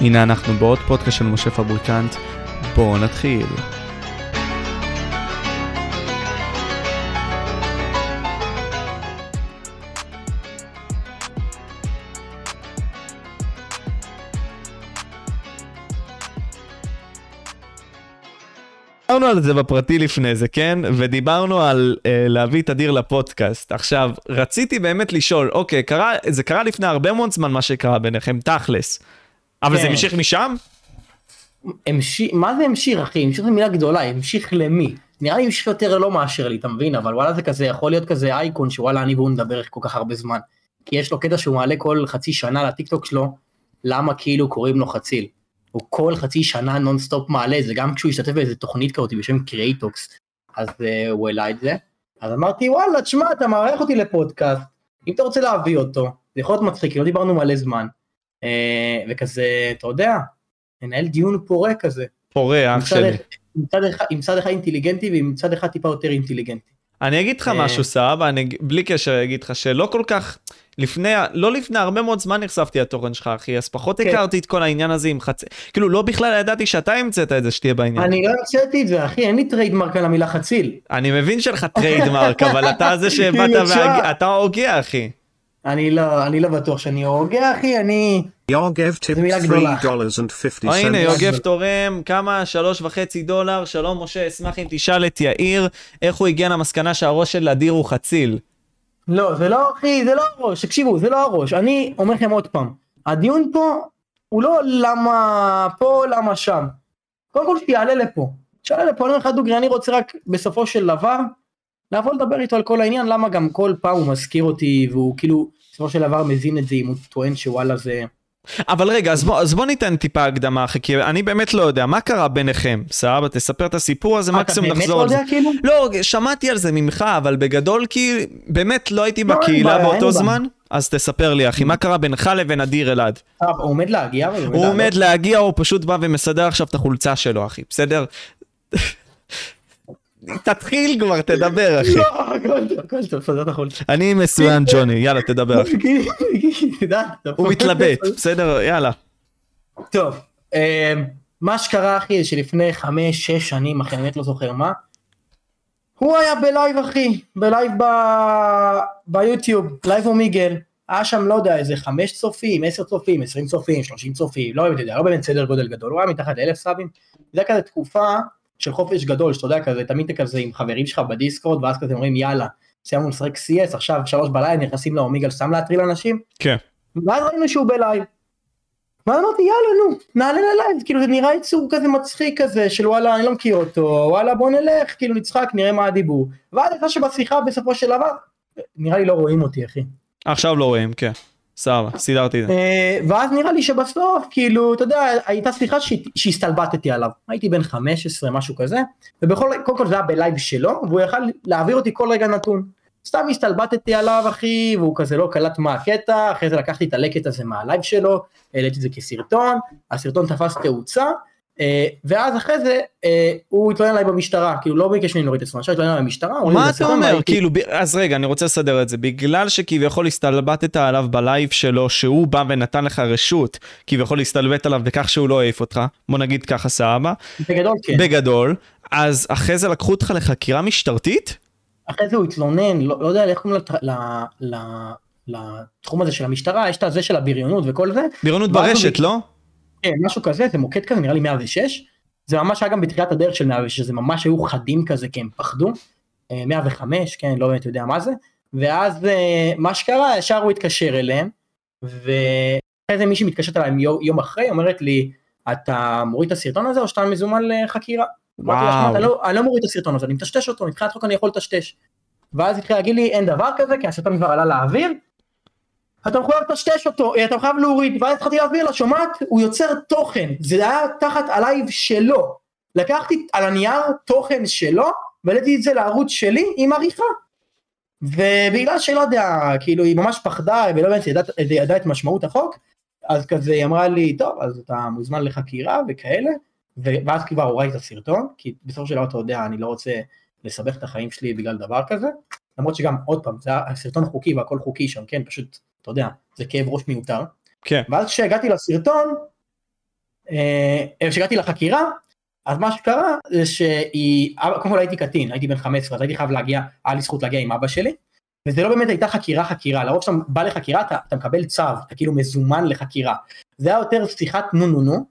הנה אנחנו בעוד פודקאסט של משה פבריקנט, בואו נתחיל. דיברנו על זה בפרטי לפני זה, כן? ודיברנו על uh, להביא את אדיר לפודקאסט. עכשיו, רציתי באמת לשאול, אוקיי, קרה, זה קרה לפני הרבה מאוד זמן מה שקרה ביניכם, תכלס. אבל כן. זה המשיך משם? המשיך, מה זה המשיך אחי? המשיך זו מילה גדולה, המשיך למי? נראה לי המשיך יותר לא מאשר לי, אתה מבין? אבל וואלה זה כזה, יכול להיות כזה אייקון שוואלה אני והוא נדבר כל כך הרבה זמן. כי יש לו קטע שהוא מעלה כל חצי שנה לטיקטוק שלו, למה כאילו קוראים לו חציל. הוא כל חצי שנה נונסטופ מעלה זה, גם כשהוא השתתף באיזה תוכנית כזאת בשם קריאיטוקס, אז uh, הוא העלה את זה. אז אמרתי וואלה תשמע אתה מארח אותי לפודקאסט, אם אתה רוצה להביא אותו, זה יכול להיות מצחיק, לא דיברנו מלא זמן. Uh, וכזה, אתה יודע, לנהל דיון פורה כזה. פורה, אח שלי. עם צד אחד- עם צד אחד אינטליגנטי ועם צד אחד טיפה יותר אינטליגנטי. אני אגיד לך אה. משהו, סבבה, אני בלי קשר אגיד לך שלא כל כך, לפני, לא לפני הרבה מאוד זמן נחשפתי לתוכן שלך, אחי, אז פחות כן. הכרתי את כל העניין הזה עם חצי, כאילו לא בכלל ידעתי שאתה המצאת את זה שתהיה בעניין. אני לא המצאתי את זה אחי, אין לי trademark על המילה חציל. אני מבין שאין לך trademark, אבל אתה זה שבאת. ואתה הוגה, אחי. אני לא, אני לא בטוח שאני הוגה אחי, אני... מילה גדולה. $3.50. או הנה. יוגב תורם, כמה? שלוש וחצי דולר, שלום משה, אשמח אם תשאל את יאיר, איך הוא הגיע למסקנה שהראש של אדיר הוא חציל. לא, זה לא אחי, זה לא הראש, תקשיבו, זה לא הראש. אני אומר לכם עוד פעם, הדיון פה הוא לא למה פה, למה שם. קודם כל שיעלה לפה. שיעלה לפה, אני אומר לך דוגרי, אני רוצה רק בסופו של דבר, לבוא לדבר איתו על כל העניין, למה גם כל פעם הוא מזכיר אותי, והוא כאילו, בסופו של דבר מזין את זה אם הוא טוען שוואלה זה... אבל רגע, אז בוא, אז בוא ניתן טיפה הקדמה, אחי, כי אני באמת לא יודע, מה קרה ביניכם? סבבה, תספר את הסיפור הזה, אתה מקסימום נחזור לא על זה. יודע כאילו? לא, שמעתי על זה ממך, אבל בגדול כי באמת לא הייתי לא, בקהילה אין באותו. זמן, אז תספר לי, אחי, מה קרה בינך לבין אדיר אלעד? אה, הוא עומד להגיע? הוא עומד להגיע, הוא פשוט בא ומסדר עכשיו את החולצה שלו, אחי, בסדר? תתחיל כבר, תדבר, אחי. לא, הכל טוב, הכל טוב, סדר את החולצה. אני מסוים ג'וני, יאללה, תדבר, אחי. הוא מתלבט, בסדר, יאללה. טוב, אה, מה שקרה אחי, זה שלפני חמש, שש שנים, אחי, אני באמת לא זוכר מה, הוא היה בלייב אחי, בלייב ב- ביוטיוב, לייב אומיגל, היה שם לא יודע איזה חמש צופים, עשר צופים, עשרים צופים, שלושים צופים, לא יודע, לא באמת סדר גודל גדול, הוא היה מתחת לאלף סאבים, זה כזה תקופה של חופש גדול, שאתה יודע כזה, תמיד אתה כזה עם חברים שלך בדיסקורד, ואז כזה אומרים יאללה, סיימנו לשחק CS, עכשיו שלוש בלילה נכנסים לאומיגל סתם להטריל אנשים, כן. ואז ראינו שהוא בלייב. ואז אמרתי יאללה נו נעלה ללייב כאילו זה נראה יצור כזה מצחיק כזה של וואלה אני לא מכיר אותו וואלה בוא נלך כאילו נצחק נראה מה הדיבור. ואז יצא שבשיחה בסופו של דבר נראה לי לא רואים אותי אחי. עכשיו לא רואים, כן. סבבה, סידרתי את זה. אה, ואז נראה לי שבסוף כאילו אתה יודע הייתה שיחה שהסתלבטתי עליו הייתי בן 15 משהו כזה ובכל קודם כל זה היה בלייב שלו והוא יכל להעביר אותי כל רגע נתון. סתם הסתלבטתי עליו אחי והוא כזה לא קלט מה הקטע אחרי זה לקחתי את הלקט הזה מהלייב שלו העליתי את זה כסרטון הסרטון תפס תאוצה ואז אחרי זה אה, הוא התלונן עליי במשטרה כאילו לא ביקש ממני להוריד את הסרטון עכשיו התלונן עליי במשטרה מה "זה אתה אומר? ראיתי". כאילו, אז רגע, אני רוצה לסדר את זה. בגלל שכביכול הסתלבטת עליו בלייב שלו, שהוא בא ונתן לך רשות, כביכול להסתלבט עליו בכך שהוא לא העיף אותך, בוא נגיד ככה סבבה, בגדול כן בגדול, אז אחרי זה לקחו אותך לחקירה משטרתית? אחרי זה הוא התלונן, לא, לא יודע איך קוראים לתחום הזה של המשטרה, יש את הזה של הבריונות וכל זה, בריונות ברשת, לא? כן, משהו כזה, זה מוקד כזה, נראה לי 106, זה ממש היה גם בתחילת הדרך של 106, זה ממש היו חדים כזה, כי הם פחדו, אה, 105, כן, לא באמת יודע מה זה, ואז אה, מה שקרה, ישר הוא התקשר אליהם, ואחרי זה מישהי מתקשרת אליי יום, יום אחרי, אומרת לי, אתה מוריד את הסרטון הזה או שאתה מזומן לחקירה? "שמע, וואו. אתה לא, אני לא מוריד את הסרטון הזה, אני מטשטש אותו, מבחינת חוק אני יכול לטשטש. ואז התחיל להגיד לי, אין דבר כזה, כי הסרטון כבר עלה לאוויר, אתה מחויב לטשטש אותו, אה, אתה חייב להוריד, ואז התחלתי להסביר לה, שומעת, הוא יוצר תוכן, זה היה תחת הלייב שלו. לקחתי על הנייר תוכן שלו, והעליתי את זה לערוץ שלי עם עריכה. ובגלל שלא יודע, כאילו היא ממש פחדה ולא באמת ידעה ידע את משמעות החוק, אז כזה היא אמרה לי, טוב, אז אתה מוזמן לחקירה וכאלה, ואז כבר הורדתי את הסרטון, כי בסופו של דבר אתה יודע, אני לא רוצה לסבך את החיים שלי בגלל דבר כזה, למרות שגם, עוד פעם, זה הסרטון חוקי והכל חוקי שם, כן, פשוט, אתה יודע, זה כאב ראש מיותר. כן. ואז כשהגעתי לסרטון, אה, כשהגעתי לחקירה, אז מה שקרה זה שהיא, קודם כל הייתי קטין, הייתי בן 15, אז הייתי חייב להגיע, היה לי זכות להגיע עם אבא שלי, וזה לא באמת הייתה חקירה חקירה, לרוב כשאתה בא לחקירה אתה, אתה מקבל צו, אתה כאילו מזומן לחקירה. זה היה יותר שיחת נו נו נו,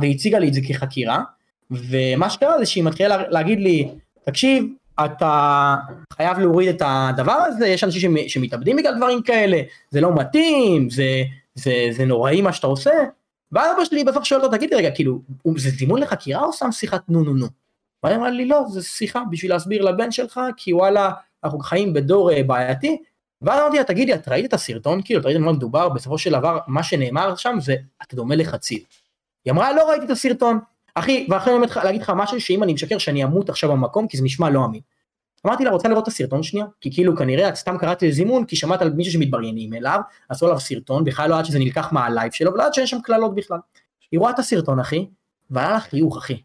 והציגה לי את זה כחקירה, ומה שקרה זה שהיא מתחילה לה- להגיד לי, תקשיב, אתה חייב להוריד את הדבר הזה, יש אנשים שמ- שמתאבדים בגלל דברים כאלה, זה לא מתאים, זה, זה, זה נוראי מה שאתה עושה, ואז אבא שלי בסוף שואל אותו, תגיד לי רגע, כאילו, זה זימון לחקירה או סתם שיחת נו נו נו? והיא אמרה לי, לא, זה שיחה בשביל להסביר לבן שלך, כי וואלה, אנחנו חיים בדור אה, בעייתי. ואז אמרתי לה, תגידי, את ראית את הסרטון? כאילו, את ראית על מה מדובר? בסופו של דבר, מה שנאמר שם זה, אתה דומה לחציל. היא אמרה, לא ראיתי את הסרטון. אחי, ואחרי אני אומר להגיד לך משהו, שאם אני משקר שאני אמות עכשיו במקום, כי זה נשמע לא אמין. אמרתי לה, רוצה לראות את הסרטון שנייה? כי כאילו כנראה את סתם קראת לזימון, כי שמעת על מישהו שמתבריינים אליו, עשו עליו סרטון, בכלל לא עד שזה נלקח מהלייב שלו, ולא עד שאין שם קללות בכלל. היא רואה את הסרטון, אחי, והיה לה חיוך, אחי.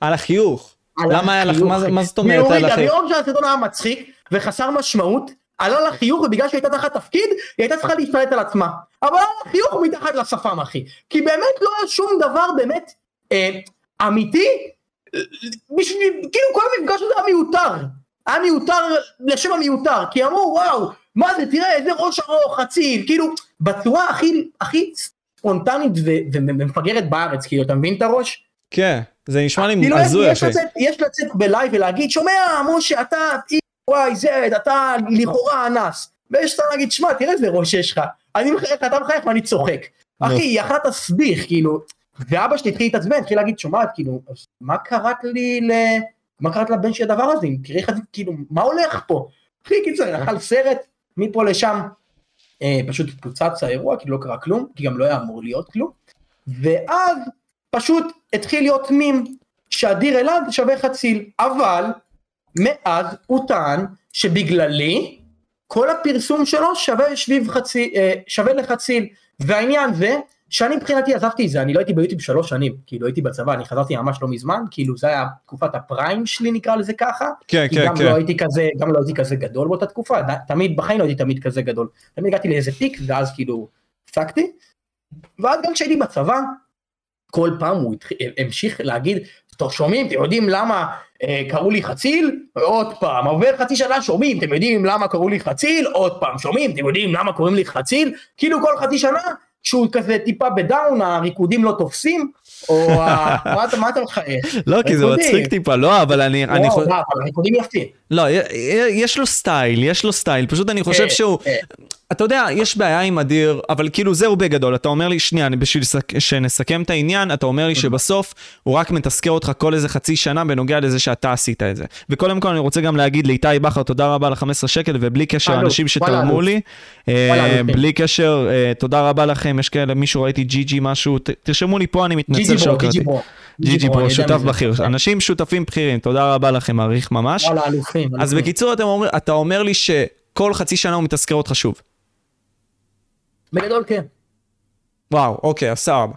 על החיוך. עלה למה היה לך- מה זאת אומרת על החיוך? ביום שהסרטון היה מצחיק וחסר משמעות, עלה לה חיוך ובגלל שהיא הייתה תחת תפקיד, היא הייתה צריכה להשתלט על עצמה. אבל היה לה חיוך מתחת לשפם אחי. כי באמת לא היה שום דבר באמת אה, אמיתי, בשביל, כאילו כל המפגש הזה היה מיותר. היה מיותר לשם המיותר, כי אמרו וואו, מה זה תראה איזה ראש ארוך, אציל, כאילו בצורה הכי הכי ספונטנית ו- ומפגרת בארץ, כאילו אתה מבין את הראש? כן, זה נשמע לי כאילו הזוי יש. לצאת, יש לצאת בלייב ולהגיד שומע משה אתה וואי זה אתה לכאורה אנס ויש לך להגיד שמע תראה איזה ראש יש לך אני מחייך אתה מחייך ואני צוחק. אחי היא יכלה תסביך כאילו ואבא שלי התחיל להתעצבן התחיל להגיד שומעת כאילו מה קראת לי ל... מה קראת לבן שלי הדבר הזה? תראי איך כאילו מה הולך פה? אחי קיצר אכל סרט מפה לשם. אה, פשוט פוצץ האירוע כי לא קרה כלום כי גם לא היה אמור להיות כלום. ואז פשוט התחיל להיות מים שאדיר אלעד שווה חציל, אבל מאז הוא טען שבגללי כל הפרסום שלו שווה, שביב חציל, אה, שווה לחציל, והעניין זה שאני מבחינתי עזבתי את זה, אני לא הייתי ביוטיוב שלוש שנים, כאילו הייתי בצבא, אני חזרתי ממש לא מזמן, כאילו זה היה תקופת הפריים שלי נקרא לזה ככה, כן, כי כן, גם כן. לא הייתי כזה, גם לא הייתי כזה גדול באותה תקופה, תמיד, בחיים לא הייתי תמיד כזה גדול, תמיד הגעתי לאיזה פיק ואז כאילו הפסקתי, ואז גם כשהייתי בצבא, כל פעם הוא המשיך להגיד, טוב שומעים, אתם יודעים למה אה, קראו לי חציל? עוד פעם, עובר חצי שנה שומעים, אתם יודעים למה קראו לי חציל? עוד פעם, שומעים, אתם יודעים למה קוראים לי חציל? כאילו כל חצי שנה, כשהוא כזה טיפה ב down, הריקודים לא תופסים, או. מה אתה- מחייך? לא, כי זה. מצחיק טיפה, לא, אבל אני... לא, לא, אבל הריקודים יפים. לא, יש לו סטייל, יש לו סטייל, פשוט אני חושב אה, שהוא... אתה יודע, יש בעיה עם אדיר, אבל כאילו זהו בגדול, אתה אומר לי, שנייה, בשביל שנסכם את העניין, אתה אומר לי שבסוף הוא רק מתסקר אותך כל איזה חצי שנה בנוגע לזה שאתה עשית את זה. וקודם כל אני רוצה גם להגיד לאיתי בכר, תודה רבה ל-15 שקל, ובלי קשר, אנשים שתרמו. לי, אה, אלופים. בלי קשר, אה, תודה רבה לכם, יש כאלה, מישהו ראיתי ג'י ג'י משהו, תרשמו לי פה, אני מתנצל ברו. ג'י ג'י ברו, שותף. בכיר, אנשים שותפים בכירים, תודה רבה לכם, מעריך ממש. וואלה, אלופים. אז. בקיצור, אתה אומר, אתה אומר לי שכל חצי שנה הוא מתזכר אותך שוב. בגדול כן. וואו, אוקיי, אז סבבה.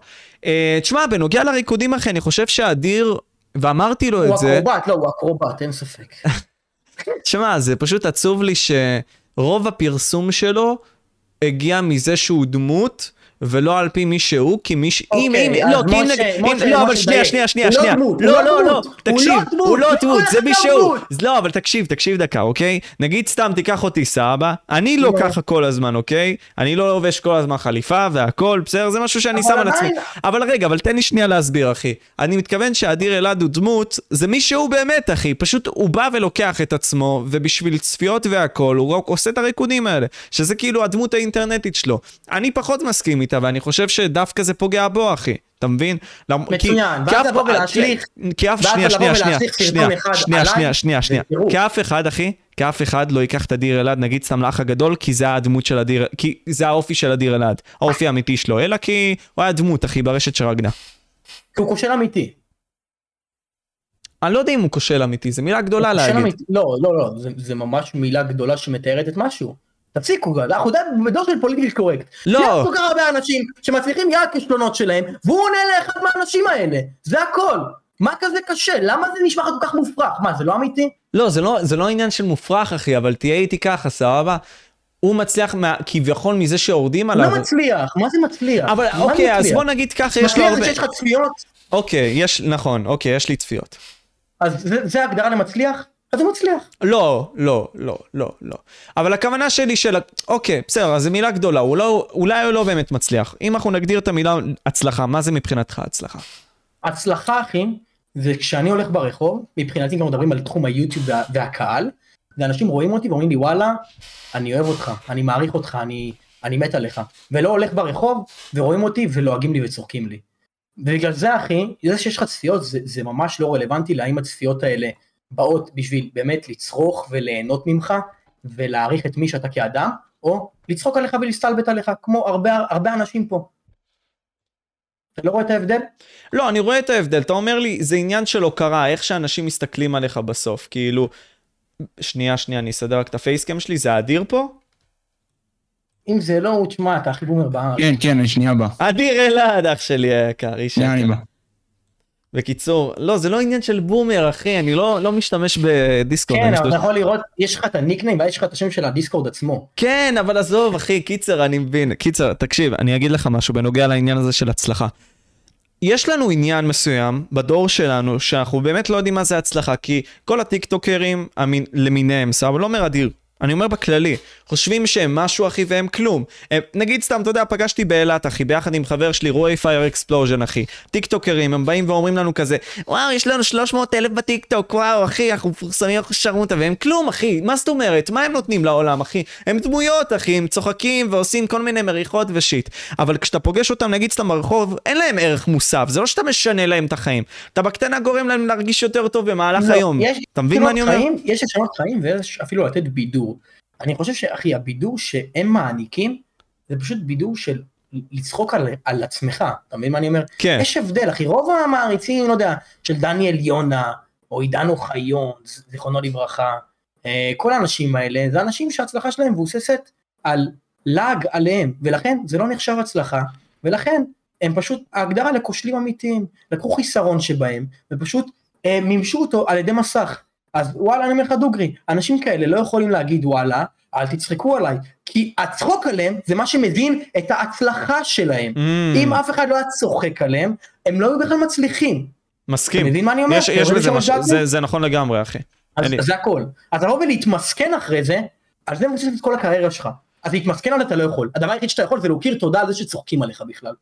אה, תשמע, בנוגע לריקודים אחי, אני חושב שאדיר, ואמרתי לו הוא את זה, אקרובט, לא, הוא אקרובט, אין ספק. תשמע, זה פשוט עצוב לי שרוב הפרסום שלו הגיע מזה שהוא דמות. ולא על פי מי שהוא, כי מי ש... אם, אוקיי, אם, לא, כי אם נגיד, לא, אבל שנייה. שנייה, שנייה, לא שנייה, לא, לא, לא לא, תקשיב, לא דמות, הוא לא דמות, זה מי שהוא. לא, אבל תקשיב, תקשיב דקה, אוקיי? נגיד סתם תיקח אותי סבא, אני לא. ככה כל הזמן, אוקיי? אני לא לובש כל הזמן חליפה והכל, בסדר? זה משהו שאני שם על עצמי. אבל רגע, אבל תן לי שנייה להסביר, אחי. אני מתכוון שאדיר אלעד הוא דמות, זה מי שהוא באמת, אחי. פשוט הוא בא ולוקח את עצמו, ובשביל צפיות והכל, הוא עושה את הריקודים האלה. שזה כאילו הדמות האינטרנטית שלו. אני פחות מסכים איתה, ואני חושב שדווקא זה פוגע בו, אחי. אתה מבין? מצוין, ואז לבוא ולהשליך- כי אף, שנייה, שנייה, שנייה, שנייה, אחד שנייה, שנייה, שנייה. כי אף אחד, אחי, כי אף אחד לא ייקח את אדיר אלעד, נגיד סתם לאח הגדול, כי זה הדמות של אדיר, כי זה האופי של אדיר אלעד, האופי האמיתי שלו, אלא כי הוא היה דמות, אחי, ברשת שרגנה. כי הוא כושל אמיתי. אני לא יודע אם הוא כושל אמיתי, זו מילה גדולה להגיד. לא, לא, לא, זה ממש מילה גדולה שמתארת את משהו. תפסיקו, אנחנו בדור של פוליטיקלי קורקט. לא. יש כל כך הרבה אנשים שמצליחים בגלל הכישלונות שלהם, והוא עונה לאחד מהאנשים האלה. זה הכל. מה כזה קשה? למה זה נשמע כל כך מופרך? מה, זה לא אמיתי? לא, זה לא, זה לא עניין של מופרך, אחי, אבל תהיה איתי ככה, סבבה? הוא מצליח מה, כביכול מזה שיורדים עליו. לא מצליח, מה זה מצליח? אבל אוקיי, אז מצליח? בוא נגיד ככה, יש לו מצליח הרבה... זה שיש לך צפיות, אוקיי, יש, נכון, אוקיי, יש לי צפיות. אז זה- זה ההגדרה למצליח? אז הוא מצליח. לא, לא, לא, לא, לא. אבל הכוונה שלי של... אוקיי, בסדר, אז זו מילה גדולה, הוא לא, אולי הוא לא באמת מצליח. אם אנחנו נגדיר את המילה הצלחה, מה זה מבחינתך הצלחה? הצלחה אחי, זה כשאני הולך ברחוב, מבחינתי גם מדברים על תחום היוטיוב וה, והקהל, ואנשים רואים אותי ואומרים לי וואלה, אני אוהב אותך, אני מעריך אותך, אני, אני מת עליך, ולא הולך ברחוב ורואים אותי ולועגים לי וצוחקים לי. ובגלל זה אחי, זה שיש לך צפיות זה, זה ממש לא רלוונטי להאם הצפיות האלה באות בשביל באמת לצרוך וליהנות ממך ולהעריך את מי שאתה כאדם, או לצחוק עליך ולהסתלבט עליך, כמו הרבה, הרבה אנשים פה. אתה לא רואה את ההבדל? לא, אני רואה את ההבדל. אתה אומר לי, זה עניין של הוקרה, איך שאנשים מסתכלים עליך בסוף. כאילו, שנייה, שנייה, אני אסדר רק את הפייסקאם שלי, זה אדיר פה? אם זה לא, תשמע, אתה הכי בומר בארץ. כן, כן, אני שנייה בא. אדיר אלעד, אח שלי היקר, איש שנייה אני יקר. בקיצור, לא, זה לא עניין של בומר, אחי, אני לא, לא משתמש בדיסקורד. כן, אבל אתה יכול לראות, יש לך את הניקניים ויש לך את השם של הדיסקורד עצמו. כן, אבל עזוב, אחי, קיצר, אני מבין. קיצר, תקשיב, אני אגיד לך משהו בנוגע לעניין הזה של הצלחה. יש לנו עניין מסוים בדור שלנו, שאנחנו באמת לא יודעים מה זה הצלחה, כי כל הטיקטוקרים המין, למיניהם, סבבה, לא אומר אדיר, אני אומר בכללי, חושבים שהם משהו אחי והם כלום. הם, נגיד סתם, אתה יודע, פגשתי באילת אחי, ביחד עם חבר שלי, רועי Fire Explosion אחי. טיקטוקרים, הם באים ואומרים לנו כזה, וואו, יש לנו 300 אלף בטיקטוק, וואו, אחי, אנחנו מפורסמים, אנחנו שרמוטה, והם כלום, אחי, מה זאת אומרת? מה הם נותנים לעולם, אחי? הם דמויות, אחי, הם צוחקים ועושים כל מיני מריחות ו shit. אבל כשאתה פוגש אותם, נגיד סתם ברחוב, אין להם ערך מוסף, זה לא שאתה משנה להם את החיים. אתה בקטנה גורם להם להרגיש יותר טוב במהלך לא, היום. יש אתה מבין מה אני אומר? חיים, יש לשנות חיים ויש אפילו לתת בידור. אני חושב שאחי, הבידור שהם מעניקים, זה פשוט בידור של לצחוק על, על עצמך, אתה מבין מה אני אומר? כן. יש הבדל, אחי, רוב המעריצים, לא יודע, של דניאל יונה, או עידן אוחיון, זיכרונו לברכה, אה, כל האנשים האלה, זה אנשים שההצלחה שלהם מבוססת על לעג עליהם, ולכן זה לא נחשב הצלחה, ולכן הם פשוט, ההגדרה לכושלים אמיתיים, לקחו חיסרון שבהם, ופשוט אה, מימשו אותו על ידי מסך. אז וואלה, אני אומר לך דוגרי, אנשים כאלה לא יכולים להגיד וואלה, אל תצחקו עליי, כי הצחוק עליהם זה מה שמבין את ההצלחה שלהם. Mm, אם אף אחד לא היה צוחק עליהם, הם לא היו בכלל מצליחים. אתה מסכים. מבין מה אני אומר? יש, אתה יש בזה משהו, זה, זה נכון לגמרי, אחי. אז לי- אז זה הכל. אז לבוא ולהתמסכן אחרי זה, על זה מבוסס את כל הקריירה שלך. אז להתמסכן על זה אתה לא יכול. הדבר היחיד שאתה יכול זה להכיר תודה על זה שצוחקים עליך בכלל.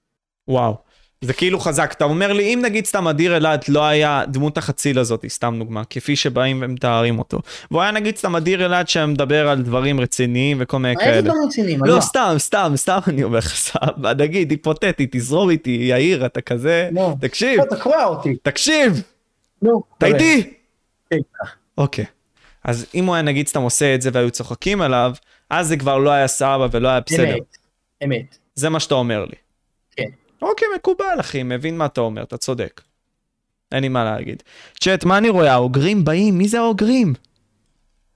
וואו. זה כאילו חזק. אתה אומר לי, אם נגיד סתם אדיר אלעד לא היה דמות החציל הזאת, סתם דוגמה, כפי שבאים ומתארים אותו. והוא היה נגיד סתם אדיר אלעד שמדבר על דברים רציניים וכל מיני איזה כאלה. דברים רציניים? לא? סתם, סתם, סתם אני אומר לך, סבבה, נגיד, היפותטית, תזרום איתי, יאיר, אתה כזה. תקשיב, אתה קורע אותי. תקשיב, נו. אתה. איתי? כן. אוקיי. אז אם הוא היה נגיד סתם עושה את זה והיו צוחקים עליו, אז זה כבר לא היה סבבה ולא היה בסדר. אמת. אמת. זה מה שאתה אומר לי. אוקיי, מקובל, אחי, מבין מה אתה אומר, אתה צודק. אין לי מה להגיד. צ'אט, מה אני רואה? האוגרים באים? מי זה האוגרים?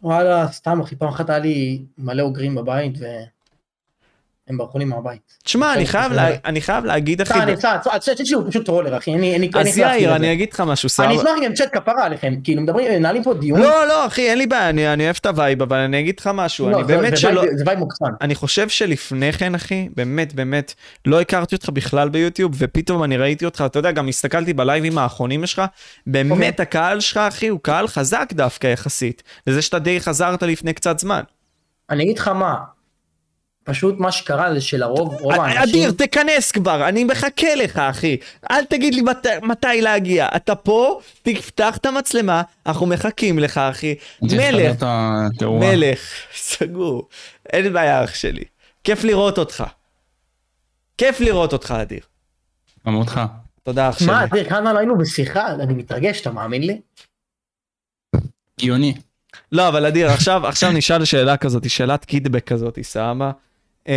וואלה, סתם אחי, פעם אחת היה לי מלא אוגרים בבית והם ברחו לי מהבית. תשמע, אני חייב זה- לה- אני חייב להגיד, אחי, אני צעד, הצ'אט שלי הוא פשוט טרולר אחי, אין לי אז יאיר, אני. אגיד לך משהו, אני סבבה. אשמח גם צ'אט כפרה עליכם, כאילו מדברים, מנהלים פה דיון. לא, לא, אחי, אין לי בעיה, אני אני אוהב את ה vibe, אבל אני אגיד לך משהו, לא, אני באמת שלא... זה vibe מוקצן. אני חושב שלפני כן, אחי, באמת, באמת, לא הכרתי אותך בכלל ביוטיוב, ופתאום אני ראיתי אותך, אתה יודע, גם הסתכלתי בלייבים האחרונים שלך, באמת אוקיי. הקהל שלך, אחי, הוא קהל חזק דווקא יחסית, לזה שאתה די חזרת לפני קצת זמן. אני אגיד לך מה, פשוט מה שקרה זה שלרוב, רוב האנשים, אדיר, תיכנס כבר, אני מחכה לך, אחי. אל תגיד לי מת, מתי להגיע. אתה פה, תפתח את המצלמה, אנחנו מחכים לך, אחי. מלך. מלך, סגור. אין בעיה, אח שלי. כיף לראות אותך. כיף לראות אותך, אדיר. גם אותך. תודה, אח שלי. מה, תראה, כמה לא היינו בשיחה, אני מתרגש, אתה מאמין לי? הגיוני. לא, אבל אדיר, עכשיו, עכשיו נשאל שאלה כזאת, שאלת קידבק כזאת, סבבה? אמ,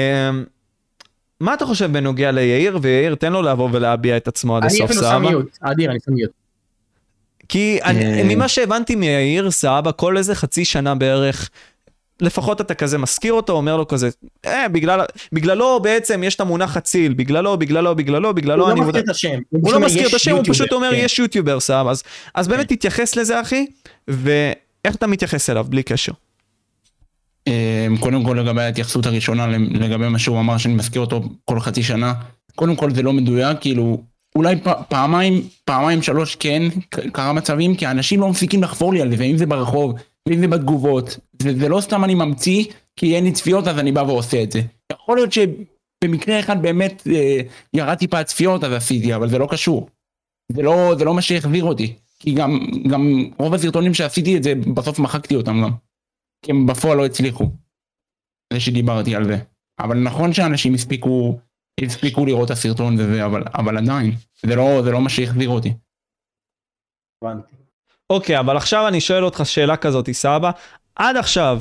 מה אתה חושב בנוגע ליאיר, ויאיר, תן לו לבוא ולהביע את עצמו עד אני הסוף, אפילו שם סבבה? מיוט, אדיר, אני שם מיוט. כי אני, אה. ממה שהבנתי מיאיר, סבא, כל איזה חצי שנה בערך, לפחות אתה כזה מזכיר אותו, אומר לו כזה, אה, בגלל, בגללו בעצם יש את המונח אציל, בגללו, בגללו, בגללו, בגללו, הוא אני לא מודע... מזכיר את השם. הוא לא מזכיר את "יש השם, הוא יוטיובר", פשוט אומר, כן. יש יוטיובר, סבא. אז, אז באמת תתייחס לזה, אחי, ואיך אתה מתייחס אליו, בלי קשר. אה, קודם כל לגבי ההתייחסות הראשונה לגבי מה שהוא אמר שאני מזכיר אותו כל חצי שנה. קודם כל זה לא מדויק, כאילו אולי פעמיים, פעמיים שלוש כן קרה מצבים, כי אנשים לא מפסיקים לחפור לי על זה, אם זה ברחוב, ואם זה בתגובות, וזה לא סתם אני ממציא, כי אין לי צפיות אז אני בא ועושה את זה. יכול להיות שבמקרה אחד באמת אה, ירד טיפה צפיות אז עשיתי, אבל זה לא קשור. זה לא, זה לא מה שהחזיר אותי. כי גם, גם רוב הסרטונים שעשיתי את זה, בסוף מחקתי אותם גם. כי הם בפועל לא הצליחו. זה שדיברתי על זה. אבל נכון שאנשים הספיקו, הספיקו לראות את הסרטון וזה, אבל, אבל עדיין, זה לא, זה לא מה שהחזיר אותי. אוקיי, אבל עכשיו אני שואל אותך שאלה כזאת, סבא. עד עכשיו,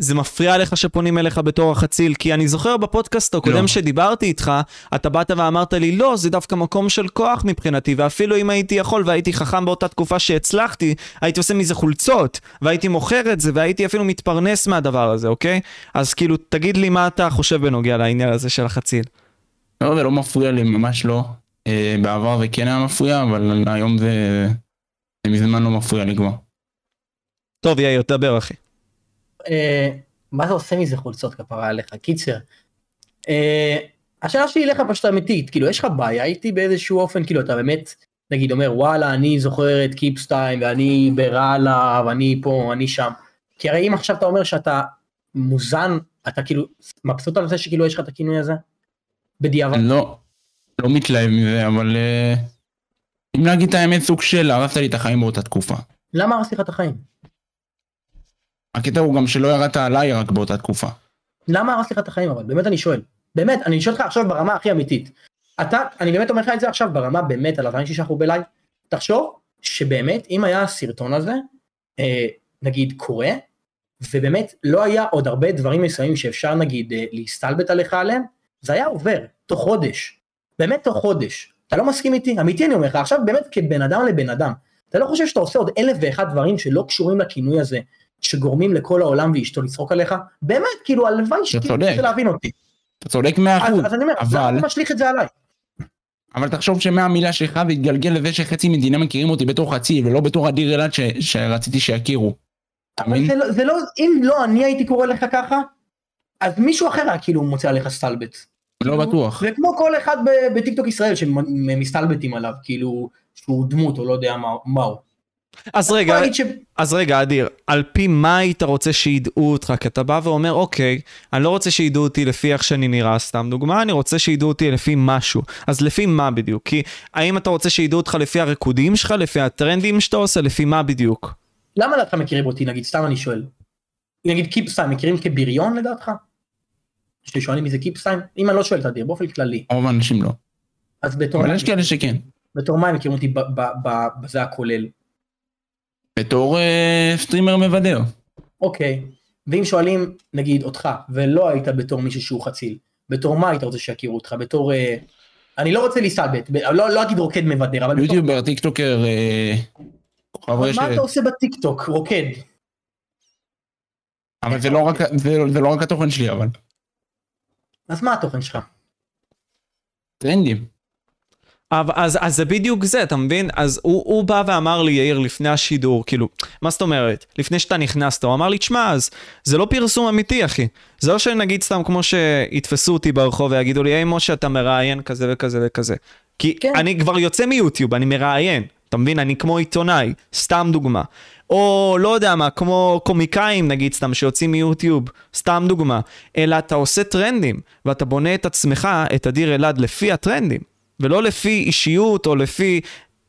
זה מפריע לך שפונים אליך בתור החציל? כי אני זוכר בפודקאסט הקודם לא. שדיברתי איתך, אתה באת ואמרת לי, לא, זה דווקא מקום של כוח מבחינתי, ואפילו אם הייתי יכול והייתי חכם באותה תקופה שהצלחתי, הייתי עושה מזה חולצות, והייתי מוכר את זה, והייתי אפילו מתפרנס מהדבר הזה, אוקיי? אז כאילו, תגיד לי מה אתה חושב בנוגע לעניין הזה של החציל. לא, זה לא מפריע לי, ממש לא. אה, בעבר זה כן היה מפריע, אבל היום זה, זה מזמן לא מפריע לי כבר. טוב, יאיר, דבר אחי. אה, מה זה עושה מזה חולצות כפרה עליך? קיצר. אה, השאלה שלי אליך פשוט אמיתית, כאילו יש לך בעיה איתי באיזשהו אופן, כאילו אתה באמת, נגיד אומר וואלה אני זוכר את קיפסטיים ואני בראלה ואני פה, אני שם. כי הרי אם עכשיו אתה אומר שאתה מוזן, אתה כאילו מבסוט על זה שכאילו יש לך את הכינוי הזה? בדיעבד. לא, לא מתלהב מזה, אבל אה, אם להגיד את האמת סוג של הרסת לי את החיים באותה תקופה. למה הרסתי לך את החיים? הקטע הוא גם שלא ירדת עליי רק באותה תקופה. למה הרס לך את החיים אבל? באמת אני שואל. באמת, אני שואל אותך עכשיו ברמה הכי אמיתית. אתה, אני באמת אומר לך את זה עכשיו ברמה באמת על הדברים שאנחנו בלייב. תחשוב שבאמת אם היה הסרטון הזה, אה, נגיד קורה, ובאמת לא היה עוד הרבה דברים מסוימים שאפשר נגיד אה, להסתלבט עליך עליהם, זה היה עובר תוך חודש. באמת תוך חודש. אתה לא מסכים איתי? אמיתי אני אומר לך, עכשיו באמת כבן אדם לבן אדם. אתה לא חושב שאתה עושה עוד אלף ואחד דברים שלא קשורים לכינוי הזה, שגורמים לכל העולם ואשתו לצחוק עליך, באמת, כאילו הלוואי רוצה להבין אותי. אתה צודק מאה אחוז, אז אני אומר, אבל... למה אתה משליך את זה עליי? אבל תחשוב שמהמילה שלך זה התגלגל לזה שחצי מדינה מכירים אותי בתור חצי ולא בתור אדיר אלעד ש... שרציתי שיכירו. אבל זה לא, זה לא, אם לא אני הייתי קורא לך ככה, אז מישהו אחר היה כאילו מוצא עליך סטלבט. לא בטוח. זה כמו כל אחד בטיקטוק ישראל שמסתלבטים עליו, כאילו שהוא דמות או לא יודע מה הוא. אז רגע, ש... אז רגע, אדיר, על פי מה היית רוצה שידעו אותך? כי אתה בא ואומר, אוקיי, אני לא רוצה שידעו אותי לפי איך שאני נראה, סתם דוגמה, אני רוצה שידעו אותי לפי משהו. אז לפי מה בדיוק? כי האם אתה רוצה שידעו אותך לפי הריקודים שלך, לפי הטרנדים שאתה עושה, לפי מה בדיוק? למה אתה מכירים אותי, נגיד, סתם אני שואל. נגיד קיפסטיים, מכירים כבריון לדעתך? שואלים מי זה קיפסטיים? אם אני לא שואל את אדיר, באופן כללי. רוב האנשים לא. אז בתור... אבל יש כאלה שכן. בתור מה הם מכירים אותי בזה הכולל? בתור אה, סטרימר מבדר. אוקיי, ואם שואלים נגיד אותך, ולא היית בתור מישהו שהוא חציל, בתור מה היית רוצה שיכירו אותך? בתור... אה, אני לא רוצה להסתלבט, לא, לא אגיד רוקד מבדר, אבל... יוטיובר, בתור... טיקטוקר, אה, אבל מה אתה עושה בטיקטוק, רוקד? אבל זה לא, רק, זה, זה לא רק התוכן שלי, אבל. אז מה התוכן שלך? טרנדים. אז, אז זה בדיוק זה, אתה מבין? אז הוא, הוא בא ואמר לי, יאיר, לפני השידור, כאילו, מה זאת אומרת? לפני שאתה נכנסת, הוא אמר לי, תשמע, אז זה לא פרסום אמיתי, אחי. זה לא שנגיד סתם כמו שיתפסו אותי ברחוב ויגידו לי, היי משה, אתה מראיין כזה וכזה וכזה. כי כן. אני כבר יוצא מיוטיוב, אני מראיין, אתה מבין? אני כמו עיתונאי, סתם דוגמה. או לא יודע מה, כמו קומיקאים נגיד סתם שיוצאים מיוטיוב, סתם דוגמה. אלא אתה עושה טרנדים, ואתה בונה את עצמך, את אדיר אלעד, לפי הטרנדים. ולא לפי אישיות או לפי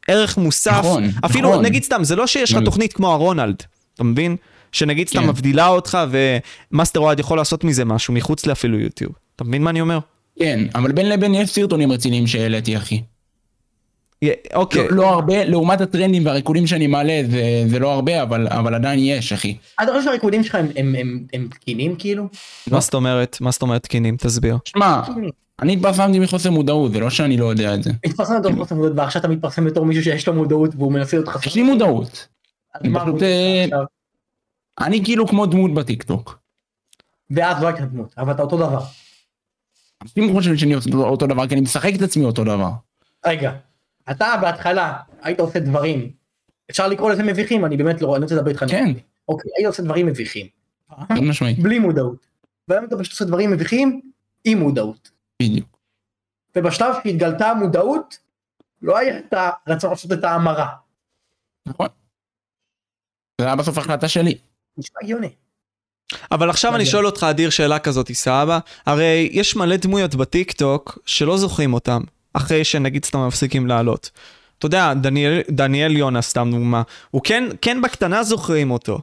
ערך מוסף. נכון, אפילו, נכון. נגיד סתם, זה לא שיש לך תוכנית כמו הרונלד, אתה מבין? שנגיד סתם כן. מבדילה אותך ומאסטר אוהד יכול לעשות מזה משהו מחוץ לאפילו יוטיוב. אתה מבין מה אני אומר? כן, אבל בין לבין יש סרטונים רציניים שהעליתי אחי. אוקיי. לא, לא הרבה, לעומת הטרנדים והריקודים שאני מעלה זה, זה לא הרבה, אבל, אבל עדיין יש אחי. אתה חושב שהריקודים שלך הם, הם, הם, הם תקינים כאילו? מה זאת אומרת? מה זאת אומרת תקינים? תסביר. שמע, אני התפרסמתי מחוסר מודעות, זה לא שאני לא יודע את זה. התפרסמת בתור חוסר מודעות, ועכשיו אתה מתפרסם בתור מישהו שיש לו מודעות והוא מנסה להיות חסר. יש לי מודעות. אני פשוט... אה, אני כאילו כמו דמות בטיקטוק. ואז לא הייתה דמות, אבל אתה אותו דבר. אנשים חושבים שאני עושה אותו דבר, כי אני משחק את עצמי אותו דבר. רגע, אתה בהתחלה היית עושה דברים, אפשר לקרוא לזה מביכים, אני באמת לא, אני רוצה לדבר איתך. כן. אוקיי, היית עושה דברים מביכים. בלי מודעות. והיום אתה פשוט עושה דברים מביכים עם מודעות. בדיוק. ובשלב שהתגלתה המודעות, לא היה את הרצון לעשות את ההמרה. נכון. זה היה בסוף החלטה שלי. נשמע הגיוני. אבל עכשיו אני. שואל אותך, אדיר, שאלה כזאת, סבבה? הרי יש מלא דמויות בטיקטוק שלא זוכרים אותם, אחרי שנגיד סתם מפסיקים לעלות. אתה יודע, דניאל, דניאל יונה, סתם דוגמה, הוא כן, כן בקטנה זוכרים אותו,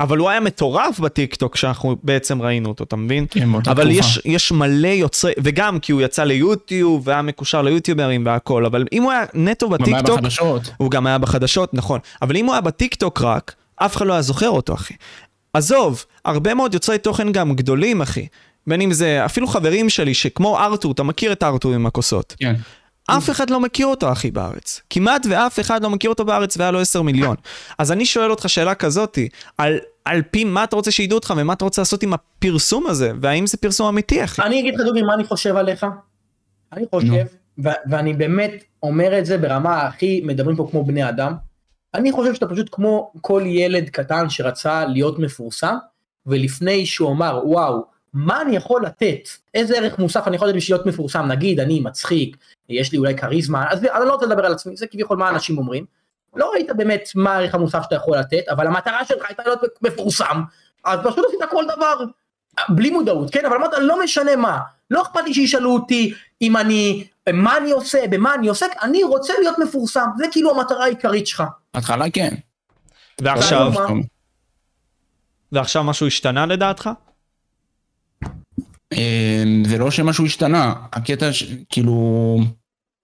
אבל הוא היה מטורף בטיקטוק שאנחנו בעצם ראינו אותו, אתה מבין? כן, באותה אבל תקופה. יש, יש מלא יוצרי, וגם כי הוא יצא ליוטיוב והיה מקושר ליוטיוברים והכל, אבל אם הוא היה נטו גם היה בטיקטוק, בחדשות. הוא גם היה בחדשות, נכון. אבל אם הוא היה בטיקטוק רק, אף אחד לא היה זוכר אותו, אחי. עזוב, הרבה מאוד יוצרי תוכן גם גדולים, אחי. בין אם זה אפילו חברים שלי, שכמו ארתור, אתה מכיר את ארתור עם הכוסות. כן. אף אחד לא מכיר אותו, אחי, בארץ. כמעט ואף אחד לא מכיר אותו בארץ והיה לו 10 מיליון. אז אני שואל אותך שאלה כזאתי, על, על פי מה אתה רוצה שידעו אותך ומה אתה רוצה לעשות עם הפרסום הזה, והאם זה פרסום אמיתי, אחי? אני אגיד לך דוגרי מה אני חושב עליך. אני חושב, ו- ואני באמת אומר את זה ברמה הכי מדברים פה כמו בני אדם. אני חושב שאתה פשוט כמו כל ילד קטן שרצה להיות מפורסם, ולפני שהוא אמר וואו, מה אני יכול לתת? איזה ערך מוסף אני יכול לתת בשביל להיות מפורסם? נגיד אני מצחיק, יש לי אולי כריזמה, אז אני לא רוצה לדבר על עצמי, זה כביכול מה אנשים אומרים. לא ראית באמת מה הערך המוסף שאתה יכול לתת, אבל המטרה שלך הייתה להיות מפורסם, אז פשוט עשית כל דבר בלי מודעות, כן? אבל אמרת לא משנה מה, לא אכפת לי שישאלו אותי אם אני, מה אני עושה, במה אני עוסק, אני רוצה להיות מפורסם, זה כאילו המטרה העיקרית שלך. בהתחלה כן. ועכשיו? ועכשיו משהו השתנה לדעתך? אמ, זה לא שמשהו השתנה, הקטע ש... כאילו...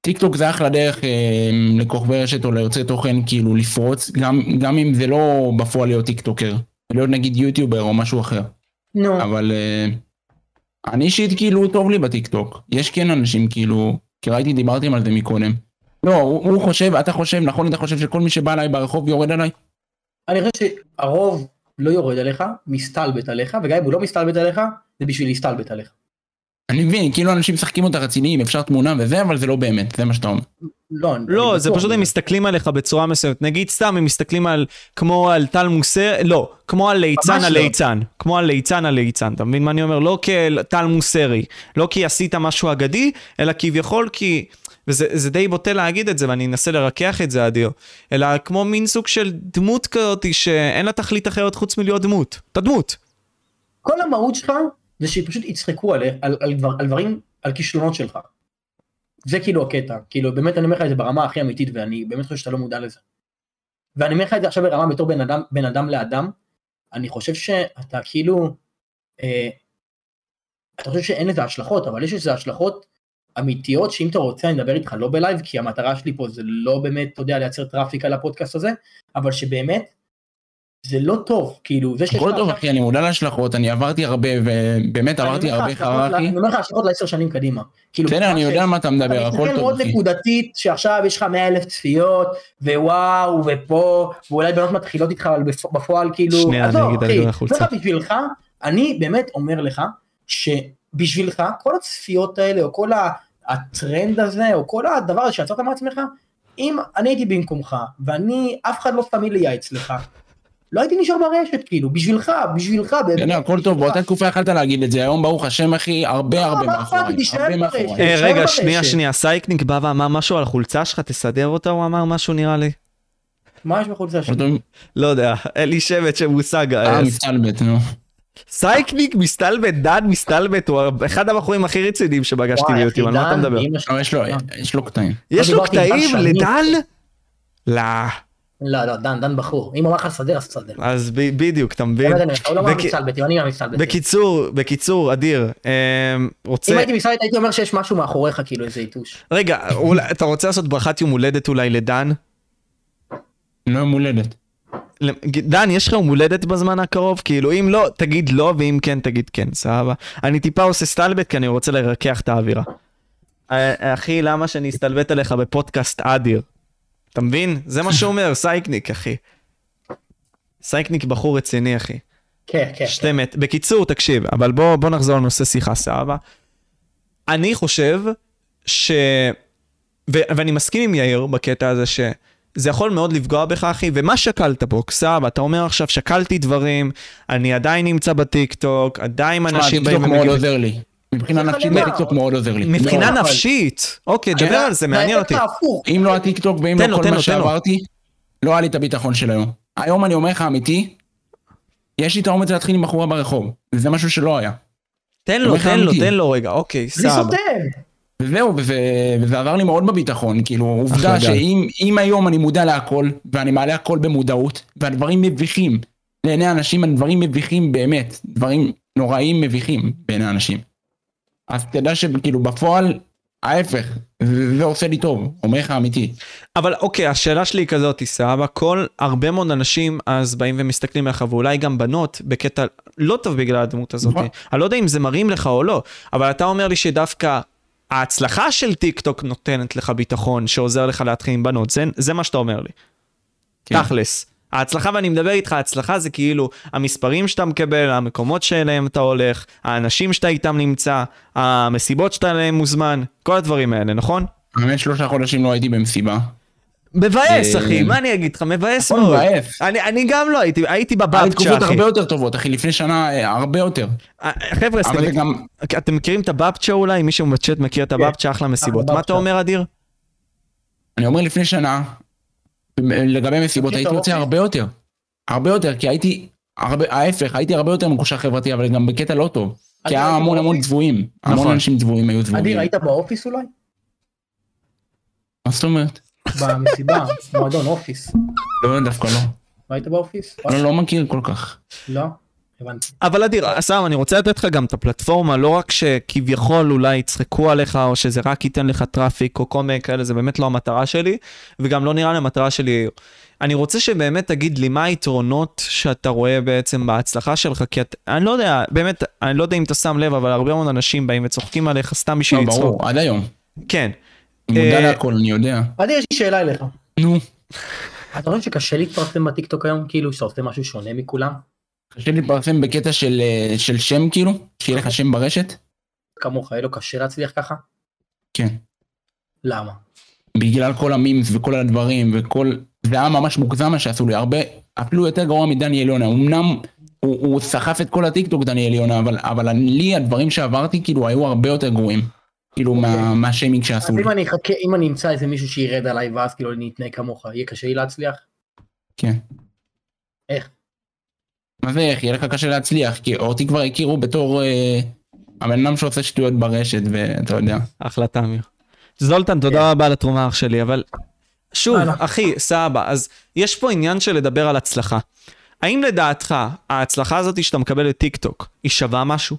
טיק טוק זה אחלה דרך אמ, לכוכבי רשת או ליוצרי תוכן כאילו לפרוץ, גם, גם אם זה לא בפועל להיות טיק טוקר, להיות נגיד יוטיובר או משהו אחר, נו, אבל אה, אני אישית כאילו טוב לי בטיק טוק, יש כן אנשים כאילו, כי ראיתי דיברתם על זה מקודם. לא, הוא, הוא חושב, אתה חושב, נכון אתה חושב שכל מי שבא אליי ברחוב יורד עליי? אני חושב שהרוב לא יורד עליך, מסתלבט עליך, וגם אם הוא לא מסתלבט עליך, זה בשביל להסתלבט עליך. אני מבין, כאילו אנשים משחקים אותה רציניים, אפשר תמונה וזה, אבל זה לא באמת, זה מה שאתה אומר. לא, לא, זה פשוט הם. מסתכלים עליך בצורה מסוימת. נגיד סתם הם מסתכלים על, כמו על טל מוסר, לא, כמו על ליצן על לא. ליצן. כמו על ליצן על ליצן, אתה מבין מה אני אומר? לא כטל מוסרי. לא כי עשית משהו אגדי, אלא כביכול כי... וזה זה די בוטה להגיד את זה, ואני אנסה לרכך את זה, אדיר. אלא כמו מין סוג של דמות כזאת שאין לה תכלית אחרת חוץ מלהיות דמות. אתה דמות. כל המהות שלך זה שפשוט יצחקו על, על, על, דבר, על דברים, על כישלונות שלך. זה כאילו הקטע, כאילו באמת אני אומר לך את זה ברמה הכי אמיתית ואני באמת חושב שאתה לא מודע לזה. ואני אומר לך את זה עכשיו ברמה בתור בן אדם, בן אדם לאדם, אני חושב שאתה כאילו, אה, אתה חושב שאין לזה השלכות, אבל יש לזה השלכות אמיתיות שאם אתה רוצה אני אדבר איתך לא בלייב, כי המטרה שלי פה זה לא באמת, אתה יודע, לייצר traffic על הפודקאסט הזה, אבל שבאמת, זה לא טוב, כאילו, זה שיש הכל לך טוב עכשיו- אחי, אני מודע להשלכות, אני עברתי הרבה, ובאמת עברתי הרבה ל- חרקי. אני אומר לך השלכות לעשר שנים קדימה. כאילו, בסדר, אני יודע על מה אתה מדבר, אתה הכל מסתכל טוב מאוד אחי. נקודתית שעכשיו יש לך 100 אלף צפיות ווואו ופה ואולי בנות מתחילות איתך אבל בפ- בפועל כאילו שנייה, אני אגיד על אחי, החולצה. זה בשבילך אני באמת אומר לך שבשבילך כל הצפיות האלה או כל ה- הטרנד הזה או כל הדבר הזה שיצרת מעצמך אם אני הייתי במקומך ואני אף אחד לא שם לי לייעץ לך לא הייתי נשאר ברשת כאילו בשבילך בשבילך באמת, בסדר, הכל טוב. באותה תקופה יכלת להגיד את זה, היום ברוך השם אחי, הרבה לא, הרבה מאחוריי, תישאר הרבה ברשת. מאחוריי. אה, רגע. שנייה, שנייה, סייקניק בא ואמר משהו על החולצה שלך, תסדר אותה, הוא אמר משהו נראה לי. מה יש בחולצה שלי? לא יודע, אין לי שמץ של מושג. אה, אה, מסתלבט, נו. סייקניק מסתלבט, דן מסתלבט, הוא אחד הבחורים הכי רציניים שפגשתי ביוטיוב, על מה אתה מדבר? לא, יש לו, קטעים. יש לו קטעים. לדן? לא, לא, לא, דן, דן בחור. אם הוא אמר לך לסדר, אז תסדר. אז בדיוק, אתה מבין? אני- הוא לא אמר בק- מסתלבט, אני גם מסתלבט. בקיצור, בקיצור, אדיר, אמ, רוצה... אם הייתי מסתלבט הייתי אומר שיש משהו מאחוריך, כאילו איזה יתוש. רגע, אתה רוצה לעשות ברכת יום הולדת אולי לדן? לא יום הולדת. דן, יש לך יום הולדת בזמן הקרוב? כאילו, אם לא, תגיד לא, ואם כן, תגיד כן, סבבה? אני טיפה עושה סטלבט כי אני רוצה לרכך את האווירה. אה, אחי, למה שאני אסתלבט עליך בפודקאסט אדיר? אתה מבין? זה מה שהוא אומר, סייקניק, אחי. סייקניק בחור רציני, אחי. כן, כן. שתי מת. בקיצור, תקשיב, אבל בוא, בוא נחזור לנושא שיחה, סבבה? אני חושב ש... ו- ואני מסכים עם יאיר בקטע הזה ש... זה יכול מאוד לפגוע בך, אחי, ומה שקלת פה? סבבה, אתה אומר עכשיו, שקלתי דברים, אני עדיין נמצא בטיקטוק, עדיין תשמע, אנשים טיקטוק מאוד עוזר לי. מבחינה נפשית? טיקטוק מאוד עוזר לי. מבחינה. נפשית. אוקיי, דבר על זה, מעניין אותי. אם לא הטיקטוק ואם לא כל מה. שעברתי, לא היה לי את הביטחון של היום. היום אני אומר לך אמיתי, יש לי את האומץ להתחיל עם בחורה ברחוב. וזה משהו שלא היה. תן לו, תן לו. תן לו רגע, אוקיי, בלי סבבה. וזהו, וזה, וזה עזר לי מאוד בביטחון, כאילו, עובדה. שאם אם היום אני מודע להכל, ואני מעלה הכל במודעות, והדברים מביכים לעיני אנשים, הדברים מביכים באמת, דברים נוראים מביכים בעיני אנשים. אז תדע שכאילו בפועל, ההפך, זה, עושה לי טוב, אומר לך אמיתי. אבל אוקיי, השאלה שלי היא כזאת, סבבה, כל, הרבה מאוד אנשים אז באים ומסתכלים עליך, ואולי גם בנות, בקטע לא טוב בגלל הדמות הזאת. נכון. אני לא יודע אם זה מרים לך או לא, אבל אתה אומר לי שדווקא ההצלחה של טיק טוק נותנת לך ביטחון, שעוזר לך להתחיל עם בנות, זה, זה מה שאתה אומר לי. כן. תכלס. ההצלחה, ואני מדבר איתך, ההצלחה זה כאילו המספרים שאתה מקבל, המקומות שאליהם אתה הולך, האנשים שאתה איתם נמצא, המסיבות שאתה אליהם מוזמן, כל הדברים האלה, נכון? באמת שלושה חודשים לא הייתי במסיבה. מבאס, אה, אחי, מה אני אגיד לך? מבאס מאוד. מבאס. אני, אני גם לא הייתי, הייתי היה לי בבבצ'ה, תקופות אחי. הרבה יותר טובות, אחי, לפני שנה אה, הרבה יותר. אה, חבר'ה, זה אתם, מכירים את הבבצ'ה אולי? מישהו בצ'אט מכיר את הבבצ'ה? אחלה מסיבות. מה אתה. אומר, אדיר? אני אומר לפני שנה, לגבי מסיבות הייתי רוצה? הרבה יותר. הרבה יותר, כי הייתי, ההפך, הייתי הרבה יותר מקושר חברתי, אבל גם בקטע לא טוב. כי היה המון המון? צבועים. המון נכון. אנשים צבועים היו צבועים. אדיר, היית באופיס אולי? מה זאת אומרת? במסיבה, מועדון אופיס. לא, דווקא לא. לא היית באופיס? לא, לא מכיר כל כך. לא? הבנתי. אבל אדיר, סתם, אני רוצה לתת לך גם את הפלטפורמה, לא רק שכביכול אולי יצחקו עליך, או שזה רק ייתן לך traffic, או כל מיני כאלה, זה באמת לא המטרה שלי, וגם לא נראה לי המטרה שלי. אני רוצה שבאמת תגיד לי מה היתרונות שאתה רואה בעצם בהצלחה שלך, כי את, אני לא יודע, באמת, אני לא יודע אם אתה שם לב, אבל הרבה מאוד אנשים באים וצוחקים עליך סתם בשביל לא, לצחוק. ברור, עד היום. כן. אני מודע אה, להכל, אני יודע. אדיר, יש לי שאלה אליך. נו, אתה חושב שקשה להתפרסם בטיקטוק היום? כאילו, שאתה עושה משהו שונה מכולם? קשה להתפרסם בקטע של אה, של שם כאילו, שיהיה לך שם ברשת? כמוך, יהיה לו קשה להצליח ככה? כן. למה? בגלל כל המימס וכל הדברים וכל... זה היה ממש מוגזם מה שעשו לי, הרבה, אפילו יותר גרוע מדניאל יונה, אמנם הוא, הוא סחף את כל הטיקטוק דניאל יונה, אבל, אבל לי הדברים שעברתי כאילו היו הרבה יותר גרועים. כאילו מה, אוקיי. מהשיימינג אז שעשו לי. אם אני אחכה, אם אני אמצא איזה מישהו שירד עליי ואז כאילו אני אתנהג כמוך, יהיה קשה לי להצליח? כן. איך? מה זה איך? יהיה לך קשה להצליח, כי אותי כבר הכירו בתור אה, הבן אדם שעושה שטויות ברשת, ואתה יודע. אחלה תמיר. זולטן, תודה רבה על התרומה אח שלי, אבל שוב. אחי, סבבה, אז יש פה עניין של לדבר על הצלחה. האם לדעתך ההצלחה הזאת שאתה מקבל לטיק טוק, היא שווה משהו?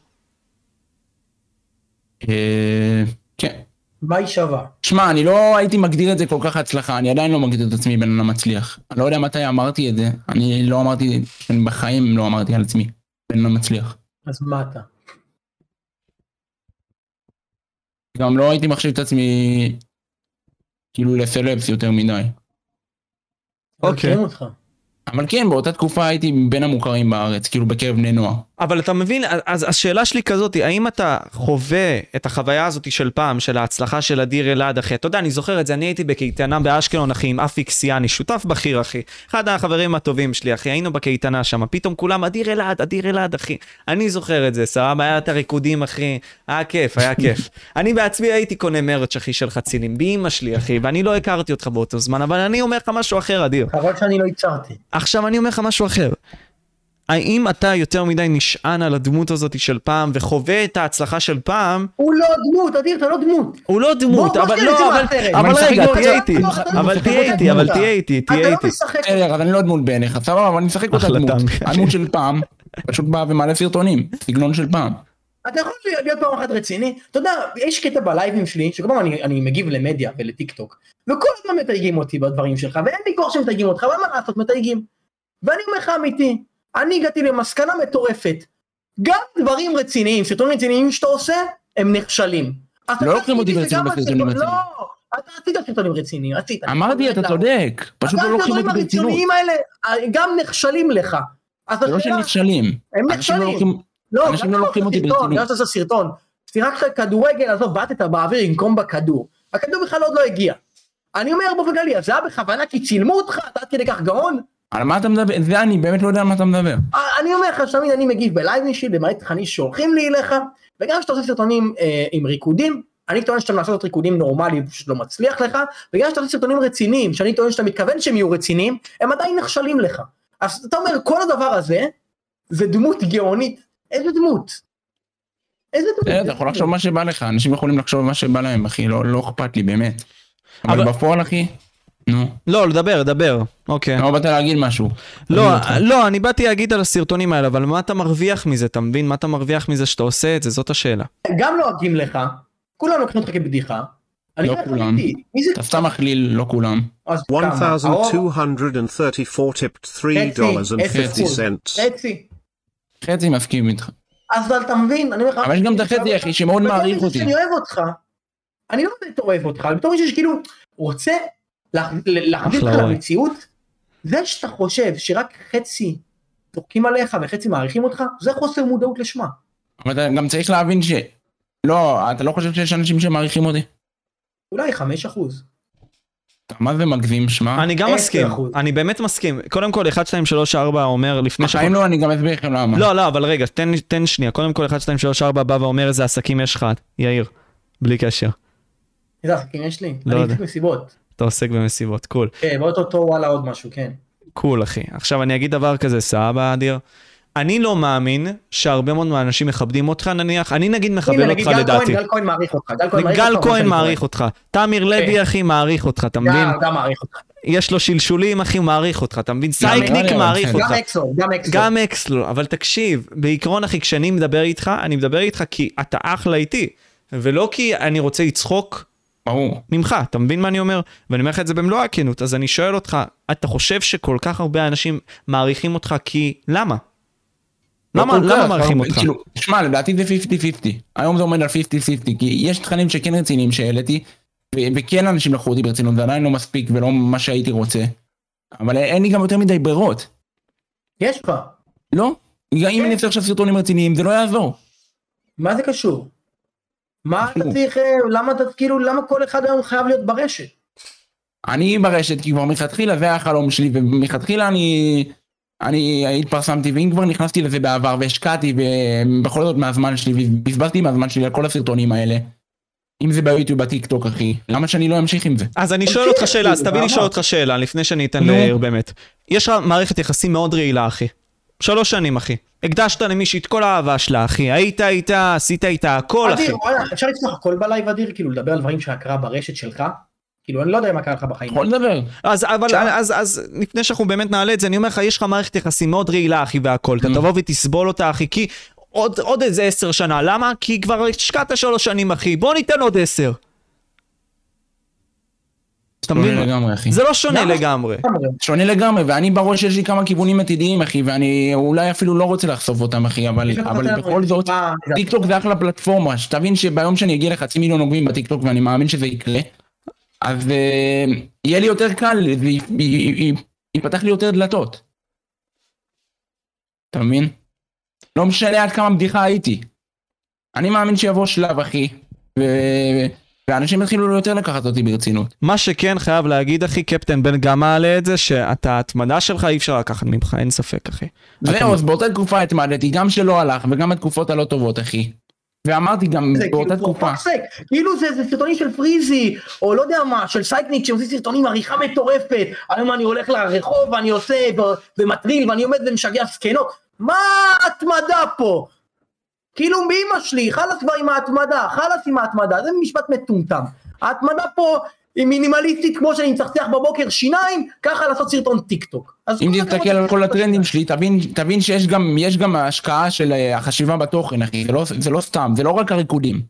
אה, כן. מה היא שווה? שמע, אני לא הייתי מגדיר את זה כל כך הצלחה, אני עדיין לא מגדיר את עצמי בן אדם מצליח. אני לא יודע מתי אמרתי את זה, אני לא אמרתי, אני בחיים לא אמרתי על עצמי, בן אדם מצליח. אז מה אתה? גם לא הייתי מחשיב את עצמי כאילו לסלבס יותר מדי. אוקיי. מכירים אותך. אבל כן, באותה תקופה הייתי בין המוכרים בארץ, כאילו בקרב בני נוער. אבל אתה מבין, אז השאלה שלי כזאת, האם אתה חווה את החוויה הזאת של פעם, של ההצלחה של אדיר אלעד, אחי? אתה יודע, אני זוכר את זה, אני הייתי בקייטנה באשקלון, אחי, עם אפיק סיאני, שותף בכיר, אחי. אחד החברים הטובים שלי, אחי, היינו בקייטנה שם, פתאום כולם, אדיר אלעד, אדיר אלעד, אחי. אני זוכר את זה, סבבה, היה את הריקודים, אחי, היה כיף, היה כיף. אני בעצמי הייתי קונה מרץ', אחי, של חצילים, באמא שלי, אחי, ואני לא הכרתי אותך באותו זמן, אבל אני אומר לך משהו אחר, אדיר. חבל שאני לא ייצרתי. עכשיו אני אומר לך משהו אחר. האם אתה יותר מדי נשען על הדמות הזאת של פעם וחווה את ההצלחה של פעם? הוא לא דמות, אדיר, אתה לא דמות. הוא לא דמות, אבל בוא לא, נשאיר אבל, אבל. רגע, אבל תהיה איתי, אבל תהיה איתי, אבל דמות. תהיה איתי, אתה תהיה לא איתי. משחק. בסדר, אז אני לא דמות בעיניך, סבבה, אבל אני משחק אותה דמות. הדמות של פעם, פשוט בא ומעלה סרטונים, סגנון של פעם. אתה יכול להיות פעם אחת רציני, אתה יודע, יש קטע בלייבים שלי, שכל פעם אני, אני מגיב למדיה ולטיק טוק, וכל הזמן מתייגים אותי בדברים שלך, ואין לי כוח שמתייגים אותך, אבל מה לעשות, מתייגים. ואני אומר לך אמיתי, אני הגעתי למסקנה מטורפת, גם דברים רציניים, סרטונים רציניים שאתה עושה, הם נכשלים. לא לוקחים אותי ברצינות בסרטונים הסרטון- רציניים. לא, אתה עשית סרטונים רציניים, עשית. אמרתי, אתה צודק, פשוט לא לוקחים אותי הדברים ברצינות. הרציניים האלה אה, גם נכשלים לך. זה לא שהם נכשלים. הם אנשים לא נכשלים. לוקחים- לא, אנשים גם לא לוקחים אותי ברצינות. גם כשאתה עושה סרטון, סטירת כדורגל, עזוב, בעטת באוויר במקום בכדור. הכדור בכלל עוד לא הגיע. אני אומר באופן כללי, אז זה היה בכוונה כי צילמו אותך, אתה עד כדי כך גאון? על מה אתה מדבר? זה אני באמת לא יודע על מה אתה מדבר. אה, אני אומר לך שתמיד אני מגיב בלייב אישי, למעט תכנים שהולכים לי אליך, וגם כשאתה עושה סרטונים אה, עם ריקודים, אני טוען שאתה מנסה לעשות ריקודים נורמליים, פשוט לא מצליח לך, וגם כשאתה עושה סרטונים רציניים, שאני טוען שאתה מתכוון שהם יהיו רציניים, הם עדיין נכשלים לך. אז אתה אומר, כל הדבר הזה, זה דמות גאונית. איזה דמות? איזה דמות? אתה יכול לחשוב מה שבא לך, אנשים יכולים לחשוב מה שבא להם, אחי, לא לא אכפת לי, באמת. אבל אבל- בפועל, אחי, נו, לא, לדבר, דבר. אוקיי. לא באת להגיד משהו. לא, אותך. לא, אני באתי להגיד על הסרטונים האלה, אבל מה אתה מרוויח מזה, אתה מבין? מה אתה מרוויח מזה שאתה עושה את זה? זאת השאלה. גם לועגים לך, כולם לוקחים אותך כבדיחה. אני לא כולם. אתה סתם מכליל, לא כולם. אז כמה? הרוב? 1234 tipped $3.50. חצי. חצי מסכים איתך. אז אתה מבין, אני אומר לך... אבל יש גם את החצי, אחי, שמאוד מעריך אותי. שאני אוהב אותך, אני לא באמת אוהב אותך, אני בתור מישהו שכאילו רוצה להחזיר אותך. למציאות, זה שאתה חושב שרק חצי זורקים עליך וחצי מעריכים אותך, זה חוסר מודעות לשמה. אבל אתה גם צריך להבין ש... לא, אתה לא חושב שיש אנשים שמעריכים אותי? אולי חמש אחוז. מה זה מגזים, שמע? אני גם מסכים. אני באמת מסכים. קודם כל, 1, 2, 3, 4 אומר לפני בחיים לא, אני גם אסביר לכם למה. לא, לא, אבל רגע, תן, תן שנייה. קודם כל, 1, 2, 3, 4 בא ואומר איזה עסקים יש לך, יאיר. בלי קשר. איזה עסקים יש לי? לא אני יודע. מסיבות. אתה עוסק במסיבות, cool. כן, ואו-טו-טו וואלה עוד משהו, כן. cool, אחי. עכשיו, אני אגיד דבר כזה, סבבה, אדיר. אני לא מאמין שהרבה מאוד מהאנשים מכבדים אותך, נניח, אני נגיד הנה, מכבד נגיד אותך גל לדעתי. כהן, גל כהן מעריך אותך. גל כהן מעריך גל אותך, כהן שאני מעריך. אותך. תמיר לוי, אחי, מעריך אותך, אתה מבין? גם, מעריך אותך. יש לו שלשולים, אחי, הוא מעריך אותך, אתה מבין? סייקניק מעריך אותך. גם אקסו, גם אקסו. גם אקסלו, אבל תקשיב, בעיקרון אחי, כשאני מדבר איתך, אני מדבר איתך כי אתה אחלה איתי, ולא כי אני רוצה לצחוק ברור. ממך, אתה מבין מה אני אומר? ואני אומר לך את זה במלוא הכנות, אז אני שואל אותך, אתה חושב שכל כך הרבה אנשים מעריכים אותך כי... למה? למה, לא למה כך, מעריכים אותך? כאילו, שמע, לדעתי זה 50-50. היום זה עומד על 50-50, כי יש תכנים שכן רציניים שהעליתי, וכן אנשים לקחו אותי ברצינות, זה עדיין לא מספיק ולא מה שהייתי רוצה. אבל אין לי גם יותר מדי ברירות. יש לך. לא? אם אני אעשה עכשיו סרטונים רציניים, זה לא יעזור. מה זה קשור? מה אתה. צריך, אה, למה אתה, כאילו, למה כל אחד היום חייב להיות ברשת? אני ברשת, כי כבר מלכתחילה זה היה החלום שלי, ומלכתחילה אני... אני התפרסמתי, ואם כבר נכנסתי לזה בעבר, והשקעתי, ובכל זאת מהזמן שלי, ובזבזתי מהזמן שלי על כל הסרטונים האלה. אם זה ביוטיוב, בטיק טוק, אחי, למה שאני לא אמשיך עם זה? אז אני שואל אותך שאלה, אז תביא לי? לשאול אותך שאלה, לפני שאני אתן. לעיר באמת. יש לך מערכת יחסים מאוד רעילה, אחי. שלוש שנים, אחי. הקדשת למישהי את כל האהבה שלה, אחי. היית איתה, עשית איתה הכל, אחי. אדיר, אפשר לפתוח הכל בלייב אדיר, כאילו לדבר על דברים שקרה ברשת שלך? כאילו, אני לא יודע מה קרה לך בחיים. יכול לדבר. אז אבל? אז אז לפני שאנחנו באמת נעלה את זה אני אומר לך יש לך מערכת יחסים מאוד רעילה אחי והכל אתה נו. תבוא ותסבול אותה אחי כי עוד עוד איזה עשר שנה למה כי כבר השקעת שלוש שנים אחי בוא ניתן עוד עשר. אתה שונה מבין? לגמרי, אחי. זה לא שונה למה? לגמרי. שונה לגמרי, ואני בראש יש לי כמה כיוונים עתידיים, אחי, ואני אולי אפילו לא רוצה לחשוף אותם, אחי, אבל אבל בכל זאת, מה- טיק טוק זה אחלה פלטפורמה, שתבין שביום שאני אגיע לחצי מיליון עוקבים בטיק טוק, ואני מאמין שזה יקרה, אז אה, יהיה לי יותר קל, ויפתח לי יותר דלתות. אתה מבין? לא משנה עד כמה בדיחה הייתי. אני מאמין שיבוא שלב, אחי, ו... ואנשים יתחילו יותר לקחת אותי ברצינות. מה שכן חייב להגיד אחי קפטן בן גם מעלה את זה שאתה ההתמדה שלך אי אפשר לקחת ממך אין ספק אחי. זהו, אז באותה תקופה התמדתי, גם שלא הלך, וגם התקופות הלא טובות, אחי. ואמרתי גם, זה באותה כאילו תקופה, כאילו זה, זה סרטונים של פריזי, או לא יודע מה, של סייקניק שעושים סרטונים עריכה מטורפת, היום אני הולך לרחוב ואני עושה ומטריל ואני עומד ומשגע זקנות, מה ההתמדה פה? כאילו באמא שלי, חלאס כבר עם ההתמדה, חלאס עם ההתמדה, זה משפט מטומטם. ההתמדה פה היא מינימליסטית כמו שאני מצחצח בבוקר שיניים, ככה לעשות סרטון טיק טוק. אם תסתכל על. כל הטרנדים שלי, תבין, תבין שיש גם, גם השקעה של אה, החשיבה בתוכן, אחי, זה לא, זה לא סתם, זה לא רק הריקודים.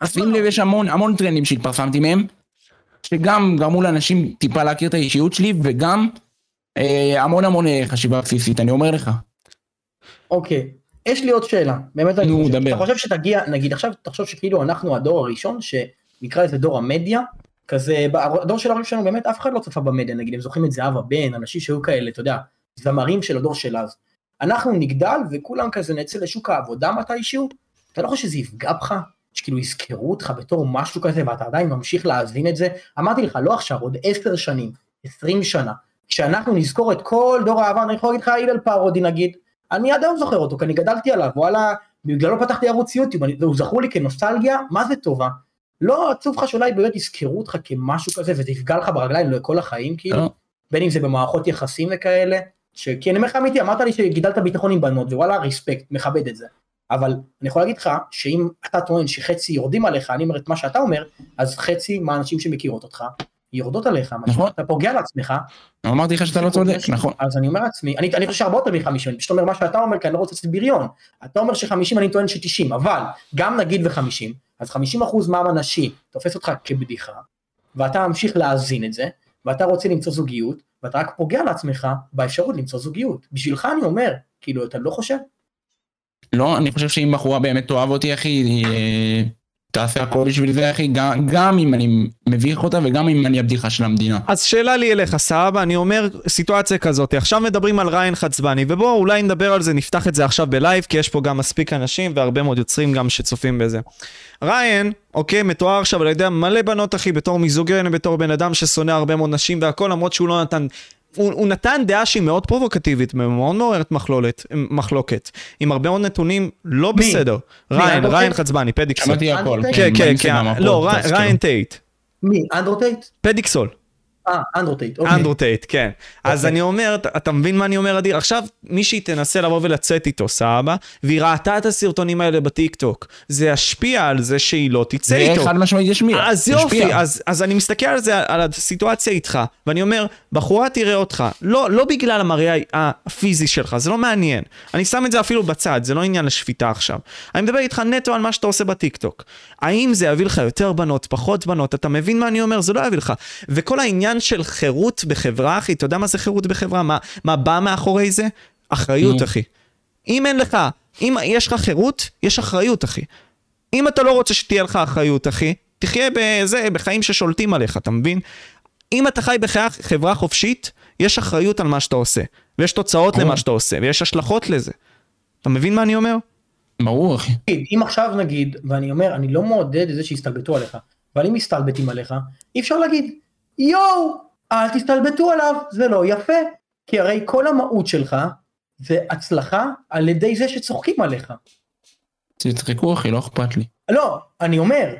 אז שים מה? לב, יש המון, המון טרנדים שהתפרסמתי מהם, שגם גרמו לאנשים טיפה להכיר את האישיות שלי, וגם אה, המון המון אה, חשיבה בסיסית, אני אומר לך. אוקיי, יש לי עוד שאלה, באמת אני חושב, דבר. אתה חושב שתגיע, נגיד עכשיו תחשוב שכאילו אנחנו הדור הראשון שנקרא לזה דור המדיה, כזה, הדור של ההורים שלנו באמת אף אחד לא צפה במדיה, נגיד הם זוכרים את זהבה בן, אנשים שהיו כאלה, אתה יודע, זמרים של הדור של אז. אנחנו נגדל וכולם כזה נצא לשוק העבודה מתישהו, אתה לא חושב שזה יפגע בך? שכאילו יזכרו אותך בתור משהו כזה ואתה עדיין ממשיך להאזין את זה, אמרתי לך, לא עכשיו, עוד עשר שנים, עשרים שנה, כשאנחנו נזכור את כל דור העבר, אני יכול להגיד לך הלל פרודי נגיד, אני עד היום זוכר אותו, כי אני גדלתי עליו, וואלה, בגללו פתחתי ערוץ יוטיוב, והוא זכור לי כנוסטלגיה, מה זה טובה. לא עצוב לך שאולי באמת יזכרו אותך כמשהו כזה וזה יפגע לך ברגליים לכל החיים כאילו, לא. בין אם זה במערכות יחסים וכאלה, כי אני אומר לך אמיתי, אמרת לי שגידלת ביטחון עם בנות, ווואלה רספקט, מכבד את זה. אבל אני יכול להגיד לך שאם אתה טוען שחצי יורדים עליך, אני אומר את מה שאתה אומר, אז חצי מהאנשים שמכירות אותך יורדות עליך, נכון. אתה פוגע לעצמך. אמרתי לך שאתה לא צודק, נכון. אז אני אומר לעצמי, אני, אני חושב שהרבה יותר מחמישים, אני פשוט אומר מה שאתה אומר, כי אני לא רוצה לעשות בריון. אתה אומר שחמישים, אני טוען שתשעים, אבל גם נגיד וחמישים, אז חמישים אחוז מע"מ הנשי תופס אותך כבדיחה, ואתה ממשיך להאזין את זה, ואתה רוצה למצוא זוגיות, ואתה רק פוגע לעצמך באפשרות למצוא זוגיות. בשבילך אני אומר, כאילו, אתה לא חושב? לא, אני חושב שאם בחורה באמת תאהב אותי, אחי, היא אה, תעשה הכל בשביל זה, אחי, גם, גם אם אני מביך אותה וגם אם אני הבדיחה של המדינה. אז שאלה לי אליך, סבבה, אני אומר סיטואציה כזאת, עכשיו מדברים על ריין חצבני, ובואו אולי נדבר על זה, נפתח את זה עכשיו בלייב, כי יש פה גם מספיק אנשים והרבה מאוד יוצרים גם שצופים בזה. ריין, אוקיי, מתואר עכשיו על ידי מלא בנות, אחי, בתור מיזוגן, בתור בן אדם ששונא הרבה מאוד נשים והכל, למרות שהוא לא נתן... הוא, הוא נתן דעה שהיא מאוד פרובוקטיבית, מאוד מעוררת מחלולת, מחלוקת, עם הרבה מאוד נתונים לא מי? בסדר. מי, ריין, אנדרו ריין טייט? חצבני, פדיקסול. שמעתי הכל. כן, כן, כן, כן, לא, ריין. טייט. מי? אנדרוטייט? פדיקסול. אה, אנדרוטייט, אוקיי. אנדרוטייט, כן. אז אוקיי. אני אומר, אתה- אתה מבין מה אני אומר, אדיר? עכשיו, מישהי תנסה לבוא ולצאת איתו, סבבה? והיא ראתה את הסרטונים האלה בטיקטוק. זה ישפיע על זה שהיא לא תצא זה איתו. חד משמעית ישמיע. אז. יופי, אז, אז אני מסתכל על זה, על הסיטואציה איתך, ואני אומר, בחורה תראה אותך, לא, לא בגלל המראה הפיזי שלך, זה לא מעניין. אני שם את זה אפילו בצד, זה לא עניין לשפיטה עכשיו. אני מדבר איתך נטו על מה שאתה עושה בטיקטוק. האם זה יביא לך יותר בנות, פחות בנות, אתה מבין מה אני אומר? זה לא יביא לך. וכל העניין של חירות בחברה, אחי, אתה יודע מה זה חירות בחברה? מה, מה בא מאחורי זה? אחריות. אחי. אם אין לך, אם יש לך חירות, יש אחריות, אחי. אם אתה לא רוצה שתהיה לך אחריות, אחי, תחיה בזה, בחיים ששולטים עליך, אתה מבין? אם אתה חי בחברה חופשית, יש אחריות על מה שאתה עושה. ויש תוצאות. למה שאתה עושה, ויש השלכות לזה. אתה מבין מה אני אומר? ברור, אחי. אם עכשיו נגיד, ואני אומר, אני לא מעודד את זה שיסתלבטו עליך, אבל אם מסתלבטים עליך, אי אפשר להגיד, יואו, אל תסתלבטו עליו, זה לא יפה. כי הרי כל המהות שלך זה הצלחה על ידי זה שצוחקים עליך. תצחקו, אחי, לא אכפת לי. לא, אני אומר,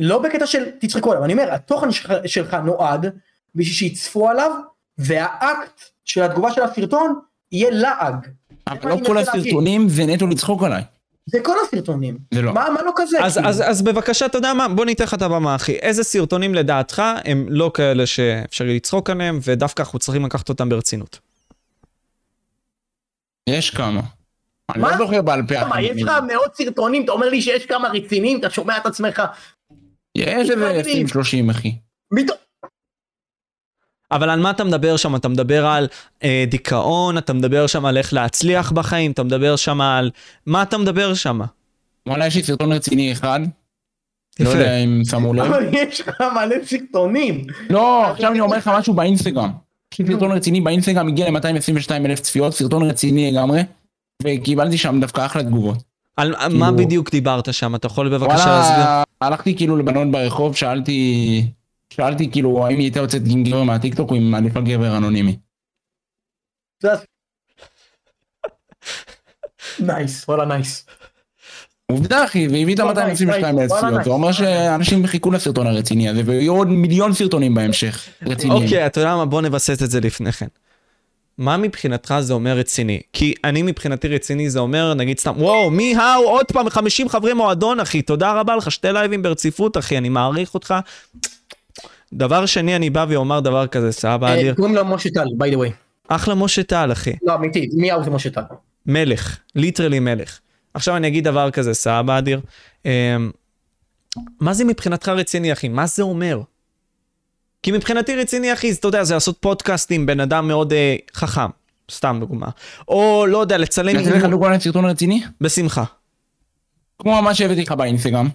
לא בקטע של תצחקו עליו, אני אומר, התוכן שלך, שלך נועד בשביל שיצפו עליו, והאקט של התגובה של הסרטון יהיה לעג. אבל מה לא כל? הסרטונים זה נטו לצחוק עליי. זה כל הסרטונים. זה לא. מה, מה לא כזה? אז, כאילו? אז, אז בבקשה, אתה יודע מה? בוא ניתן לך את הבמה, אחי. איזה סרטונים לדעתך הם לא כאלה שאפשרי לצחוק עליהם, ודווקא אנחנו צריכים לקחת אותם ברצינות? יש כמה. אני מה? לא זוכר בעל פה. מה, אחי. יש לך מאות סרטונים, אתה אומר לי שיש כמה רציניים, אתה שומע את עצמך. יש איזה מדהים. 20-30, אחי. מתוך- אבל על מה אתה מדבר שם? אתה מדבר על אה, דיכאון, אתה מדבר שם על איך להצליח בחיים, אתה מדבר שם על... מה אתה מדבר שם? וואלה, יש לי סרטון רציני אחד. לא. יודע אם שמו לב. אבל יש לך מלא סרטונים. לא, עכשיו אני אומר לך משהו באינסטגרם. יש לי סרטון רציני באינסטגרם, הגיע ל-222 אלף צפיות, סרטון רציני לגמרי, וקיבלתי שם דווקא אחלה תגובות. על כאילו- מה בדיוק דיברת שם? אתה יכול בבקשה להסביר? וואלה, הלכתי כאילו לבנות ברחוב, שאלתי, שאלתי כאילו האם היא הייתה יוצאת עם גבר מהטיקטוק או עם מעדיפה גבר אנונימי. nice, וואלה nice. עובדה אחי, והביא את וואלה, ה-222 אלף וואלה, צפיות, nice. זה אומר שאנשים חיכו לסרטון הרציני הזה, ויהיו עוד מיליון סרטונים בהמשך, רציניים. אוקיי, אתה יודע מה? בוא נבסס את זה לפני כן. מה מבחינתך זה אומר רציני? כי אני מבחינתי רציני זה אומר, נגיד סתם, וואו, מי האו, עוד פעם 50 חברי מועדון, אחי, תודה רבה לך, שתי לייבים ברציפות, אחי, אני מעריך אותך. דבר שני, אני בא ואומר דבר כזה, סבא אה, אדיר. קוראים לו משה טל, by the way. אחלה משה טל, אחי. לא, אמיתי, מי האו זה משה טל? מלך, literally מלך. עכשיו אני אגיד דבר כזה, סבא אדיר. אמ, מה זה מבחינתך רציני, אחי? מה זה אומר? כי מבחינתי רציני, אחי, אתה יודע, זה לעשות פודקאסט עם בן אדם מאוד אה, חכם, סתם דוגמה. או, לא יודע, לצלם... אני אתן לך דוגמא לסרטון רציני? בשמחה. כמו מה שהבאתי לך באינסטגרם.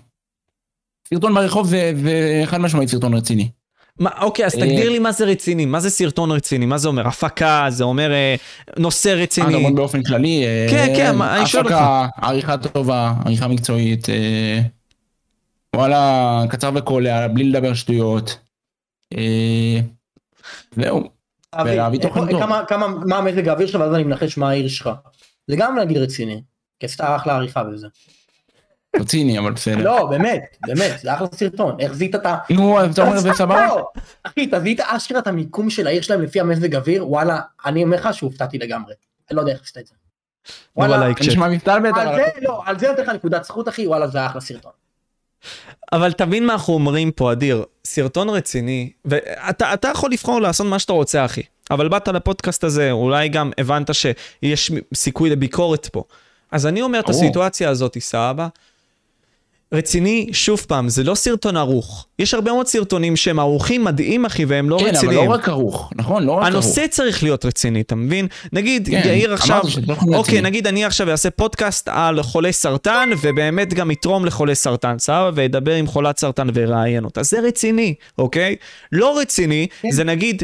סרטון ברחוב זה זה חד משמעית סרטון רציני. מה, אוקיי, אז אה, תגדיר לי מה זה רציני, מה זה סרטון רציני, מה זה אומר? הפקה, זה אומר אה, נושא אה, אתה רציני. אומר באופן כללי. אה, כן, כן, אני שואל הפקה, עריכה טובה, עריכה מקצועית. אה, וואלה, קצר וקולע, בלי לדבר שטויות. אה, זהו. ולהביא תוכן טוב. כמה, כמה, מה המזג האוויר שלך ואז אני מנחש מה העיר שלך. זה גם להגיד רציני. כי עשתה אחלה עריכה בזה. לא ציני, אבל בסדר. לא, באמת, באמת, זה אחלה סרטון. איך זיהית את ה... נו, אתה אומר זה סבבה? לא, אחי, אתה זיהית אשכרה את המיקום של העיר שלהם לפי המזג אוויר, וואלה, אני אומר לך שהופתעתי לגמרי. אני לא יודע איך עשית את זה. וואלה, נשמע מסתלבט, על. זה, לא, על זה נותן לך נקודת זכות, אחי, וואלה, זה אחלה סרטון. אבל תבין מה אנחנו אומרים פה, אדיר. סרטון רציני, ואתה אתה יכול לבחור לעשות מה שאתה רוצה, אחי. אבל באת לפודקאסט הזה, אולי גם הבנת שיש סיכוי לביקורת פה. אז אני אומר את. הסיטואציה הזאת, סבבה? רציני, שוב פעם, זה לא סרטון ערוך. יש הרבה מאוד סרטונים שהם ערוכים מדהים, אחי, והם לא כן, אבל רציניים. לא רק ערוך, נכון? לא רק ערוך. הנושא צריך להיות רציני, אתה מבין? נגיד, כן, יאיר עכשיו, תוכן אוקיי, רציני. נגיד אני עכשיו אעשה פודקאסט על חולי סרטן, ובאמת גם יתרום לחולי סרטן, סבבה? וידבר עם חולת סרטן ויראיין אותה. זה רציני, אוקיי? לא רציני, כן. זה נגיד...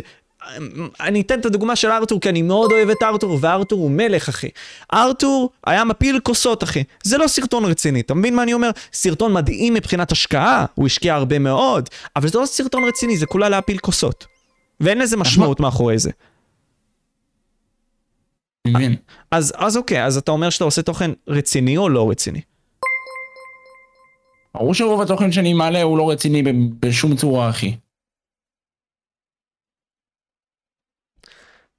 אני אתן את הדוגמה של ארתור, כי אני מאוד אוהב את ארתור, וארתור הוא מלך, אחי. ארתור היה מפיל כוסות, אחי. זה לא סרטון רציני, אתה מבין מה אני אומר? סרטון מדהים מבחינת השקעה, הוא השקיע הרבה מאוד, אבל זה לא סרטון רציני, זה כולה להפיל כוסות. ואין לזה משמעות מאחורי זה. מבין. אז, אז אוקיי, אז אתה אומר שאתה עושה תוכן רציני או לא רציני? ברור שרוב התוכן שאני מעלה הוא לא רציני בשום צורה, אחי.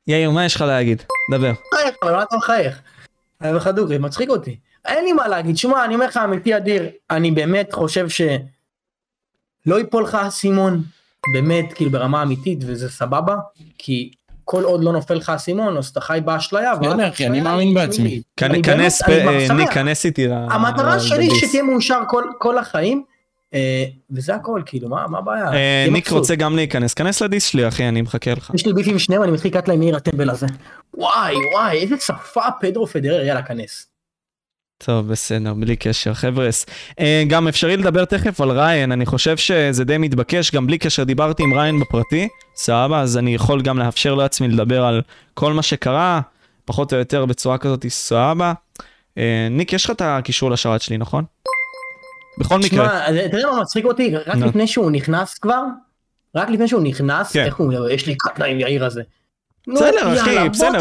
יאיר, מה יש לך להגיד? דבר. מחייך, אבל מה אתה מחייך? אני אומר לך דוגרי, מצחיק אותי. אין לי מה להגיד, שמע, אני אומר לך אמיתי אדיר, אני באמת חושב ש... לא ייפול לך האסימון, באמת, כאילו ברמה אמיתית, וזה סבבה, כי כל עוד לא נופל לך האסימון, אז אתה חי באשליה. בסדר, אחי, אני מאמין בעצמי. כנס, אה, איתי ל... המטרה שלי. שתהיה מאושר כל, כל החיים, וזה הכל, כאילו, מה, מה הבעיה? אה, ניק. רוצה גם להיכנס, כנס לדיס שלי, אחי, אני מחכה לך. יש לי ביף עם שניהם, אני מתחיל לקראת להם מאיר הטמבל הזה. וואי, וואי, איזה שפה פדרו פדרר, יאללה, כנס. טוב, בסדר, בלי קשר. חבר'ס, אה, גם אפשרי לדבר תכף על ריין, אני חושב שזה די מתבקש, גם בלי קשר דיברתי עם ריין בפרטי, סבבה, אז אני יכול גם לאפשר לעצמי לדבר על כל מה שקרה, פחות או יותר בצורה כזאת, סבבה. אה, ניק, יש לך את הקישור לשרת שלי, נכון? בכל מקרה, תשמע, אז אתה יודע מה מצחיק אותי? רק נו. לפני שהוא נכנס כבר, רק לפני שהוא נכנס, כן. איך הוא, יש לי קטנה עם יאיר הזה. בסדר, אחי, בסדר.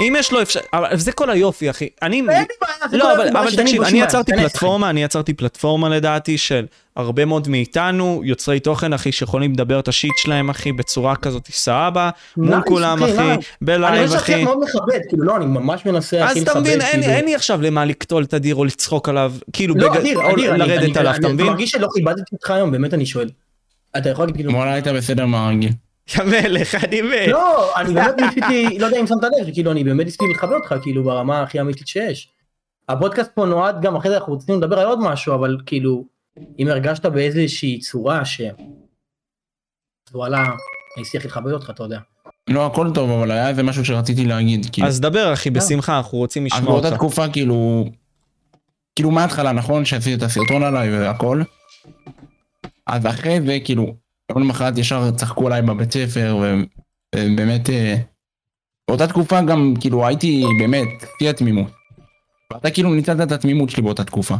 אם יש לו אפשר... אבל זה כל היופי, אחי. אני... אין לי בעיה, זה לא, כל אבל, תקשיב, אני יצרתי פלטפורמה, אני יצרתי פלטפורמה לדעתי של הרבה מאוד מאיתנו, יוצרי תוכן, אחי, שיכולים לדבר את השיט שלהם, אחי, בצורה כזאת סבבה, מול כולם, אחי. אני בלייב, חושב אחי. שאתה מאוד מכבד, כאילו לא, אני ממש מנסה אז הכי אתה לכבד, מבין, אין, כאילו. אין לי עכשיו למה לקטול את הדיר או לצחוק עליו, כאילו, לא, או אני- לרדת אני- עליו, אני- אתה אני מבין? מרגיש שלא כיבדתי אותך היום, באמת אני שואל. אתה יכול להגיד כאילו, וואלה היית בסדר מהרגיל. יא מלך, אני מת. לא, אני באמת ניסיתי, לא יודע אם שמת לב, כאילו אני באמת ניסיתי לכבד אותך, כאילו ברמה הכי אמיתית שיש. הפודקאסט פה נועד גם אחרי זה אנחנו רוצים לדבר על עוד משהו, אבל כאילו, אם הרגשת באיזושהי צורה ש... אז וואלה, ניסיתי איך לכבד אותך, אתה יודע. לא, הכל טוב, אבל היה איזה משהו שרציתי להגיד. כאילו. אז דבר, אחי, בשמחה, אנחנו רוצים אז לשמוע באותה אותך. תקופה כאילו, כאילו מההתחלה נכון שעשיתי את הסרטון עליי והכל. אז אחרי זה כאילו, יום למחרת ישר צחקו עליי בבית ספר ובאמת, אה, באותה תקופה גם כאילו הייתי באמת, שיא התמימות. ואתה כאילו ניצלת את התמימות שלי באותה תקופה.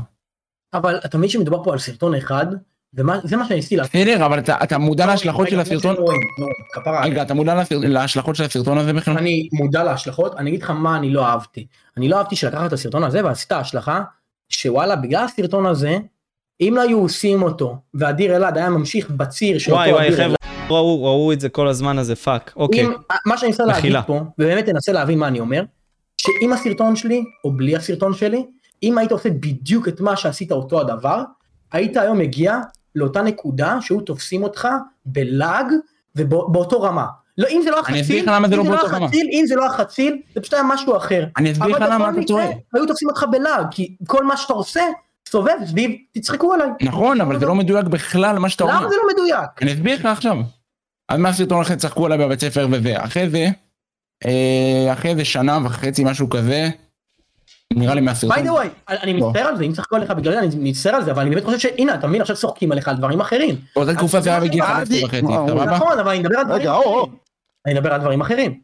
אבל אתה מבין שמדובר פה על סרטון אחד, וזה מה שניסיתי לעשות. בסדר, אבל אתה, אתה מודע להשלכות של הסרטון? לא לא כפרה. רגע, אתה מודע להשלכות של הסרטון הזה בכלל? אני מודע להשלכות, אני אגיד לך מה אני לא אהבתי. אני לא אהבתי שלקחת את הסרטון הזה ועשית השלכה, שוואלה, בגלל הסרטון הזה, אם לא היו עושים אותו, ואדיר אלעד היה ממשיך בציר של וואי אותו וואי, אדיר חבר'ה, אלעד, ראו ראו את זה כל הזמן הזה, פאק. אוקיי. אם, מה שאני מנסה להגיד. פה, ובאמת תנסה להבין מה אני אומר, שאם הסרטון שלי, או בלי הסרטון שלי, אם היית עושה בדיוק את מה שעשית אותו הדבר, היית היום מגיע לאותה נקודה שהיו תופסים אותך בלעג ובאותו רמה. לא, אם זה לא אני החציל, אסביר לך למה זה אם לא באותו רמה. אם זה לא החציל, זה פשוט היה משהו אחר. אני אסביר לך למה אתה טועה. היו תופסים אותך בלעג, כי כל מה שאתה עושה, סובב סביב, תצחקו עליי. נכון, אבל זה לא מדויק בכלל מה שאתה אומר. למה זה לא מדויק? אני אסביר לך עכשיו. אז מהסרטון אחרי צחקו עליי בבית ספר וזה. אחרי זה, אה, אחרי זה שנה וחצי משהו כזה, נראה לי מהסרטון. by the way, אני. מצטער על זה, אם צחקו עליך בגלל זה, אני מצטער על זה, אבל אני באמת חושב שהנה, אתה מבין, עכשיו צוחקים עליך על דברים אחרים. באותה תקופה זה היה בגיל 15 וחצי, אה, סבבה? נכון, אבל אני מדבר על דברים. אחרים. אני מדבר על דברים אחרים.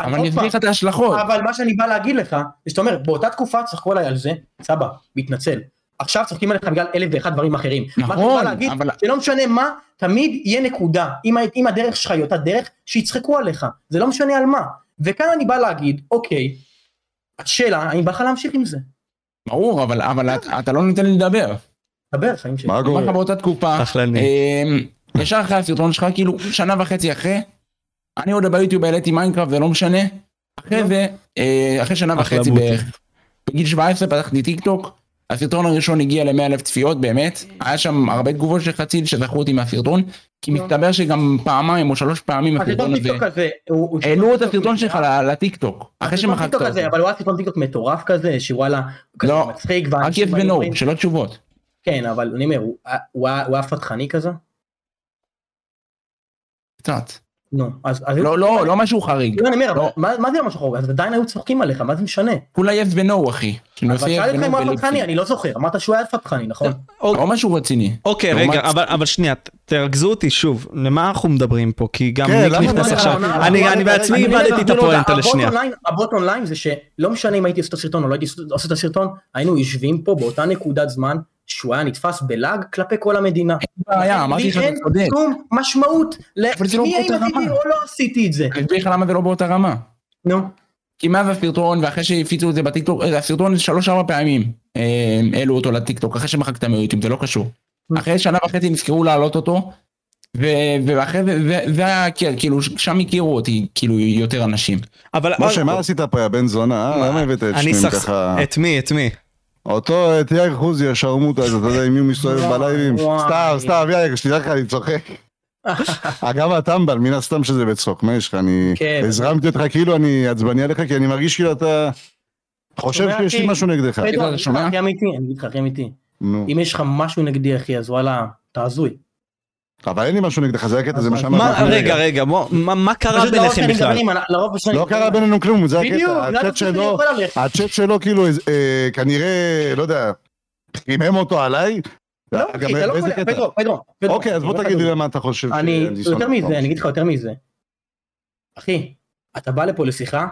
אבל עוד אני אסביר לך את ההשלכות. אבל מה שאני בא להגיד לך, זה שאתה אומר, באותה תקופה צחקו עליי על זה, סבא, מתנצל. עכשיו צוחקים עליך בגלל אלף ואחד דברים אחרים. מה נכון, בא להגיד, אבל- שלא משנה מה, תמיד יהיה נקודה. אם, אם הדרך שלך היא אותה דרך, שיצחקו עליך. זה לא משנה על מה. וכאן אני בא להגיד, אוקיי, השאלה, האם בא לך להמשיך עם זה? ברור, אבל, אבל אתה, אתה לא נותן לי לדבר. דבר, חיים שלי. מה קורה? באותה תקופה. אמ, ישר אחרי הסרטון שלך, כאילו שנה וחצי אחרי, אני עוד ביוטיוב העליתי מיינקראפט, זה לא משנה. אחרי נו. זה, אה, אחרי שנה וחצי. בערך, בגיל 17 פתחתי טיק טוק, הסרטון הראשון הגיע ל-100 אלף צפיות באמת, היה שם הרבה תגובות של חציל שזכרו אותי מהסרטון, כי נו. מסתבר שגם פעמיים או שלוש פעמים הסרטון הזה, העלו את הסרטון שלך לטיק טוק, אחרי שמחקת אותו. אבל הוא היה סרטון טיקטוק מטורף כזה, שוואלה, כזה לא, מצחיק, רק yes באים ו-no, ואומרים- שאלות תשובות. כן, אבל אני אומר, הוא היה פתחני כזה? קצת. נו, אז... אז- לא, לא, לא משהו חריג. לא, אני אומר, אבל לא. מה זה משהו חורג? אז עדיין היו צוחקים עליך, מה זה משנה? כולה yes ו-no אחי. אבל שנושא yes שאלתי אותך אם הוא היה פתחני. אני לא זוכר, אמרת שהוא היה פתחני, נכון? לא משהו רציני. אוקיי, לעומת- רגע, אבל, אבל שנייה, תרכזו אותי שוב, למה אנחנו מדברים פה? כי גם כן, ניק נכנס לא, עכשיו. לא, לא, אני לא, בעצמי איבדתי את אומר, הפואנטה לשנייה. הבוט אונליין זה שלא משנה אם הייתי עושה את הסרטון או לא הייתי עושה את הסרטון, היינו יושבים פה באותה נקודת זמן שהוא היה נתפס בלעג כלפי כל המדינה. בעיה, אמרתי לך לי אתה אין צודק. שום משמעות זה לא למי האם עשיתי רמה. או לא עשיתי את זה. אני אסביר לך למה זה לא באותה רמה. נו, כי מאז הסרטון ואחרי שהפיצו את זה בטיקטוק, אה, הסרטון שלוש ארבע פעמים אה, העלו אותו לטיקטוק אחרי שמחקת מיוטיוב זה לא קשור. אחרי שנה וחצי נזכרו להעלות אותו. ו- ואחרי זה זה- זה היה כן, כאילו שם הכירו אותי כאילו יותר אנשים. אבל... משה, מה עשית פה, יא בן זונה? אה? למה הבאת את סכס... ככה? את מי? את מי? אותו, את יאיר חוזי, השרמוטה הזה, אתה יודע עם מי הוא מסתובב בלייבים? סתם, סתם, יאיר, שתדע לך, אני צוחק. אה, גם הטמבל, מן הסתם שזה בצחוק, מה יש לך? אני כן. הזרמתי אותך כאילו אני עצבני עליך, כי אני מרגיש כאילו אתה חושב שיש לי? משהו נגדך. אני אגיד לך שומע? הכי אמיתי, אני אגיד לך הכי אמיתי. נו, אם יש לך משהו נגדי אחי, אז וואלה, אתה הזוי. אבל אין לי משהו נגדך, זה הקטע, זה מה שאמרתי. מה, רגע, רגע, מה מה קרה לרוב ביניכם בכלל? לא קרה בינינו כלום, זה הקטע. הצ'אט שלו, כאילו אה, כנראה, לא יודע, חימם אותו עליי. לא, אחי, אתה לא יכול... פדרו, פדרו. אוקיי, אז בוא לך תגיד לי. למה אתה חושב אני, יותר. מזה, אני אגיד לך יותר מזה. אחי, אתה בא לפה לשיחה,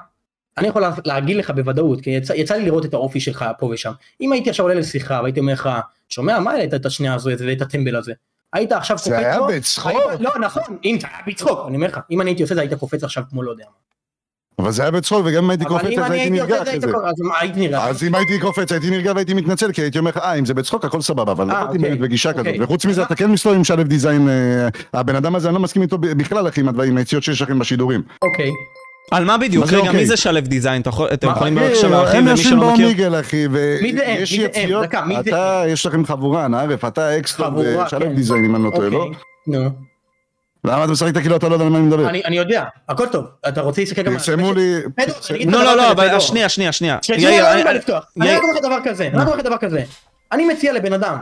אני יכול לה- להגיד לך בוודאות, כי יצא, יצא לי לראות את האופי שלך פה ושם. אם הייתי עכשיו עולה לשיחה והייתי אומר לך, שומע, מה העלית את השנייה הזו ואת הטמבל הזה? היית עכשיו קופץ זה היה לו, בצחוק. היית- לא, נכון, אם זה היה בצחוק, אני אומר לך, אם אני הייתי עושה זה היית קופץ עכשיו כמו לא יודע מה. אבל זה היה בצחוק, וגם אם הייתי קופץ אז הייתי נרגע אחרי זה. אז אם הייתי קופץ הייתי נרגע והייתי מתנצל, כי הייתי אומר לך, אה, אם זה בצחוק הכל סבבה, אבל לא אה, באתי אוקיי. באמת בגישה כזאת. אוקיי. וחוץ מזה, אתה כן מסתובב עם שלב דיזיין, אה, הבן אדם הזה, אני לא מסכים איתו בכלל, אחי, עם היציאות שיש לכם בשידורים. אוקיי. על מה בדיוק? רגע, אוקיי? מי זה שלב דיזיין? אתם יכולים אחי, בבקשה אה, להרחיב למי יושבים שלא מכיר? באומיגל, אחי, מי זה הם? ויש מי זה הם? יציאות, דקה, מי זה אתה, יש לכם חבורה, נערף, אתה אקסטרה חבורה, ושלב כן. דיזיין, אם אני לא טועה, לא? אוקיי. נו. למה אתה משחק כאילו אתה לא יודע על מה אני מדבר? אני יודע, הכל טוב. אתה רוצה להסתכל גם על... פרסמו לי... לא, לא, לא, אבל. שנייה, שנייה, שנייה. לא, אני- לא, לא רק אומר לך דבר כזה, אני רק אומר לך דבר כזה. אני מציע לבן אדם,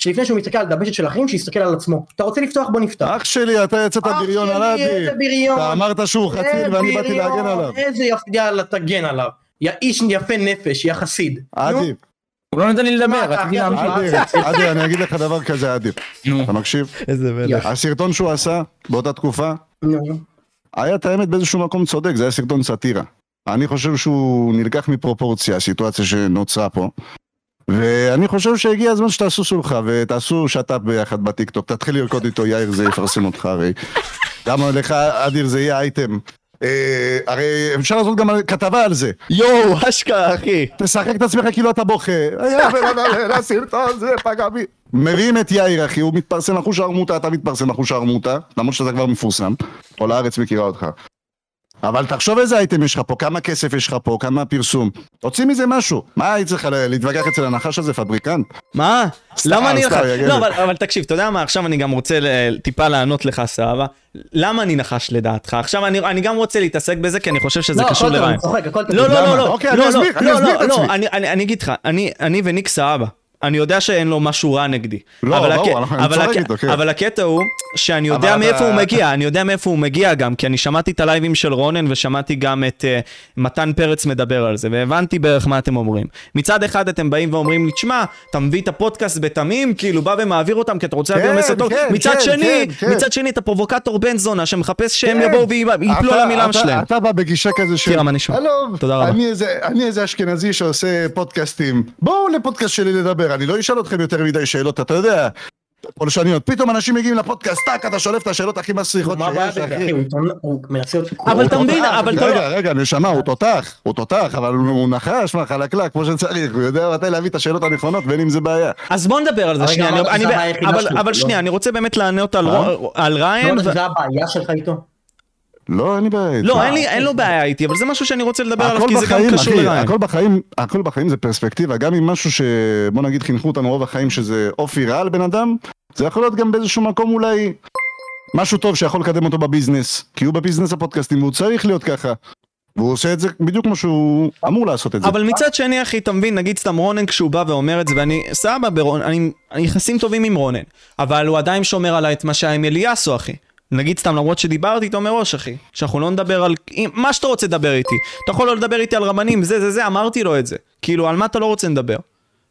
שלפני שהוא מסתכל על דבשת של אחרים, שיסתכל על עצמו. אתה רוצה לפתוח? בוא נפתח. אח שלי, אתה יצאת אח בריון שלי, על אדי. איזה בריון. אתה אמרת שהוא חציל ואני באתי להגן עליו. איזה יפ... יאללה, תגן עליו. יא איש יפה נפש, יא חסיד. אדי, הוא לא נותן לי לדבר, רציתי להמשיך. אדי, אני אגיד לך דבר כזה, אדי. אתה מקשיב? איזה מלך. הסרטון שהוא עשה באותה תקופה. היה את האמת באיזשהו מקום צודק, זה היה סרטון סאטירה. אני חושב שהוא נלקח מפרופורציה, הסיטואציה שנוצרה פה. ואני חושב שהגיע הזמן שתעשו סולחה ותעשו שת"פ ביחד בטיקטוק, תתחיל לרקוד איתו יאיר זה יפרסם אותך הרי. גם לך אדיר זה יהיה אייטם. אה, הרי אפשר לעשות גם כתבה על זה. יואו, אשכרה, אחי. תשחק את עצמך כאילו אתה בוכה. היה בן אדם, הסרטון זה פגע בי. מביאים את יאיר אחי, הוא מתפרסם אחוש ערמוטה, אתה מתפרסם אחוש ערמוטה, למרות שאתה כבר מפורסם. כל הארץ מכירה אותך. אבל תחשוב איזה אייטם יש לך פה, כמה כסף יש לך פה, כמה פרסום. תוציא מזה משהו. מה היית צריכה ל- להתווכח אצל הנחש הזה, פבריקנט? מה? למה אני נחש? לא, אבל- אבל תקשיב, אתה יודע מה, עכשיו אני גם רוצה ל- טיפה לענות לך, סבבה? למה אני נחש לדעתך? עכשיו אני אני גם רוצה להתעסק בזה, כי אני חושב שזה לא, קשור הכל טוב, לרעיון. אני צוחק, הכל טוב. לא, לא? לא, לא, אוקיי, לא, אני לא, אסביר, אני לא, אסביר לא, את לא, עצמי. אני- אני אני אגיד לך, אני וניק סבבה. אני יודע שאין לו משהו רע נגדי. לא, אבל ברור, הק- אני צוחק איתו, כן. אבל הקטע הוא שאני יודע מאיפה אתה- הוא מגיע, אני יודע מאיפה הוא מגיע גם, כי אני שמעתי את הלייבים של רונן ושמעתי גם את אה, מתן פרץ מדבר על זה, והבנתי בערך מה אתם אומרים. מצד אחד אתם באים ואומרים לי, תשמע, אתה מביא את הפודקאסט בתמים, כאילו בא ומעביר אותם כי אתה רוצה כן, להביא מסר טוב. כן, מצד כן, שני, כן, כן. מצד שני אתה פרובוקטור בן זונה שמחפש שהם כן. יבואו ויפלו על המילה שלהם. אתה בא בגישה כזה של... טירה, מה נשמע? תודה רבה. אני איזה אשכנזי שעושה פודקאסטים. בואו לפודקאסט שלי לדבר. מדבר, אני לא אשאל אתכם יותר מדי שאלות, אתה יודע, פולשניות. פתאום אנשים מגיעים לפודקאסט, טאק, אתה שולף את השאלות הכי מסריחות שיש, אחי. הוא מנסה להיות... אבל אתה מבין. אבל אתה רגע, רגע, נשמה, הוא תותח, הוא תותח, אבל הוא נחש, מה, חלקלק, כמו שצריך, הוא יודע מתי להביא את השאלות הנכונות, ואין עם זה בעיה. אז בוא נדבר על זה שנייה, אבל- לא? שנייה, אני רוצה באמת לענות על אה? לא ריין. יודע ו- שזה הבעיה שלך איתו? לא, אין לי בעיה. לא, אין לי- אין לו בעיה איתי, אבל זה משהו שאני רוצה לדבר עליו, כי זה גם בחיים, קשור אחי, לריין. הכל בחיים, הכל בחיים זה פרספקטיבה, גם אם משהו שבוא נגיד חינכו אותנו רוב החיים שזה אופי רע לבן אדם, זה יכול להיות גם באיזשהו מקום אולי משהו טוב שיכול לקדם אותו בביזנס, כי הוא בביזנס הפודקאסטים והוא צריך להיות ככה. והוא עושה את זה בדיוק כמו שהוא אמור לעשות את זה. אבל מצד שני, אחי, אתה מבין, נגיד סתם רונן כשהוא בא ואומר את זה, ואני, סבבה, ברונן, אני, אני יחסים טובים עם רונן, אבל הוא עדיין שומר עליי את מה שהיה עם אליאסו, אחי. נגיד סתם, למרות שדיברתי איתו מראש, אחי, שאנחנו לא נדבר על... מה שאתה רוצה לדבר איתי. אתה יכול לא לדבר איתי על רבנים, זה, זה, זה, אמרתי לו את זה. כאילו, על מה אתה לא רוצה לדבר?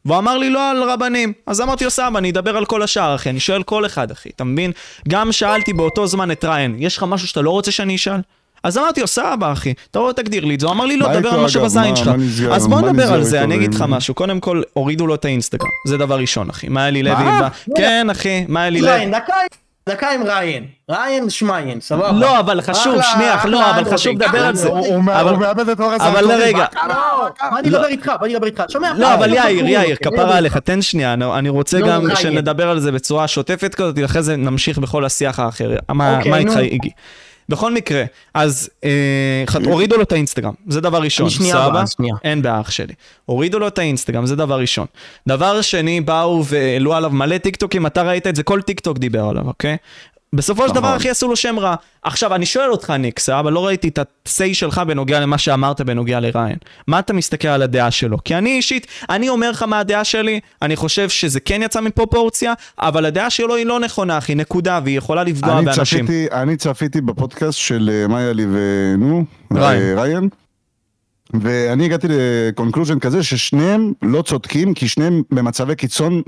והוא אמר לי לא על רבנים, אז אמרתי לו סבבה, אני אדבר על כל השאר, אחי, אני שואל כל אחד, אחי, אתה מבין? גם שאלתי באותו זמן את ריין, יש לך משהו שאתה לא רוצה שאני אשאל? אז אמרתי לו, סבבה, אחי, אתה רואה, תגדיר לי את זה. הוא אמר לי, לא, דבר על מה שבזין? שלך. אז בוא נדבר על זה, אני אגיד לך משהו. קודם כל, הורידו לו את האינסטגרם. זה דבר ראשון, אחי. מה אלי לוי... מה? בא- כן, אחי, מה אלי לוי... דקה, עם ריין. ריין שמיין, סבבה. לא, אבל חשוב, שנייה, לא, אבל. חשוב לדבר על זה. הוא- מאבד את אור אבל. רגע. מה? לא, מה אני אדבר איתך? בוא אני אדבר איתך. שומע? לא, אבל יאיר, לא, יאיר, לא, כפרה לא, עליך, תן שנייה, אני- רוצה לא, גם. שנדבר על זה בצורה שוטפת כזאת, אחרי זה נמשיך בכל השיח האחר. מה אוקיי, מה איתך, נו. איגי? בכל מקרה, אז אה, הורידו לו את האינסטגרם, זה דבר ראשון, אני שנייה? הבאה, שנייה. אין בעיה אח שלי. הורידו לו את האינסטגרם, זה דבר ראשון. דבר שני, באו והעלו עליו מלא טיקטוקים, אתה ראית את זה, כל טיקטוק דיבר עליו, אוקיי? בסופו של נכון. דבר, אחי, עשו לו שם רע. עכשיו, אני שואל אותך, ניק, סבבה? לא ראיתי את ה-say שלך בנוגע למה שאמרת בנוגע לריין. מה אתה מסתכל על הדעה שלו? כי אני אישית, אני אומר לך מה הדעה שלי, אני חושב שזה כן יצא מפרופורציה, אבל הדעה שלו היא לא נכונה, אחי, נקודה, והיא יכולה לפגוע אני באנשים. צפיתי, אני צפיתי בפודקאסט של אה, מאיה לי ונו, ריין. אה, ריין, ואני הגעתי לקונקלוז'ן כזה ששניהם לא צודקים, כי שניהם במצבי קיצון,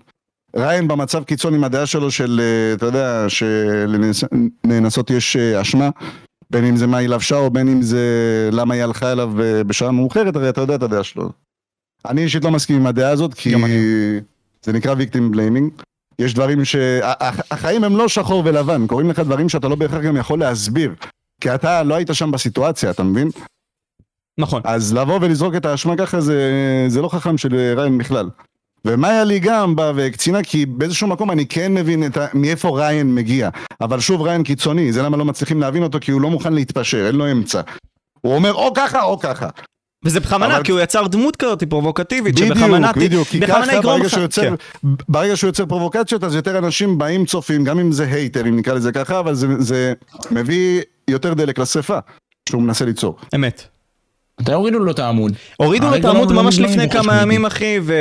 ריין במצב קיצון עם הדעה שלו של, אה, אתה יודע, שלנאנסות יש אה, אשמה, בין אם זה מה היא לבשה או בין אם זה למה היא הלכה אליו אה, בשעה מאוחרת, הרי אתה יודע את הדעה שלו. אני אישית לא מסכים עם הדעה הזאת, כי. זה נקרא victim blaming. יש דברים ש... החיים הם לא שחור ולבן, קוראים לך דברים שאתה לא בהכרח גם יכול להסביר. כי אתה לא היית שם בסיטואציה, אתה מבין? נכון. אז לבוא ולזרוק את האשמה ככה זה, זה לא חכם של ריין בכלל. ומאיה לי גם באה והקצינה כי באיזשהו מקום אני כן מבין ה... מאיפה ריין מגיע. אבל שוב ריין קיצוני, זה למה לא מצליחים להבין אותו כי הוא לא מוכן להתפשר, אין לו אמצע. הוא אומר או ככה או ככה. וזה בכוונה, אבל- כי הוא יצר דמות כזאת פרובוקטיבית, שבכוונה בדיוק, בדיוק, כי ככה ברגע שהוא יוצר, כן. ברגע שהוא יוצר פרובוקציות אז יותר אנשים באים צופים, גם אם זה הייטרים נקרא לזה ככה, אבל זה, זה מביא יותר דלק לשרפה שהוא מנסה ליצור. אמת. מתי הורידו לו את העמוד? הורידו לו את הרגע העמוד לא- ממש לא לפני כמה. ימים, אחי, ו...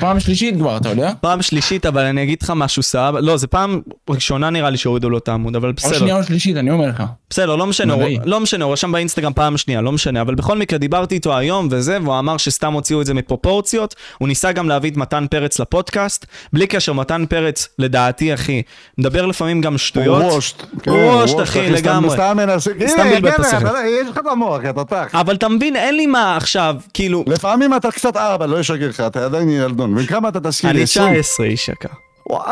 פעם שלישית כבר, אתה יודע? פעם שלישית, אבל אני אגיד לך משהו, סבבה? לא, זה פעם ראשונה נראה לי שהורידו לו את העמוד, אבל או בסדר. שנייה או שלישית, אני אומר לך. בסדר, לא משנה, הוא. לא משנה, הוא רשם באינסטגרם פעם שנייה, לא משנה, אבל בכל מקרה דיברתי איתו היום וזה, והוא אמר שסתם הוציאו את זה מפרופורציות, הוא ניסה גם להביא את מתן פרץ לפודקאסט, בלי קשר, מתן פרץ, לדעתי, אחי, מדבר לפעמים גם שטויות. הוא וושט. כן, הוא וושט, וושט, אחי, סתם- לגמרי. סתם מנסה, סתם הנה, בלבל את הנה, השכל. יש לך את המוח, אתה תח. אבל אתה מבין, אין לי מה עכשיו, כאילו, לפעמים אתה קצת ארבע, לא אשקר לך, אתה עדיין ילדון. וכמה אתה תזכיר לי? אני 20? 19 איש יקר. וואו,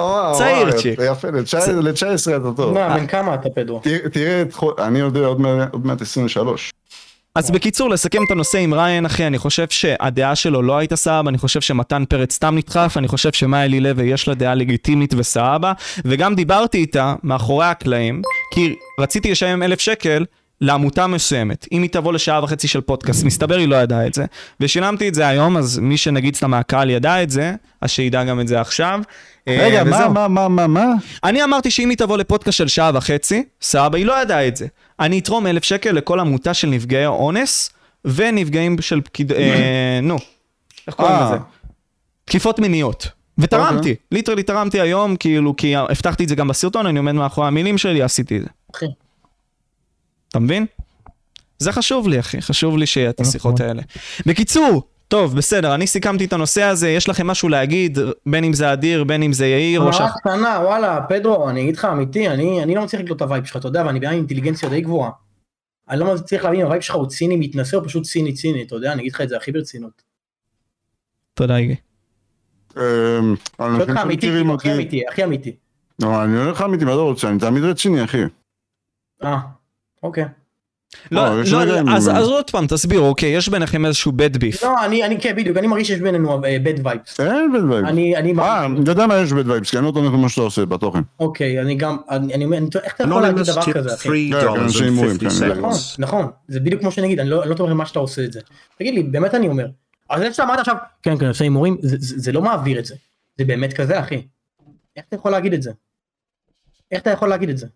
וואו, צעיר צ'יק. יפה, ל-19 אתה טוב. מה, בן כמה אתה פדרו? תראה- אני יודע עוד מעט- עוד מעט 23. אז בקיצור, לסכם את הנושא עם ריין, אחי, אני חושב שהדעה שלו לא הייתה סבבה, אני חושב שמתן פרץ סתם נדחף, אני חושב שמאיילי לוי יש לה דעה לגיטימית וסבבה, וגם דיברתי איתה מאחורי הקלעים, כי רציתי לשלם אלף שקל לעמותה מסוימת, אם היא תבוא לשעה וחצי של פודקאסט, מסתבר היא לא ידעה את זה, ושילמתי את זה היום, אז מי שנגיד סתם מהקהל ידע את זה, אז שידע גם את זה עכשיו. אה, רגע, מה. מה, מה, מה, מה? אני אמרתי שאם היא תבוא לפודקאסט של שעה וחצי, סבבה, היא לא ידעה את זה. אני אתרום אלף שקל לכל עמותה של נפגעי אונס ונפגעים של פקיד... אה, נו, איך קוראים אה. לזה? תקיפות מיניות. ותרמתי, literally תרמתי היום, כאילו, כי הבטחתי את זה גם בסרטון, אני עומד מאחורי המילים שלי, עשיתי את זה. אחי. אתה מבין? זה חשוב לי, אחי, חשוב לי שיהיה את השיחות האלה. בקיצור, טוב, בסדר, אני סיכמתי את הנושא הזה, יש לכם משהו להגיד, בין אם זה אדיר, בין אם זה יאיר, או ש... הערה קטנה, וואלה, פדרו, אני אגיד לך אמיתי, אני אני לא מצליח לקלוט את ה vibe שלך, אתה יודע, ואני בעיה עם אינטליגנציה די גבוהה. אני לא מצליח להבין אם ה vibe שלך הוא ציני מתנשא או פשוט ציני ציני, אתה יודע, אני אגיד לך את זה הכי ברצינות. תודה, אנשים אותך אמיתי, שמכירים הכי אותי, אמיתי, הכי אמיתי. לא, אני אומר לך אמיתי, מה אתה רוצה? אני תמיד רציני, אחי. אה, אוקיי. לא, לא, יש לא, אז אז עוד פעם, תסבירו, אוקיי, יש ביניכם איזשהו bad beef. לא, אני, אני, כן, בדיוק, אני מרגיש שיש בינינו אה, bad vibes. אין bad vibes. אני, אני, אה, אני יודע מה יש bad vibes, כי אני לא תומך במה שאתה עושה בתוכן. אוקיי, אני גם, אני אני אומר, איך אתה יכול להגיד דבר כזה, אחי? $3.50. נכון, נכון, זה בדיוק כמו שאני אגיד, אני לא אני לא תומך במה שאתה עושה את זה. תגיד לי, באמת אני אומר. אז זה שאתה אמרת עכשיו, כן, כן, עושה הימורים, זה- זה זה לא מעביר את זה. זה באמת כזה, אחי. איך אתה יכול להגיד את זה? איך אתה יכול להגיד את זה?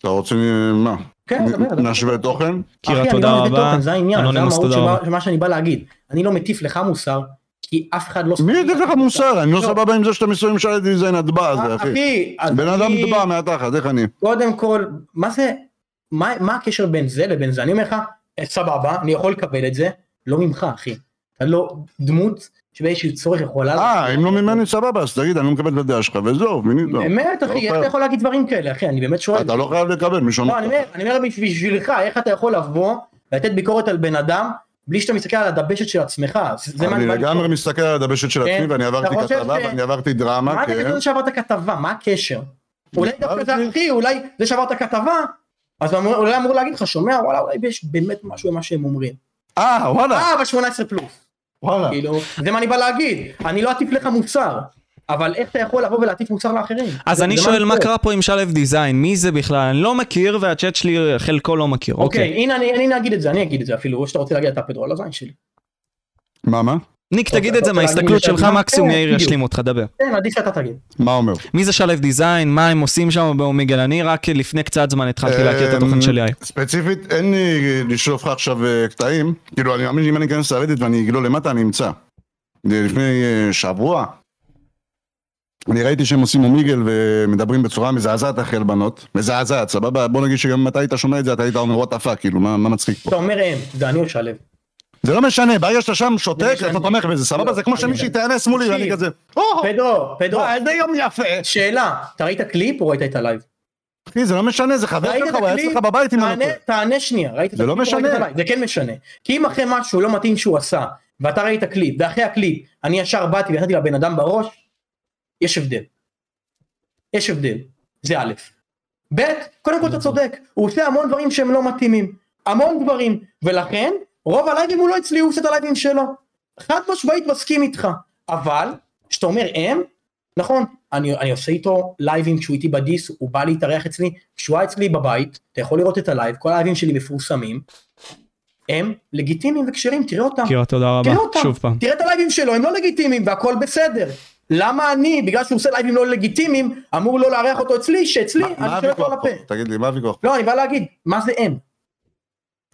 אתה רוצה, מה? כן, דבר. נשווה תוכן? קירה, אחי, אני תודה לא מביא רבה. תוכן, זה העניין, זה המהות תודה. של מה שאני בא להגיד. אני לא מטיף לך מוסר, כי אף אחד לא... מי יגיד לך מוסר? אני לא לא. סבבה עם זה שאתה מסוים של דיזיין הטבע הזה, אחי. אחי, בן אדם אני- טבע מהתחת, איך אני? קודם כל, מה זה, מה, מה הקשר בין זה לבין זה? אני אומר לך, אה, סבבה, אני יכול לקבל את זה, לא ממך, אחי. אתה לא דמות שבאיזשהו צורך יכולה... אה, אם לא ממני סבבה, אז תגיד, אני לא מקבל את הדעה שלך, וזהו, מינית. באמת, אחי, איך אתה יכול להגיד דברים כאלה, אחי? אני באמת שואל. אתה לא חייב לקבל, מישהו לא, אני אומר, בשבילך, איך אתה יכול לבוא ולתת ביקורת על בן אדם בלי שאתה מסתכל על הדבשת של עצמך? אני לגמרי. מסתכל על הדבשת של כן. עצמי, ואני עברתי כתבה, ואני עברתי דרמה, מה אתה כן. שעברת כתבה? מה הקשר? אולי דווקא זה, אחי, אולי זה שעברת כתבה, אז אולי אמור להגיד לך, שומע, וואלה, אולי יש באמת משהו במה שהם אומרים. אה, וואלה, אה, אבל 18 פלוס. וואלה. כאילו, זה מה אני בא להגיד. אני לא אטיף לך מוסר, אבל איך אתה יכול לבוא ולהטיף מוסר לאחרים? אז אני שואל מה קרה פה עם שלו דיזיין, מי זה בכלל? אני לא מכיר והצ'אט שלי חלקו לא מכיר, אוקיי, אוקיי. הנה אני אני אגיד את זה, אני אגיד את זה אפילו, או שאתה רוצה להגיד אתה פדרו על הזין שלי. מה, מה? ניק אוקיי, תגיד את זה להגיד מההסתכלות שלך, מקסימום כן, יאיר. ישלים אותך, דבר. כן, עדיף שאתה תגיד. מה אומר? מי זה שלו דיזיין, מה הם עושים שם באומיגל, אני רק לפני קצת זמן התחלתי להכיר את התוכן אמ, של יאיר. ספציפית, אין לי לשלוף לך עכשיו אה, קטעים, כאילו אני מאמין שאם אני אכנס לרדיט ואני אגלול למטה אני אמצא. לפני אה, שבוע, אני ראיתי שהם עושים אומיגל ומדברים בצורה מזעזעת אחרי על בנות, מזעזעת, סבבה? בוא נגיד שגם אם אתה היית שומע את זה אתה היית אומר וואט הפאק, כאילו מה מה מצחיק פה? אתה אומר הם, זה אני או שלו. זה לא משנה, ברגע שאתה שם שותק משנה. אתה תומך בזה, סבבה? לא, זה כמו שמישהי תאנס מולי ואני. כזה, פדרו, פדרו, איזה יום יפה. שאלה, אתה ראית קליפ או ראית את הלייב? אחי זה לא משנה, זה חבר שלך, הוא היה? אצלך בבית אם אני לא תענה- שנייה, ראית את זה לא הקליפ או ראית את משנה. הלייב? זה כן משנה. כי אם אחרי משהו לא מתאים שהוא עשה, ואתה ראית קליפ, ואחרי הקליפ אני ישר באתי ונתתי לבן אדם בראש, יש הבדל. יש הבדל. זה א'. ב', קודם כל אתה צודק, הוא עושה המון דברים שהם לא מתאימים. המון דברים. ולכן, רוב הלייבים הוא לא אצלי, הוא עושה את הלייבים שלו. חד משמעית מסכים איתך. אבל, כשאתה אומר הם, נכון, אני, אני עושה איתו לייבים כשהוא איתי בדיס, הוא בא להתארח אצלי, כשהוא היה אצלי בבית, אתה יכול לראות את הלייב, כל הלייבים שלי מפורסמים, הם לגיטימיים וכשרים, תראה אותם. קירה, תודה רבה, תראה אותם, שוב פעם. תראה את הלייבים שלו, הם לא לגיטימיים והכל בסדר. למה אני, בגלל שהוא עושה לייבים לא לגיטימיים, אמור לא לארח אותו אצלי, שאצלי אני מה שולט לו הוויכוח על פה? הפה. תגיד לי, מה הוויכוח? לא, אני בא להגיד, מה זה הם?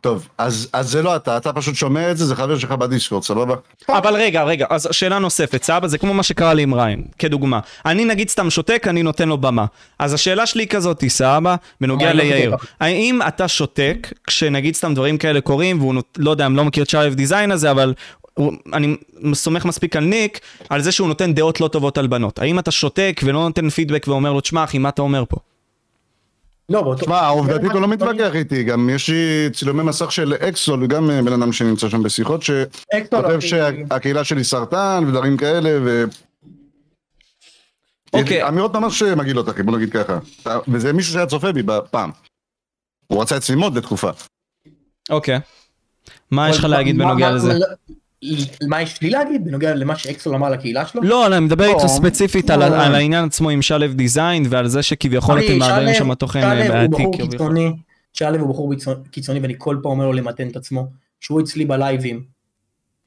טוב, אז אז זה לא אתה, אתה פשוט שומע את זה, זה חבר שלך בדיסקורד, סבבה? אבל רגע, רגע, אז שאלה נוספת, סבבה? זה כמו מה שקרה לי עם ריין, כדוגמה. אני נגיד סתם שותק, אני נותן לו במה. אז השאלה שלי היא כזאת, סבבה? בנוגע לא ליאיר. האם אתה שותק, כשנגיד סתם דברים כאלה קורים, והוא נות- לא יודע, אני לא מכיר את שלב דיזיין הזה, אבל הוא- אני סומך מספיק על ניק, על זה שהוא נותן דעות לא טובות על בנות. האם אתה שותק ולא נותן פידבק ואומר לו, תשמע אחי, מה אתה אומר פה? לא, באותו... תשמע, עובדתית הוא לא מתווכח איתי, גם יש לי צילומי מסך של אקסול, גם אה, בן אדם שנמצא שם בשיחות, שכותב. שהקהילה שלי סרטן ודברים כאלה, ו... אוקיי. אמירות ממש מגעילות אחי, בוא נגיד ככה. וזה מישהו שהיה צופה בי פעם. הוא רצה אצלי ללמוד לתקופה. אוקיי. מה יש לך להגיד בנוגע לזה? מה- יש לי להגיד בנוגע למה שאקסול אמר לקהילה שלו? לא, אני מדבר איתו לא, ספציפית על לא. על העניין עצמו עם שלו דיזיין ועל זה שכביכול אתם מעבירים שם תוכן הוא בעייתי. שלו הוא בחור קיצוני ואני כל פעם אומר לו למתן את עצמו, שהוא אצלי בלייבים,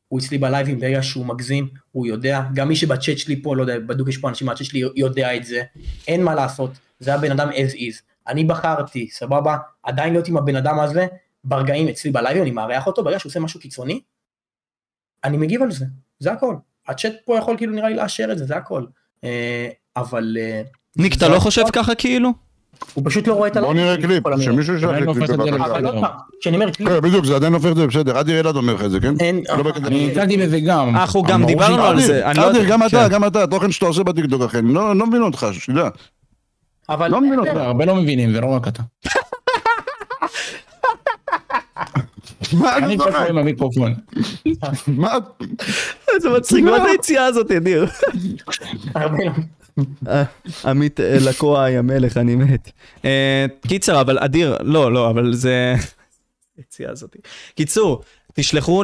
הוא אצלי בלייבים ברגע שהוא מגזים, הוא יודע, גם מי שבצ'אט שלי פה, לא יודע, בדוק יש פה אנשים מהצ'אט שלי, יודע את זה, אין מה לעשות, זה הבן אדם as is, אני בחרתי, סבבה, עדיין להיות עם הבן אדם הזה, ברגעים אצלי בלייבים, אני מארח אותו, ברגע שהוא עושה משהו קיצוני, אני מגיב על זה, זה הכל, הצ'אט פה יכול כאילו נראה לי לאשר את זה, זה הכל, אה, אבל אה, ניק, אתה לא חושב ככה כאילו? הוא פשוט לא רואה את בוא הלייבים נראה קליפ. שמישהו ישלח לי לא קליפ בבקשה. אבל עוד. פעם, כשאני אומר קליפ, כן, בדיוק, זה עדיין הופך את זה בסדר, אדיר אלעד אומר לך את זה, כן? אין, לא אני נתקלתי בזה גם. אנחנו גם דיברנו על זה. לא אדיר, גם אתה, כן. גם אתה, התוכן שאתה עושה בטיקטוק אחי, אני לא לא מבין אותך, שתדע. אבל לא מבין אותך. הרבה לא מבינים, זה לא רק אתה. מה אני? פעם עם המיקרופון. מה? איזה מצחיק, מה זה היציאה הזאת, לא. אה, עמית אה, לקואי המלך, אני מת. אה, קיצר, אבל אדיר, לא, לא, אבל זה... היציאה הזאת. קיצור, תשלחו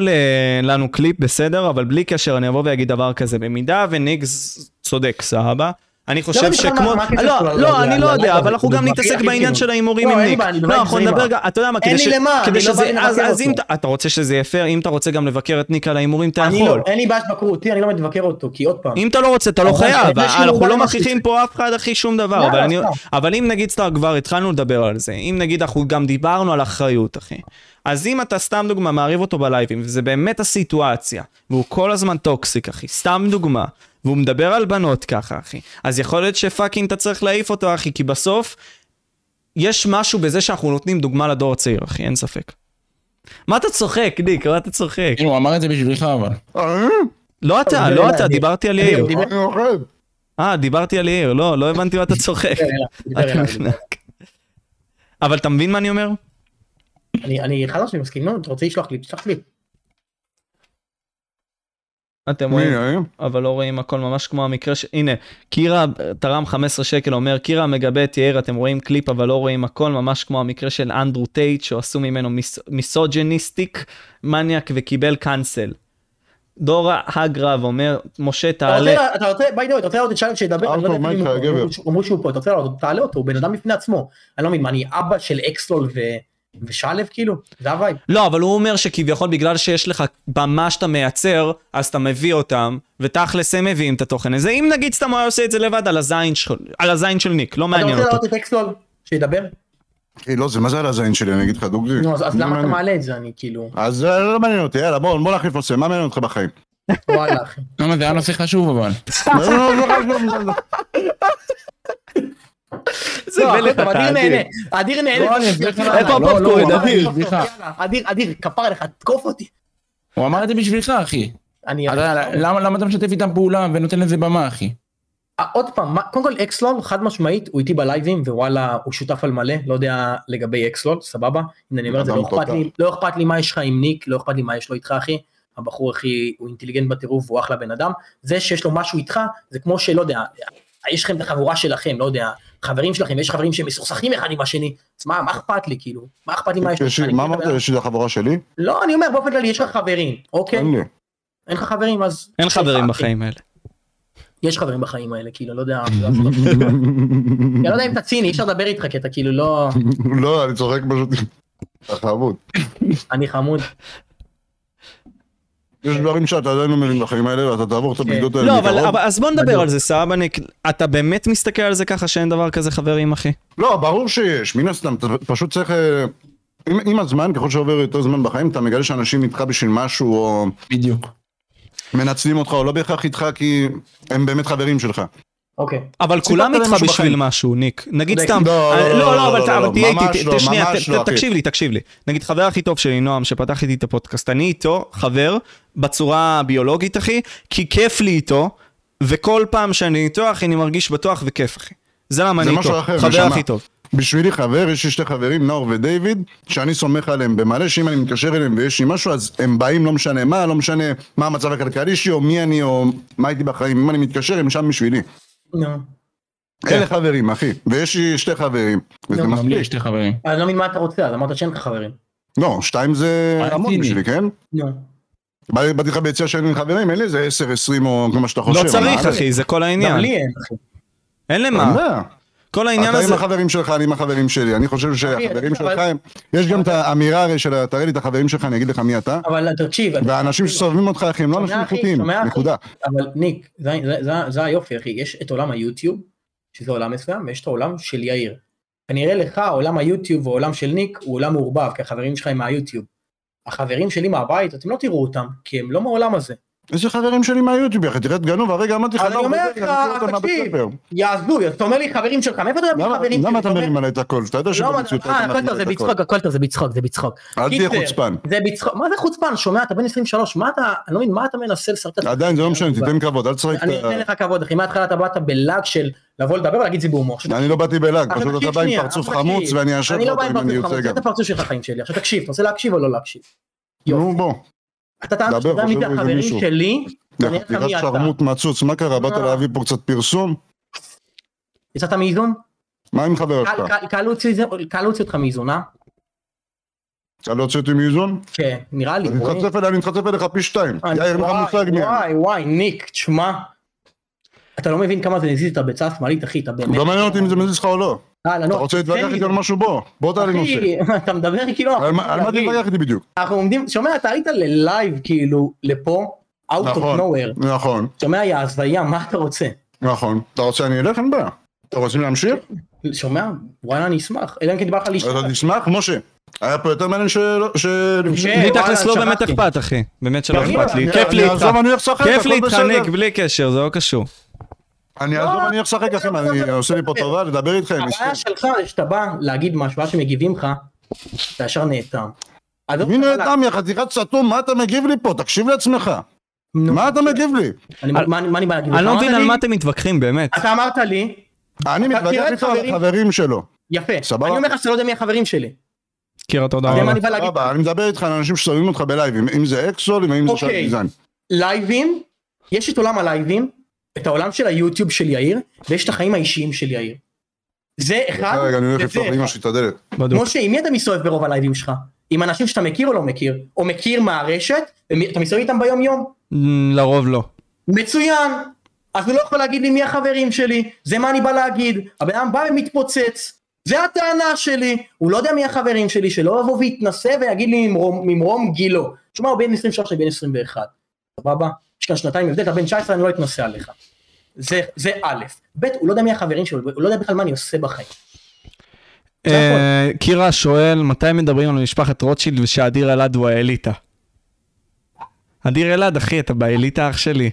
לנו קליפ, בסדר? אבל בלי קשר, אני אבוא ואגיד דבר כזה. במידה וניגס צודק, סבבה? אני חושב משנה מה- שכמו... לא, לא, ל- אני לא יודע, אבל אנחנו גם נתעסק בעניין. של ההימורים לא, עם אין לי ניק. לא, אנחנו נדבר. גם, אתה יודע מה, אין כדי לי ש... למה, כדי אני לא. בא לי לבקר אז אם אותו. אתה- רוצה שזה יהיה פייר, אם אתה רוצה גם לבקר את ניק על ההימורים, אתה אני יכול. לא, אין לי בעיה שתבקרו אותי, אני לא מבקר אותו, כי עוד פעם. אם אתה לא רוצה, אתה לא חייב, אנחנו לא למה מכריחים פה אף אחד אחי שום דבר. אבל אם נגיד סתם כבר התחלנו לדבר על זה, אם נגיד אנחנו גם דיברנו על אחריות אחי, אז אם אתה סתם דוגמה מארח אותו בלייבים, וזה באמת הסיטואציה, והוא כל הזמן toxic אחי, סתם דוגמה, והוא מדבר על בנות ככה אחי, אז יכול להיות ש fucking אתה צריך להעיף אותו אחי, כי בסוף יש משהו בזה שאנחנו נותנים דוגמה לדור הצעיר אחי, אין ספק. מה אתה צוחק, ניק? מה אתה צוחק? כן, הוא אמר את זה בשבילך אבל. אה, לא אתה, הוא לא דיבר אתה, אליי. דיברתי על אני- יאיר. אני. אה, דיברתי על יאיר, לא, לא הבנתי מה אתה צוחק. אליי. מפנק. אבל אתה מבין מה אני אומר? אני אני חד משמעית מסכים, אתה רוצה לשלוח לי, תשלח לי. אתם רואים, אה? אבל לא רואים הכל ממש כמו המקרה ש... הנה, קירה תרם 15 שקל, אומר, קירה מגבה את יאיר, אתם רואים קליפ אבל לא רואים הכל, ממש כמו המקרה של אנדרו טייט, שעשו ממנו mis... misogynistic מניאק וקיבל cancel. דורה הגרב אומר, משה אתה תעלה. אתה רוצה, by the way, אתה רוצה לעלות את שלום שידבר, לא? אמרו שהוא פה, אתה רוצה לעלות, תעלה אותו, הוא בן אדם בפני עצמו. אני לא מבין, מה, אני אבא של אקסלול ו- ושלו כאילו? זה ה vibe. לא, אבל הוא אומר שכביכול בגלל שיש לך במה שאתה מייצר, אז אתה מביא אותם, ותכלס הם מביאים את התוכן הזה. אם נגיד סתם הוא היה עושה את זה לבד על הזין, של... על הזין של ניק, לא אתה מעניין רוצה אותו. לעלות את אקסלול? שידבר? אחי, לא, זה מה זה על הזין שלי, אני אגיד לך דוגרי. נו, אז אז לא למה אתה. מעלה את זה? אני כאילו, אז לא מעניין אותי, יאללה, בוא בוא נחליף נושא, מה מעניין אותך בחיים? וואלה אחי. למה זה היה נושא חשוב אבל. לא, לא. זה מלך אתה, אדיר אדיר. נהנה, אדיר נהנה. לא. איפה לא, הפופקורן, הוא אדיר? אדיר, אדיר, כפר עליך, תקוף אותי. הוא אמר את זה בשבילך אחי. למה למה אתה משתף איתם פעולה ונותן לזה במה אחי? אה, עוד פעם, קודם כל אקסלול חד משמעית הוא איתי בלייבים ווואלה הוא שותף על מלא לא יודע לגבי אקסלול סבבה הנה אני אומר את זה לא אכפת. לי לא אכפת לי מה יש לך עם ניק לא אכפת לי מה יש לו איתך אחי הבחור אחי הוא אינטליגנט בטירוף והוא אחלה בן אדם זה שיש לו משהו איתך זה כמו שלא יודע יש לכם את החבורה שלכם לא יודע חברים שלכם יש חברים שמסוכסכים אחד עם השני אז מה מה אכפת לי כאילו מה אכפת לי מה יש לי- אני מה אמרת? יש לי את החבורה שלי? לא אני אומר באופן כללי יש לך חברים אוקיי אין לי. אין לך חברים אז אין חברים. בחיים האלה. יש חברים בחיים האלה כאילו לא יודע אני לא יודע אם אתה ציני אי אפשר לדבר איתך כי אתה כאילו לא לא, אני צוחק פשוט. אתה חמוד. אני חמוד. יש דברים שאתה עדיין לא מבין בחיים האלה ואתה תעבור את הבדידות האלה לא, אבל מקרוב. אבל- אז בוא נדבר על זה, סבבה, ניק. אתה באמת מסתכל על זה ככה שאין דבר כזה חברים, אחי? לא, ברור שיש, מן הסתם, אתה פשוט צריך... אה, עם, עם הזמן, ככל שעובר יותר זמן בחיים, אתה מגלה שאנשים איתך בשביל משהו, או בדיוק. מנצלים אותך, או לא בהכרח איתך כי הם באמת חברים שלך. אוקיי. אבל כולם איתך בשביל בחיים. משהו, ניק. נגיד צודק. סתם, לא, לא, לא, לא, לא, אבל לא, לא, תהיה איתי, ממש ת- לא, שנייה, ממש ת- לא, ת- אחי. תקשיב לי, תקשיב לי. נגיד חבר הכי טוב שלי, נועם, שפתח איתי את הפודקאסט, אני איתו חבר בצורה ביולוגית, אחי, כי כיף לי איתו, וכל פעם שאני איתו, אחי, אני מרגיש בטוח וכיף, אחי. זה למה אני איתו, חבר. הכי טוב. בשבילי חבר, יש לי שתי חברים, נאור ודייוויד, שאני סומך עליהם במלא, שאם אני מתקשר אליהם ויש לי משהו, אז הם באים, לא משנה מה, לא משנה מה המצב הכלכלי שלי, או מי אני, או מה הייתי בחיים, אם אני מתקשר, הם שם בשבילי. נו. אלה חברים, אחי. ויש לי שתי חברים, וזה נו, גם לי מספיק. יש שתי חברים. אני לא מבין מה אתה רוצה, אז אמרת שאין לך חברים. לא, שתיים זה אה, המון. בשבילי, כן? נו. בא- באתי לך ביציאה שאין לי חברים, אין לי איזה 10, 20 או כמו שאתה חושב. לא צריך? אחי, זה כל גם העניין. לי אין, אחי. אין למה. כל העניין אתה עם הזה... החברים שלך, אני עם החברים שלי. אני חושב שהחברים אבל- שלך הם... יש גם את האמירה הרי של תראה לי את החברים שלך, אני אגיד לך מי אתה. אבל תקשיב. אתה- והאנשים שסובבים אותך, אחי, הם לא אנשים? איכותיים. נקודה. אבל ניק, זה- זה- זה- זה היופי אחי, יש את עולם היוטיוב, שזה עולם מסוים, ויש את העולם של יאיר. כנראה לך עולם היוטיוב ועולם של ניק הוא עולם מעורבב, כי החברים שלך הם מהיוטיוב. החברים שלי מהבית, אתם לא תראו אותם, כי הם לא מהעולם הזה. איזה חברים שלי מהיוטיוב, אחי, תראה את גנוב, הרגע אמרתי לך, אז אני לא, אומר לך, אני תקשיב, אז אתה אומר לי חברים שלך, מאיפה אתה יודע מי חברים שלי? למה אתה מרים עליי את הכל? אתה יודע לא, שבמציאות אתה מרים עליי את הכל. בצחוק, הכל טוב, זה בצחוק, זה בצחוק. אל תהיה חוצפן. זה בצחוק, מה זה חוצפן? שומע, אתה בן 23, מה אתה, אני לא מבין, מה אתה מנסה את עדיין זה לא משנה, תיתן כבוד, אל תשחק אני את אתן. לך כבוד, אחי, מההתחלה אתה באת בלאג של לבוא לדבר ולהגיד זה בהומור. אני לא באתי עכשיו פשוט אתה בא עם פרצוף חמוץ. ואני אני לא לך בא עם אם אני פרצוף ארצה חמוץ, גם. זה את הפרצוף שלך חיים שלי. עכשיו תקשיב, אתה רוצה להקשיב או לא להקשיב? נו בוא, אתה טענת שאתה מי החברים. שלי, אני אגיד לך מי אתה. שרמוט מצוץ, מה קרה? באת אה. להביא פה קצת פרסום? יצאת מאיזון? מה עם חבר קל- שלך? קל- קל להוציא קל להוציא אותך מאיזון, אה? אתה לא הוצאתי מאיזון? כן, נראה לי. אני? מתחצף אליך פי שתיים. יאיר, וואי, מושג מי. וואי וואי ניק, תשמע. אתה לא מבין כמה זה נזיז את הביצה השמאלית אחי, אתה באמת. לא מעניין אותי אם זה מזיז לך או לא. אתה רוצה להתווכח איתי. על משהו? בוא. בוא תעלה נושא. אתה מדבר כאילו... על מה תתווכח איתי בדיוק? אנחנו עומדים, שומע, אתה היית ללייב כאילו, לפה, out of נכון. nowhere. נכון, שומע, יא הזיה, מה אתה רוצה? נכון. אתה רוצה אני אלך? אין בעיה. אתה רוצים להמשיך? שומע? וואלה, אני אשמח. אלא אם כן דיבר לך על איש. אתה תשמח? משה. היה פה יותר מעניין שלא... ש- לי תכלס לא באמת. אכפת, אחי. באמת שלא אכפת לי. כיף לי איתך. כיף לי איתך. ניק, בלי קשר, זה לא קשור. אני אעזוב, אני הולך לשחק אחי, מה, אני עושה לי פה טובה לדבר איתכם. הבעיה שלך זה שאתה בא להגיד משהו, עד שמגיבים לך, אתה ישר נאטם. מי נאטם, יא חתיכת סתום, מה אתה מגיב לי פה? תקשיב לעצמך. מה אתה מגיב לי? אני- מה מה אני בא להגיד? לך? אני לא מבין על מה אתם מתווכחים, באמת. אתה אמרת לי, אני מתווכח איתו על חברים- החברים שלו. יפה, סבבה? אני אומר לך שאתה לא יודע מי החברים שלי. קירה, תודה רבה. אני מדבר איתך על אנשים ששמים אותך בלייבים, אם זה אקסול, אם זה אוקיי. שלב דיזיין. לייבים, יש את עולם הלייבים, את העולם של היוטיוב של יאיר, ויש את החיים האישיים של יאיר. זה אחד, רגע, אני הולך לפתוח לאמא. שלי את הדלת. משה, עם מי אתה מסתובב ברוב הלייבים שלך? עם אנשים שאתה מכיר או לא מכיר? או מכיר מהרשת, ואתה מסתובב איתם ביום יום? לרוב לא. מצוין. אז הוא לא יכול להגיד לי מי החברים שלי, זה מה אני בא להגיד. הבן אדם בא ומתפוצץ, זה הטענה שלי. הוא לא יודע מי החברים שלי, שלא יבוא ויתנסה ויגיד לי ממרום, ממרום גילו. תשמע, הוא בן 23 אני בן 21. סבבה? יש כאן שנתיים הבדל, אתה בן 19 אני לא אתנסה עליך. זה, זה א', ב', הוא לא יודע מי החברים שלו, הוא לא יודע בכלל מה אני עושה בחיים. אה, קירה שואל, מתי מדברים על משפחת רוטשילד ושאדיר אלעד הוא האליטה? אדיר אלעד, אחי, אתה באליטה אח שלי.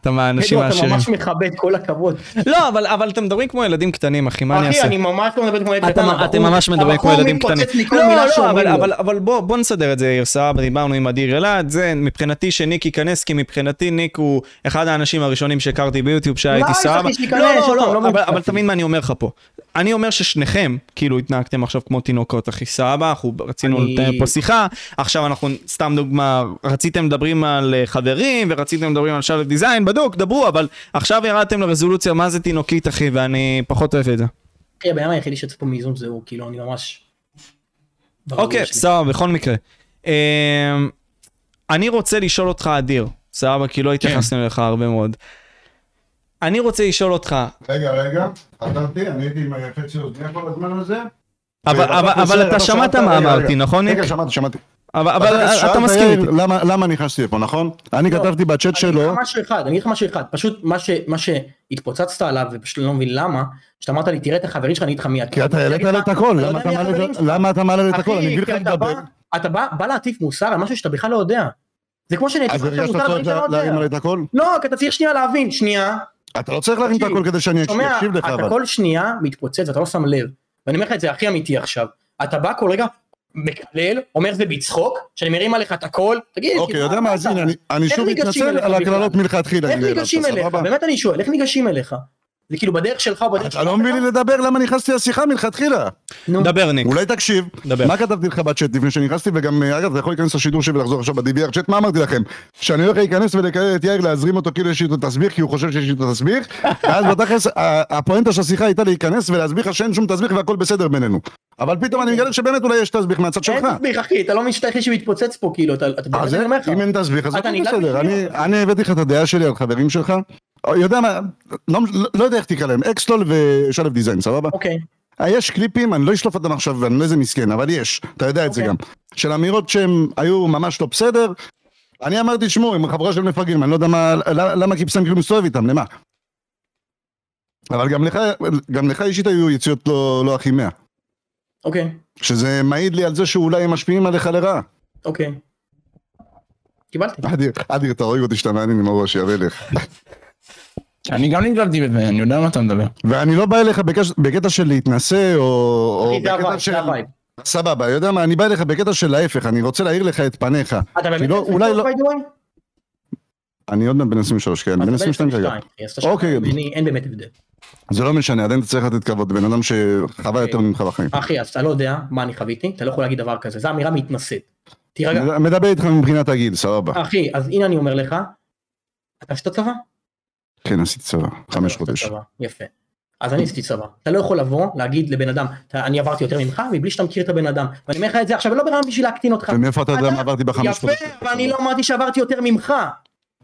אתה מהאנשים לא, אתה העשירים. ממש מכבד, כל הכבוד. לא, אבל, אבל אתם מדברים כמו ילדים קטנים, אחי, מה אני אחי, אעשה? אני ממש לא מדבר כמו ילד אתם, קטן, אתם ממש מדברים כמו ילדים קטנים. לא, לא, אבל, לו. אבל, אבל בוא, בוא נסדר את זה, יאיר סבבה, דיברנו עם אדיר אלעד, זה מבחינתי שניק ייכנס, כי מבחינתי ניק הוא אחד האנשים הראשונים שהכרתי ביוטיוב שהייתי אולי סבבה. לא, לא, לא, לא אבל, תבין מה אני אומר לך פה. אני אומר ששניכם, כאילו, התנהגתם עכשיו כמו תינוקות, אחי, סבבה, אנחנו רצינו לתאם פה שיחה, עכשיו אנחנו, סתם דוגמה, רציתם מדברים על אה, חברים, ורציתם מדברים על שלב דיזיין, בדוק, דברו, אבל עכשיו ירדתם לרזולוציה, מה זה תינוקית, אחי, ואני פחות אוהב את זה. אחי, הבן אדם היחידי שיוצא פה מאיזון זה הוא, כאילו, אני ממש... אוקיי. סבבה, בכל מקרה. אמ, אני רוצה לשאול אותך, אדיר, סבבה, כי לא התייחסנו אליך הרבה מאוד. אני רוצה לשאול אותך, רגע, רגע, חזרתי, אני הייתי עם חצי אוזניה כל הזמן הזה. אבל- אתה שמעת מה אמרתי. נכון? רגע, שמעתי, שמעתי. אבל אבל אתה מסכים איתי. למה- למה נכנסתי לפה, נכון? אני לא, כתבתי בצ'אט אני אגיד שלו, לך משהו אחד, אני אגיד לך משהו אחד, פשוט מה ש- מה שהתפוצצת עליו, ופשוט לא מבין למה, שאתה אמרת לי, תראה את החברים שלך, אני אגיד לך מי אתה. כי אתה העלית אגיד לי לך, את הכל, למה אתה מעלה את- לי את הכל? אני אגיד לך אתה לדבר. אתה בא בא להטיף מוסר על משהו שאתה בכלל לא יודע. זה כמו שאני אטיף עכשיו הרגשת מוסר על דברים צורך שאתה לא יודע. את הכל? לא, כי אתה צריך שנייה להבין, שנייה, אתה לא צריך להרים את הכל כדי שאני אקשיב לך אתה. כל שנייה מתפוצץ ואתה לא שם לב. ואני אומר לך את זה הכי אמיתי עכשיו. אתה בא כל רגע, מקלל, אומר זה בצחוק, שאני מרים עליך את הכל, תגיד, אוקיי, כאילו, יודע מה אז? הנה, אני- אני שוב מתנצל אליך על? הקללות מלכתחילה. איך ניגשים אליך? באמת אני שואל, איך ניגשים אליך? זה כאילו בדרך שלך או בדרך אתה לא מביא לי לדבר למה נכנסתי לשיחה מלכתחילה. נו, דבר, ניק. אולי תקשיב, דבר. מה כתבתי לך בצ'אט לפני שנכנסתי, וגם, אה, אגב, אתה יכול להיכנס לשידור שלי ולחזור עכשיו ב-DVR צ'אט, מה אמרתי לכם? שאני הולך להיכנס ולקלל את יאיר, להזרים אותו כאילו יש לי איתו תסביך, כי הוא חושב שיש לי איתו תסביך, ואז בתכלס, הפואנטה של השיחה הייתה להיכנס ולהסביר לך שאין שום תסביך והכל בסדר בינינו. אבל פתאום אני מגלה שבאמת אולי יש תסביך מהצד שלך. אין תסביך אחי, אתה לא מבין שאתה היחיד שמתפוצץ פה כאילו, אתה אז לך. אם אין תסביך אז הכל בסדר, אני- הבאתי לך את הדעה שלי על חברים שלך, יודע מה, לא- לא יודע איך תקרא להם, אקסטול ושלב דיזיין, סבבה? אוקיי, אה, יש קליפים, אני לא אשלוף אותם עכשיו, ואני לא איזה מסכן, אבל יש, אתה יודע את זה אוקיי. גם. של אמירות שהם היו ממש לא בסדר. אני אמרתי, תשמעו, הם חבורה של מפגרים, אני לא יודע מה, ל- למה קיפסן כאילו מסתובב איתם, למה? אבל גם לך, גם לך אישית היו יציאות לא, לא הכי מאה. אוקיי, שזה מעיד לי על זה שאולי הם משפיעים עליך לרעה. אוקיי. קיבלתי. אדיר, אדיר, אתה רואה אותי שאתה מעניין עם הראש, יאבא לך. אני גם נתקלתי בזה, אני יודע על מה אתה מדבר. ואני לא בא אליך בקש- בקטע של להתנשא, או... בקטע של... סבבה, יודע מה, אני בא אליך בקטע של ההפך, אני רוצה להאיר לך את פניך. אתה באמת לא, בן אולי 23 לא-? אני עוד מעט בן 23, כן, בן אתה 22 כרגע. אוקיי. אין באמת הבדל. זה לא משנה, עדיין אתה צריך לתת כבוד לבן אדם שחווה יותר ממך בחיים. אחי, אז אתה לא יודע מה אני חוויתי, אתה לא יכול להגיד דבר כזה, זו אמירה מתנשאת. תירגע. מד- מדבר איתך מבחינת הגיל, סבבה. אחי, אז הנה אני אומר לך, אתה עשית צבא? כן, עשיתי צבא, חמש חודש. יפה. אז אני עשיתי צבא. אתה לא יכול לבוא, להגיד לבן אדם, "אתה- אני עברתי יותר ממך, מבלי שאתה מכיר את הבן אדם. ואני אומר לך את זה עכשיו, לא ברמה בשביל להקטין אותך. ומאיפה אתה יודע מה עברתי בחמש יפה, חודשים? אבל אני לא אמרתי שעברתי יותר ממך.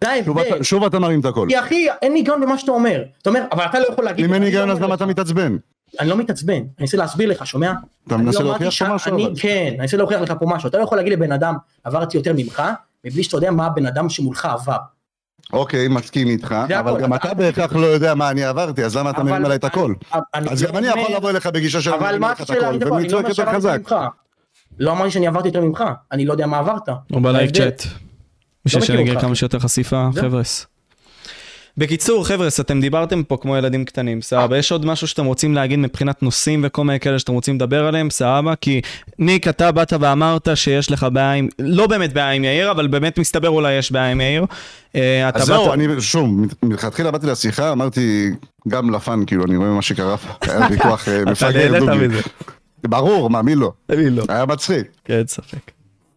זה שוב ההבדל. שוב אתה מרים את הקול. כי אחי, אין היגיון במה שאתה אומר. אתה אומר, אבל אתה לא יכול להגיד... אם אין אני היגיון לא אז למה. אתה מתעצבן? אני לא מתעצבן, אני אנסה להסביר לך, שומע? אתה אני מנסה לא להוכיח פה משהו? אבל? כן, אני אנסה להוכיח לך פה משהו. אתה לא יכול להגיד לבן אדם, עברתי יותר ממך, מבלי שאתה יודע מה הבן אדם שמולך עבר. אוקיי, מסכים איתך, אבל. גם אתה- בהכרח לא יודע מה אני עברתי, אז למה אתה מרים עליי את הכל? אני אז גם אני יכול לבוא אליך בגישה של אבל מרים מה לך את הכל? אני לא ולצעוק אומר יותר חזק. לא אמרתי שאני עברתי יותר ממך, אני לא יודע מה עברת. הוא בלייב ההבדל. צ'אט. בשביל שנגיע אותך. כמה שיותר חשיפה. חבר'ס. בקיצור, חבר'ס, אתם דיברתם פה כמו ילדים קטנים, סבבה? יש עוד משהו שאתם רוצים להגיד מבחינת נושאים וכל מיני כאלה שאתם רוצים לדבר עליהם, סבבה? כי ניק, אתה באת ואמרת שיש לך בעיה עם, לא באמת בעיה עם יאיר, אבל באמת מסתבר אולי יש בעיה עם יאיר. אה, אז זהו, אני שוב, מלכתחילה באתי לשיחה, אמרתי גם לפאן, כאילו, אני רואה מה שקרה פה, היה ויכוח אה, מפגר. מזה. ברור, מה, מי לא? אני לא. היה מצחיק. כן, ספק.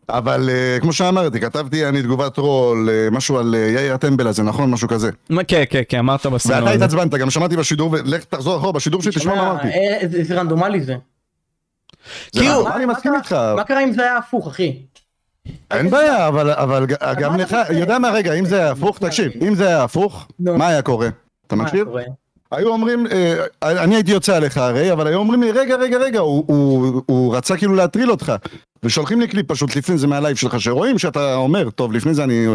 אבל אה, כמו שאמרתי, כתבתי אני תגובת רול, אה, משהו על אה, יאיר הטמבל הזה, נכון? משהו כזה. כן, כן, כן, אמרת בסגנון ואתה. התעצבנת, גם שמעתי בשידור, ולך תחזור אחורה בשידור שלי, תשמע מה אמרתי. איזה רנדומלי זה. זה כאילו- אני מה מסכים קרה- איתך. מה קרה אם זה היה הפוך, אחי? אין בעיה, אבל, גם לך? יודע מה, רגע, אם זה היה הפוך, תקשיב, אם זה היה הפוך. מה היה קורה? אתה מה מקשיב? היו אומרים, אה, אני הייתי יוצא עליך הרי, אבל היו אומרים לי, רגע, רגע, רגע, הוא, הוא, הוא רצה כאילו להטריל אותך. ושולחים לי קליפ פשוט לפני זה מהלייב שלך, שרואים שאתה אומר, טוב, לפני זה אני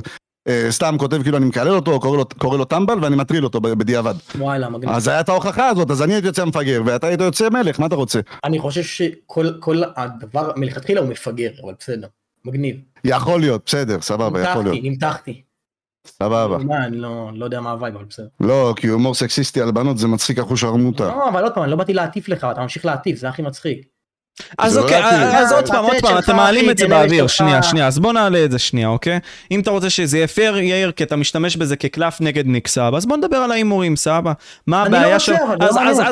אה, סתם כותב כאילו אני מקלל אותו, קורא לו, קורא לו טמבל ואני מטריל אותו בדיעבד. וואלה, מגניב. אז את ההוכחה הזאת, אז אני הייתי יוצא מפגר, ואתה היית יוצא מלך, מה אתה רוצה? אני חושב שכל כל הדבר מלכתחילה הוא מפגר, אבל בסדר. מגניב. יכול להיות, בסדר, סבבה, יכול להיות, נמתחתי, נמתחתי. סבבה. אני לא לא יודע מה ה vibe, אבל בסדר. לא, כי הומור סקסיסטי על בנות זה מצחיק אחושרמוטה. לא, אבל עוד פעם, אני לא באתי להטיף לך, אתה ממשיך להטיף, זה הכי מצחיק. אז לא אוקיי. אז עוד פעם, עוד פעם, אתם מעלים את זה באוויר. שנייה, שנייה, אז בוא נעלה את זה שנייה, אוקיי? אם אתה רוצה שזה יהיה פייר, יאיר, כי אתה משתמש בזה כקלף נגד ניק, סבבה, אז בוא נדבר על ההימורים, סבבה. מה לא הבעיה לא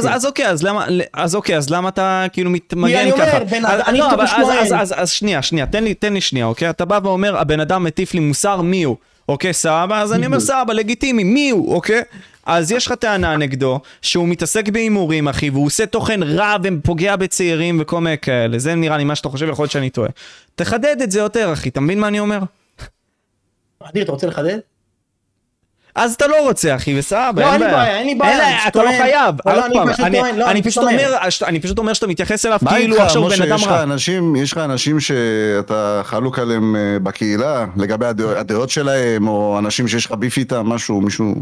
אז- אוקיי, אז למה, אז אוקיי, אז למה אתה כאילו מתמגן אני אומר, ככה? בן אז- שנייה, שנייה, תן לי שנייה, אוקיי? אתה בא ואומר, הבן אדם מטיף לי מוסר, מי הוא? אוקיי, סבבה? אז אני אומר, סבבה, לגיטימי, מי הוא, אוקיי? אז יש לך טענה נגדו, שהוא מתעסק בהימורים, אחי, והוא עושה תוכן רע ופוגע בצעירים וכל מיני כאלה. זה נראה לי מה שאתה חושב, יכול להיות שאני טועה. תחדד את זה יותר, אחי, אתה מבין מה אני אומר? אדיר, אתה רוצה לחדד? אז אתה לא רוצה, אחי, וסבבה, לא, אין לי בעיה. אין לי בעיה, אתה לא. חייב. לא, אני פשוט טוען, לא, אני פשוט. אומר, אני פשוט אומר שאתה מתייחס אליו מה כאילו עכשיו בן אדם רע. אנשים, יש לך אנשים שאתה חלוק עליהם אה, בקהילה, לגבי הדעות- שלהם, או אנשים שיש לך ביף איתם, משהו, מישהו,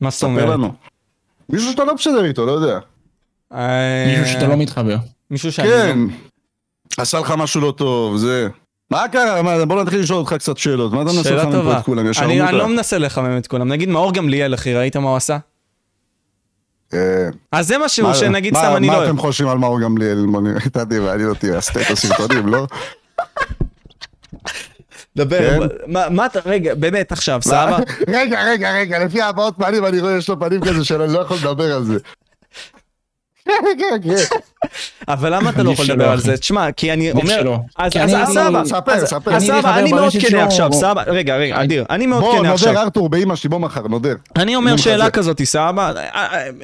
מה זאת אומרת? מישהו שאתה לא בסדר איתו, לא יודע. אה, מישהו שאתה לא מתחבר. מישהו שאני כן, לא... עשה לך משהו לא טוב, זה. מה קרה? מה, בוא נתחיל לשאול אותך קצת שאלות. מה אתה מנסה שאלה לחמם פה טובה. את כולם? ישר אני אני לא. מנסה לחמם את כולם. נגיד מאור גמליאל, אחי, ראית מה הוא עשה? אה, אז זה משהו מה- שנגיד מה- סתם אני לא מה אוהב. אתם חושבים על מאור גמליאל? מעניין אותי, עשית את הסרטונים, לא? דבר, כן? מה- מה אתה, רגע, באמת עכשיו, סבבה? רגע, רגע, רגע, לפי הבעות פנים אני רואה יש לו פנים כזה שאני לא יכול לדבר על זה. כן, כן. אבל למה אתה לא יכול לדבר על. זה? תשמע, כי אני אומר... אז כי אז- אני- מאוד כנה עכשיו, בוא. סבבה, רגע, רגע, אדיר, אני מאוד בוא, כנה עכשיו. נודר ארתור באמא שלי, בוא מחר, נודר. אני אומר שאלה. כזאת, סבבה?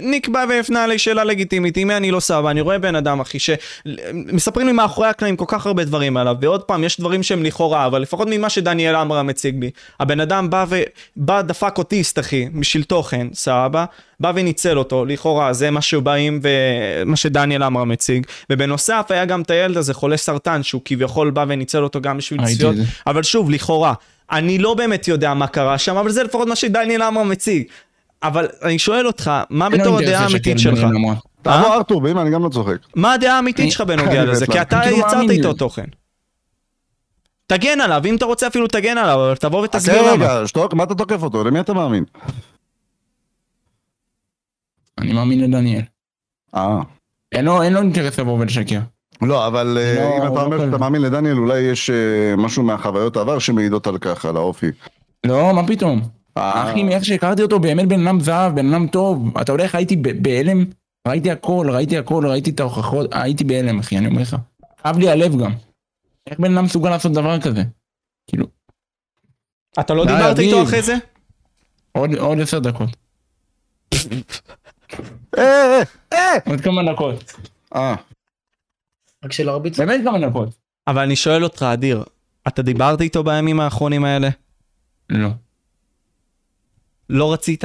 ניק בא והפנה עלי שאלה לגיטימית, מי אני לא סבבה, אני רואה בן אדם, אחי, שמספרים לי מאחורי הקלעים כל כך הרבה דברים עליו, ועוד פעם, יש דברים שהם לכאורה, אבל לפחות ממה שדניאל עמרם מציג בי, הבן אדם בא ו... בא דפק אוטיסט, אחי, בשביל תוכן, סבבה? בא וניצל אותו, לכאורה, זה מה שבאים ומה שדניאל עמרם מציג, ובנוסף היה גם את הילד הזה, חולה סרטן, שהוא כביכול בא וניצל אותו גם בשביל צפיות. אבל שוב, לכאורה, אני לא באמת יודע מה קרה שם, אבל זה לפחות מה שדניאל עמרם מציג. אבל אני שואל אותך, מה בתור הדעה האמיתית שלך? תעבור ארתור באמא, אני גם לא צוחק. מה הדעה האמיתית שלך בנוגע לזה? כי. אתה כאילו, יצרת איתו. תוכן. תגן עליו, אם אתה רוצה אפילו תגן עליו, אבל תבוא ותסביר למה. רגע, שתוק, מה אתה תוקף אותו? למי אתה מאמין? אני מאמין לדניאל. אה. אין לו אין לו אינטרס לבוא ולשקר. לא, אבל אה, לא, אם אתה לא אומר. שאתה מאמין לדניאל, אולי יש אה, משהו מהחוויות העבר שמעידות על כך, על האופי. לא, מה פתאום? אה. אחי, מאיך שהכרתי אותו, באמת בן אדם זהב, בן אדם טוב. אתה איך הייתי בהלם? ראיתי הכל, ראיתי הכל, ראיתי את ההוכחות, הייתי בהלם, אחי, אני אומר לך. כאב לי הלב גם. איך בן אדם מסוגל לעשות דבר כזה? כאילו, אתה לא די, דיברת איתו. אחרי זה? עוד עשר דקות. אה, אה, אה! עוד כמה דקות. אה, רק שלא הרביץ. באמת כמה דקות. אבל אני שואל אותך, אדיר, אתה דיברת איתו בימים האחרונים האלה? לא. לא רצית?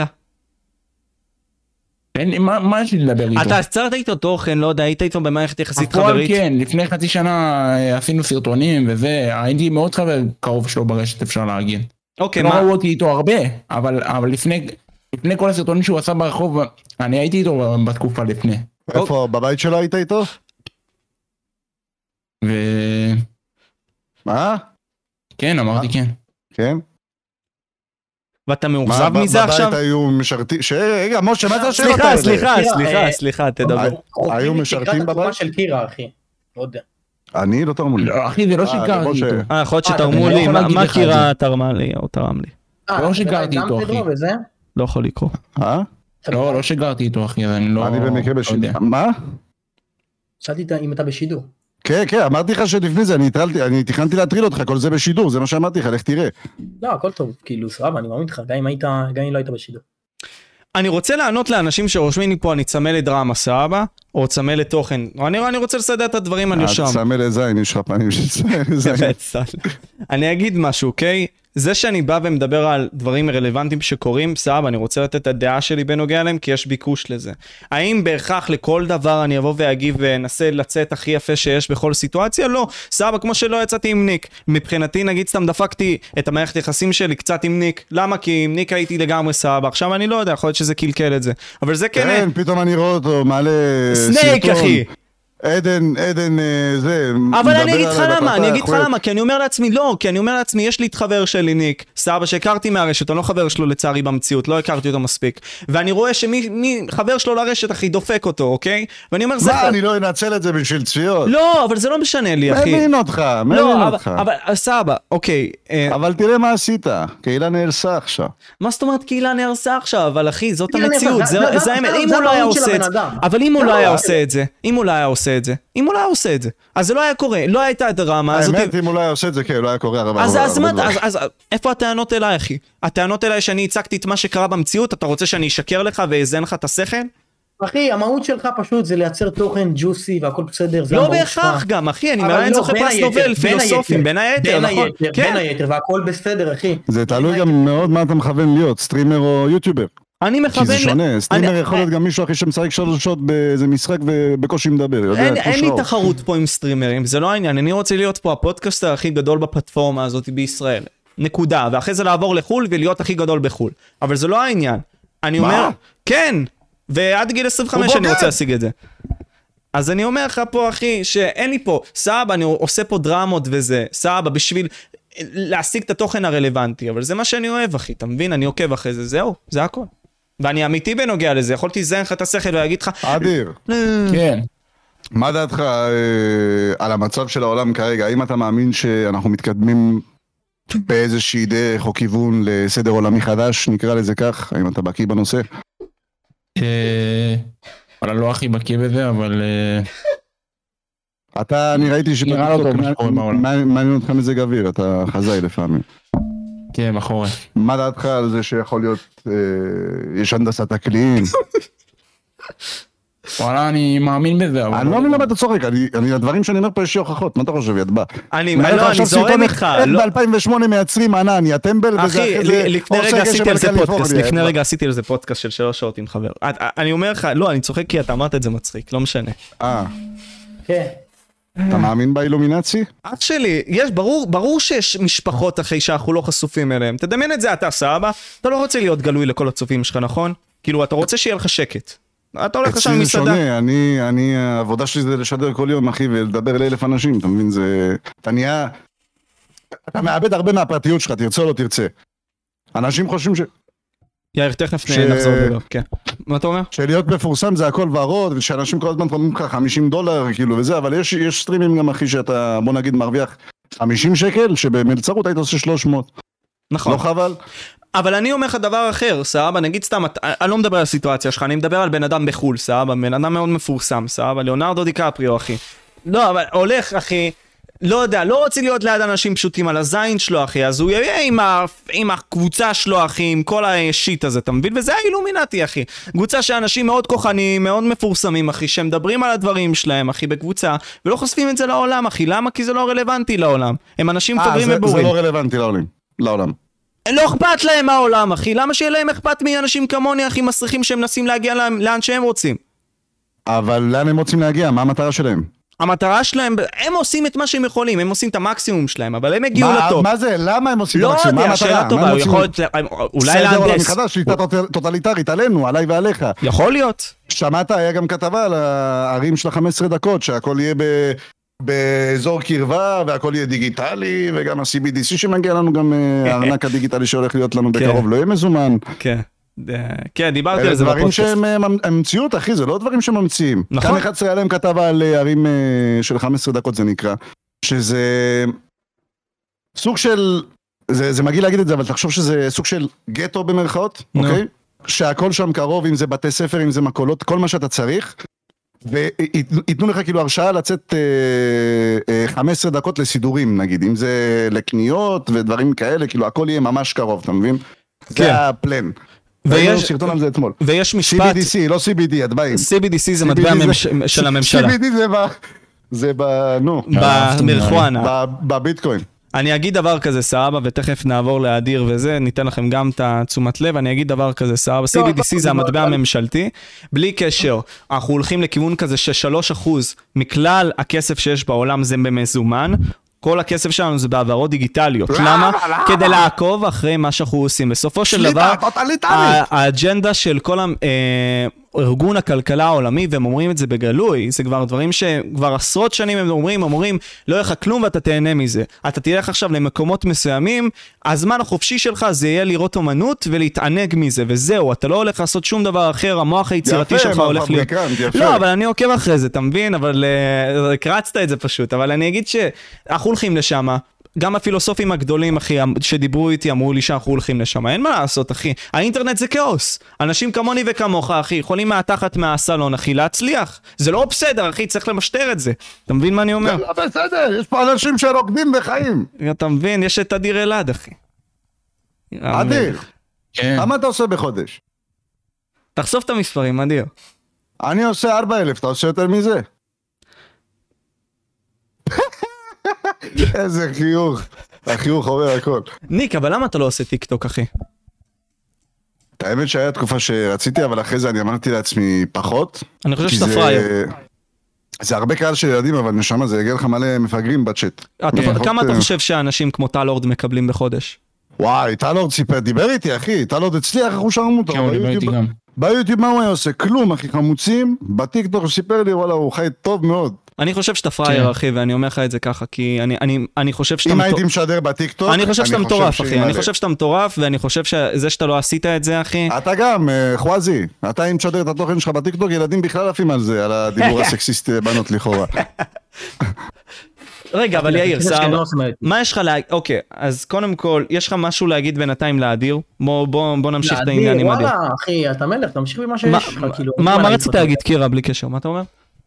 אין לי, מה מה יש לי לדבר איתו? אתה יצרת איתו תוכן, לא יודע, היית איתו במערכת יחסית חברית? כן, לפני חצי שנה אה, עשינו סרטונים וזה, הייתי מאוד חבר קרוב שלו ברשת אפשר להגיד. אוקיי, לא מה? ראו אותי איתו הרבה, אבל אבל לפני לפני כל הסרטונים שהוא עשה ברחוב, אני הייתי איתו בתקופה לפני. איפה, בבית שלו היית איתו? וכן, מה? אמרתי כן. כן? ואתה מאוכזב מזה עכשיו? בבית היו משרתים... ש- רגע, משה, מה זה השאלות סליחה, האלה? סליחה, קירה, סליחה, אה, סליחה, תדבר. היו משרתים בבית? של קירה, אחי. לא יודע. אני לא תרמו לי. לא, אחי זה לא אה, שיקרתי. איתו. אה, יכול להיות אה, שתרמו לי, מה- קירה תרמה לי או תרם לי? אה, לא שיקרתי איתו, אחי. לא יכול לקרוא. אה? לא, לא שגרתי איתו אחי, אני לא... אני במקרה לא בשידור. מה? שאלתי אם אתה בשידור. כן, כן, אמרתי לך שלפני זה, אני הטרלתי- אני תכננתי להטריל אותך, כל זה בשידור, זה מה שאמרתי לך, לך תראה. לא, הכל טוב, כאילו, סבבה, אני מאמין לך, גם אם היית, גם אם לא היית בשידור. אני רוצה לענות לאנשים שרושמים לי פה, אני צמא לדרמה, סבבה? או צמא לתוכן. אני אני רוצה לסדר את הדברים על יושם. אל תסמא לזין, יש לך פנים של זין. באמת, סל. אני אגיד משהו, אוקיי? זה שאני בא ומדבר על דברים רלוונטיים שקורים, סבבה, אני רוצה לתת את הדעה שלי בנוגע אליהם, כי יש ביקוש לזה. האם בהכרח לכל דבר אני אבוא ואגיב ואנסה לצאת הכי יפה שיש בכל סיטואציה? לא. סבבה, כמו שלא יצאתי עם ניק. מבחינתי, נגיד סתם דפקתי את המערכת יחסים שלי קצת עם ניק. למה? כי עם ניק הייתי לגמרי סבבה. עכשיו אני לא יודע, יכול להיות שזה קלקל את זה. אבל זה כן... כן, פתאום אני רואה אותו מעלה סנייק. אחי. עדן, עדן, אה, זה, אבל אני אגיד לך למה, אני אגיד לך למה, כי אני אומר לעצמי, לא, כי אני אומר לעצמי, יש לי את חבר שלי, ניק, סבא שהכרתי מהרשת, אני לא חבר שלו לצערי במציאות, לא הכרתי אותו מספיק. ואני רואה שמי מי- חבר שלו לרשת, אחי, דופק אותו, אוקיי? ואני אומר, זה... מה, אני לא אנצל את זה בשביל צפיות? לא, אבל זה לא משנה לי, אחי. מבין אותך, מבין לא, אבל- אותך. אבל סבא, אוקיי. אה, אבל תראה מה עשית, קהילה נהרסה עכשיו. מה זאת אומרת קהילה נהרסה עכשיו? אבל אחי, זאת המציאות, זה האמת. אם הוא לא היה עושה את זה, הבן אדם. אבל אם הוא לא, היה. עושה את זה, אם הוא לא היה עושה את זה, אם הוא לא היה עושה את זה, אז זה לא היה קורה, לא הייתה הדרמה הזאת. האמת, אם הוא לא היה עושה את זה, כן, לא היה קורה הרבה אז, אז, מה. אז, אז איפה הטענות אליי, אחי? הטענות אליי שאני הצגתי את מה שקרה במציאות, אתה רוצה שאני אשקר לך ואאזן לך את השכל? אחי, המהות שלך פשוט זה לייצר תוכן ג'וסי והכל בסדר, זה לא. בהכרח גם, אחי, אני לא, זוכה בין פרס נובל, בין פילוסופים, בין היתר, בין נכון? היתר, כן. בין היתר, והכל בסדר, אחי. זה תלוי בין גם מאוד מה אתה מכוון להיות, סטרימר או יוטיובר. אני כי מכוון... זה ל- שונה, סטרימר יכול להיות גם מישהו אחי שמשחק שלוש שעות באיזה משחק ובקושי מדבר, אין, לי. תחרות פה עם סטרימרים, זה לא העניין, אני רוצה להיות פה הפודקאסטר הכי גדול בפלטפורמה הזאת בישראל. נקודה, ואחרי זה לעבור לחו"ל ולהיות הכי גדול בחו"ל. אבל זה לא העניין. אני? אומר, כן, ועד גיל 25 הוא אני. רוצה להשיג את זה. אז אני אומר לך פה, אחי, שאין לי פה, סבבה, אני עושה פה דרמות וזה, סבבה, בשביל להשיג את התוכן הרלוונטי, אבל זה מה שאני אוהב, אחי, אתה מבין? אני עוקב אחרי זה, זהו, זה הכל. ואני אמיתי בנוגע לזה, יכולתי לזיין לך את השכל ולהגיד לך, אדיר, כן. מה דעתך אה, על המצב של העולם כרגע? האם אתה מאמין שאנחנו מתקדמים באיזושהי דרך או כיוון לסדר עולמי חדש, נקרא לזה כך? האם אתה בקיא בנושא? אה, וואלה לא הכי בקיא בזה, אבל אה, אתה, אני ראיתי שאתה נראה לא טוב מה שקורה בעולם. מעניין מעניין אותך מזג אוויר, אתה חזאי לפעמים. כן, בחורף. מה דעתך על זה שיכול להיות, אה, יש הנדסת אקלים? וואלה אני מאמין בזה, אבל... אני לא מבין למה אתה צוחק, אני, הדברים שאני אומר פה יש לי הוכחות, מה אתה חושב, ידבע? אני, לא, אני זורם איתך, לא, ב-2008 מייצרים ענן, יא טמבל, וזה אחי, אחרי זה ל- לפני רגע עשיתי על זה פודקאסט, לפני. רגע עשיתי על זה פודקאסט של שלוש שעות עם חבר. אני אומר לך, לא, אני צוחק כי אתה אמרת את זה מצחיק, לא משנה. אה, כן. אתה מאמין באילומינצי? אח שלי, יש, ברור, ברור שיש משפחות אחי שאנחנו לא חשופים אליהם. תדמיין את זה אתה, סבא? אתה לא רוצה להיות גלוי לכל הצופים שלך, נכון? כאילו, אתה רוצה שיהיה לך שקט. אתה הולך עכשיו אצלי זה למסעדה. שונה, אני, אני, העבודה שלי זה לשדר כל יום, אחי, ולדבר לאלף אנשים, אתה מבין? זה... אתה נהיה... אתה מאבד הרבה מהפרטיות שלך, תרצה או לא תרצה. אנשים חושבים ש... יאיר, תכף ש- נחזור לדבר, כן. מה אתה אומר? שלהיות מפורסם זה הכל ורוד, ושאנשים כל הזמן אומרים לך 50 דולר, כאילו, וזה, אבל יש, יש סטרימים גם, אחי, שאתה, בוא נגיד, מרוויח 50 שקל, שבמלצרות היית עושה 300. נכון. לא חבל? אבל אני אומר לך דבר אחר, סבבה, נגיד סתם, אני לא מדבר על הסיטואציה שלך, אני מדבר על בן אדם בחו"ל, סבבה, בן אדם מאוד מפורסם, סבבה, ליאונרדו דיקפריו, אחי. לא, אבל הולך, אחי, לא יודע, לא רוצה להיות ליד אנשים פשוטים על הזין שלו, אחי, אז הוא יהיה עם, ה, עם הקבוצה שלו, אחי, עם כל השיט הזה, אתה מבין? וזה האילומינטי, אחי. קבוצה של אנשים מאוד כוחניים, מאוד מפורסמים, אחי, שמדברים על הדברים שלהם, אחי, בקבוצה, ולא חושפים את זה לעולם, אחי. למה? כי זה לא רלוונטי לעולם. הם אנשים אה, פוגרים זה- זה ובורים. לא רלוונטי לעולם. לעולם. לא אכפת להם מהעולם, אחי. למה שיהיה להם אכפת מאנשים כמוני, אחי, מסריחים שהם מנסים להגיע לאן שהם רוצים? אבל לאן הם רוצים להגיע? מה המטרה שלהם? המטרה שלהם, הם עושים את מה שהם יכולים, הם עושים את המקסימום שלהם, אבל הם הגיעו מה- לטופ. מה זה? למה הם עושים את לא המקסימום? מה יודע? שאלה טובה, הוא? יכול להיות, אולי סדר עולם להנדס. מחדש, שליטה טוט- טוטליטרית עלינו, עליי ועליך. יכול להיות. שמעת, היה גם כתבה על הערים של ה-15 דקות, שהכל יהיה ב... באזור קרבה והכל יהיה דיגיטלי וגם ה-CBDC שמגיע לנו גם אה, הארנק הדיגיטלי שהולך להיות לנו בקרוב לא יהיה מזומן. כן. אה, כן, דיברתי אלה על זה דברים בפודקאסט. שהם אה, ממ- הם מציאות אחי זה לא דברים שממציאים. נכון. כאן 11 היה להם כתבה על אה, ערים אה, של 15 דקות זה נקרא. שזה סוג של זה, זה מגעיל להגיד את זה אבל תחשוב שזה סוג של גטו במרכאות נו. אוקיי? שהכל שם קרוב אם זה בתי ספר אם זה מכולות כל מה שאתה צריך. וייתנו לך כאילו הרשאה לצאת אה, אה, 15 דקות לסידורים נגיד אם זה לקניות ודברים כאלה כאילו הכל יהיה ממש קרוב אתה מבין? כן. זה הפלן. ויש- ראינו סרטון על זה אתמול. ויש משפט, CBDC, לא CBD, את באים. CBDC זה מטבע של הממשלה. CBD זה ב... זה ב... נו. במריחואנה. ב- בביטקוין. אני אגיד דבר כזה, סבבה, ותכף נעבור לאדיר וזה, ניתן לכם גם את התשומת לב, אני אגיד דבר כזה, סבבה, CBDC זה המטבע הממשלתי, בלי קשר, אנחנו הולכים לכיוון כזה ש-3% מכלל הכסף שיש בעולם זה במזומן. כל הכסף שלנו זה בהעברות דיגיטליות. למה? כדי לעקוב אחרי מה שאנחנו עושים. בסופו של דבר, האג'נדה של כל ה- אה, ארגון הכלכלה העולמי, והם אומרים את זה בגלוי, זה כבר דברים שכבר עשרות שנים הם אומרים, הם אומרים, לא יהיה לך כלום ואתה תהנה מזה. אתה תלך עכשיו למקומות מסוימים, הזמן החופשי שלך זה יהיה לראות אומנות ולהתענג מזה, וזהו, אתה לא הולך לעשות שום דבר אחר, המוח היצירתי יפה, שלך הולך להיות... יפה. לא, אבל אני עוקב אחרי זה, אתה מבין? אבל אה, הקרצת את זה פשוט. אבל אני אגיד שאנחנו הולכים לשם. גם הפילוסופים הגדולים, אחי, שדיברו איתי, אמרו לי שאנחנו הולכים לשם. אין מה לעשות, אחי. האינטרנט זה כאוס. אנשים כמוני וכמוך, אחי, יכולים מהתחת מהסלון, אחי, להצליח. זה לא בסדר, אחי, צריך למשטר את זה. אתה מבין מה אני אומר? זה לא בסדר, יש פה אנשים שרוקדים וחיים. אתה מבין? יש את אדיר אלעד, אחי. אדיר, כן. כמה אתה עושה בחודש? תחשוף את המספרים, אדיר. אני עושה 4,000, אתה עושה יותר מזה? איזה חיוך. החיוך אומר הכל. ניק, אבל למה אתה לא עושה טיק טוק, אחי? את האמת שהיה תקופה שרציתי, אבל אחרי זה אני אמרתי לעצמי פחות. אני חושב שאתה זה- פראייר. זה הרבה קהל של ילדים, אבל נשמה, זה יגיע לך מלא מפגרים בצ'אט. כמה אתה אה, חושב שאנשים כמו טל אורד מקבלים בחודש? וואי, טל אורד סיפר, דיבר איתי, אחי, טל אורד הצליח, איך הוא שרם אותו. כן, הוא דיבר איתי גם. ביוטיוב מה הוא היה עושה? כלום, אחי, חמוצים. בטיקטוק הוא סיפר לי, וואלה, הוא חי טוב מאוד. אני חושב שאתה פראייר, כן. אחי, ואני אומר לך את זה ככה, כי אני, אני, אני חושב שאתה... אם מטור- הייתי משדר בטיקטוק, אני חושב שאתה מטורף, אחי. אני. חושב שאתה מטורף, ואני חושב שזה שאתה לא עשית את זה, אחי... אתה גם, אה, חוואזי, אתה אם תשדר את התוכן שלך בטיקטוק, ילדים בכלל עפים על זה, על הדיבור הסקסיסט בנות לכאורה. רגע, אבל יאיר, סבבה. לא מה- יש לך להגיד? אוקיי, אז קודם כל, יש לך משהו להגיד בינתיים לאדיר? בוא, נמשיך את העניין עם אדיר. וואלה, אחי, אתה מלך, תמשיך במה מה- שיש לך, כאילו. מה רצית. להגיד, קירה, בלי קשר? מה אתה אומר?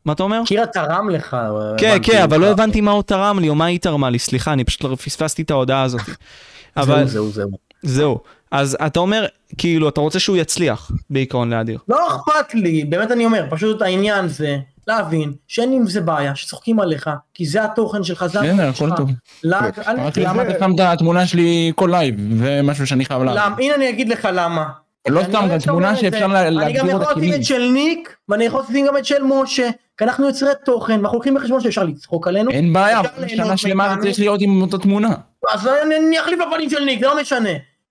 מה אתה אומר? קירה תרם לך. כן, הבנתי, כן, אבל לא הוא- הבנתי מה הוא תרם לי, או מה היא תרמה לי, סליחה, אני פשוט לא פספסתי את ההודעה הזאת. אבל זהו, זהו, זהו. זהו. אז אתה אומר, כאילו, אתה רוצה שהוא יצליח, בעיקרון לאדיר. לא אכפת לי, באמת אני אומר, פשוט העניין זה להבין שאין עם זה בעיה, שצוחקים עליך, כי זה התוכן שלך, זה בסדר, התוכן הכל שלך. טוב. למה? אל- רק למה? למה אתה שם את התמונה שלי כל לייב, זה משהו שאני חייב. למה? הנה אני אגיד לך למה. לא סתם, גם תמונה שאפשר זה. לה- אני גם להגדיר יכול אותה לשים. את של ניק, ואני יכול לשים גם את של משה, כי אנחנו יוצרי תוכן, ואנחנו לוקחים בחשבון שאפשר לצחוק עלינו. אין בעיה, שנה שלמה. צריך להיות עם אותה תמונה. אז אני אחליף בפנים של ניק, זה לא משנה.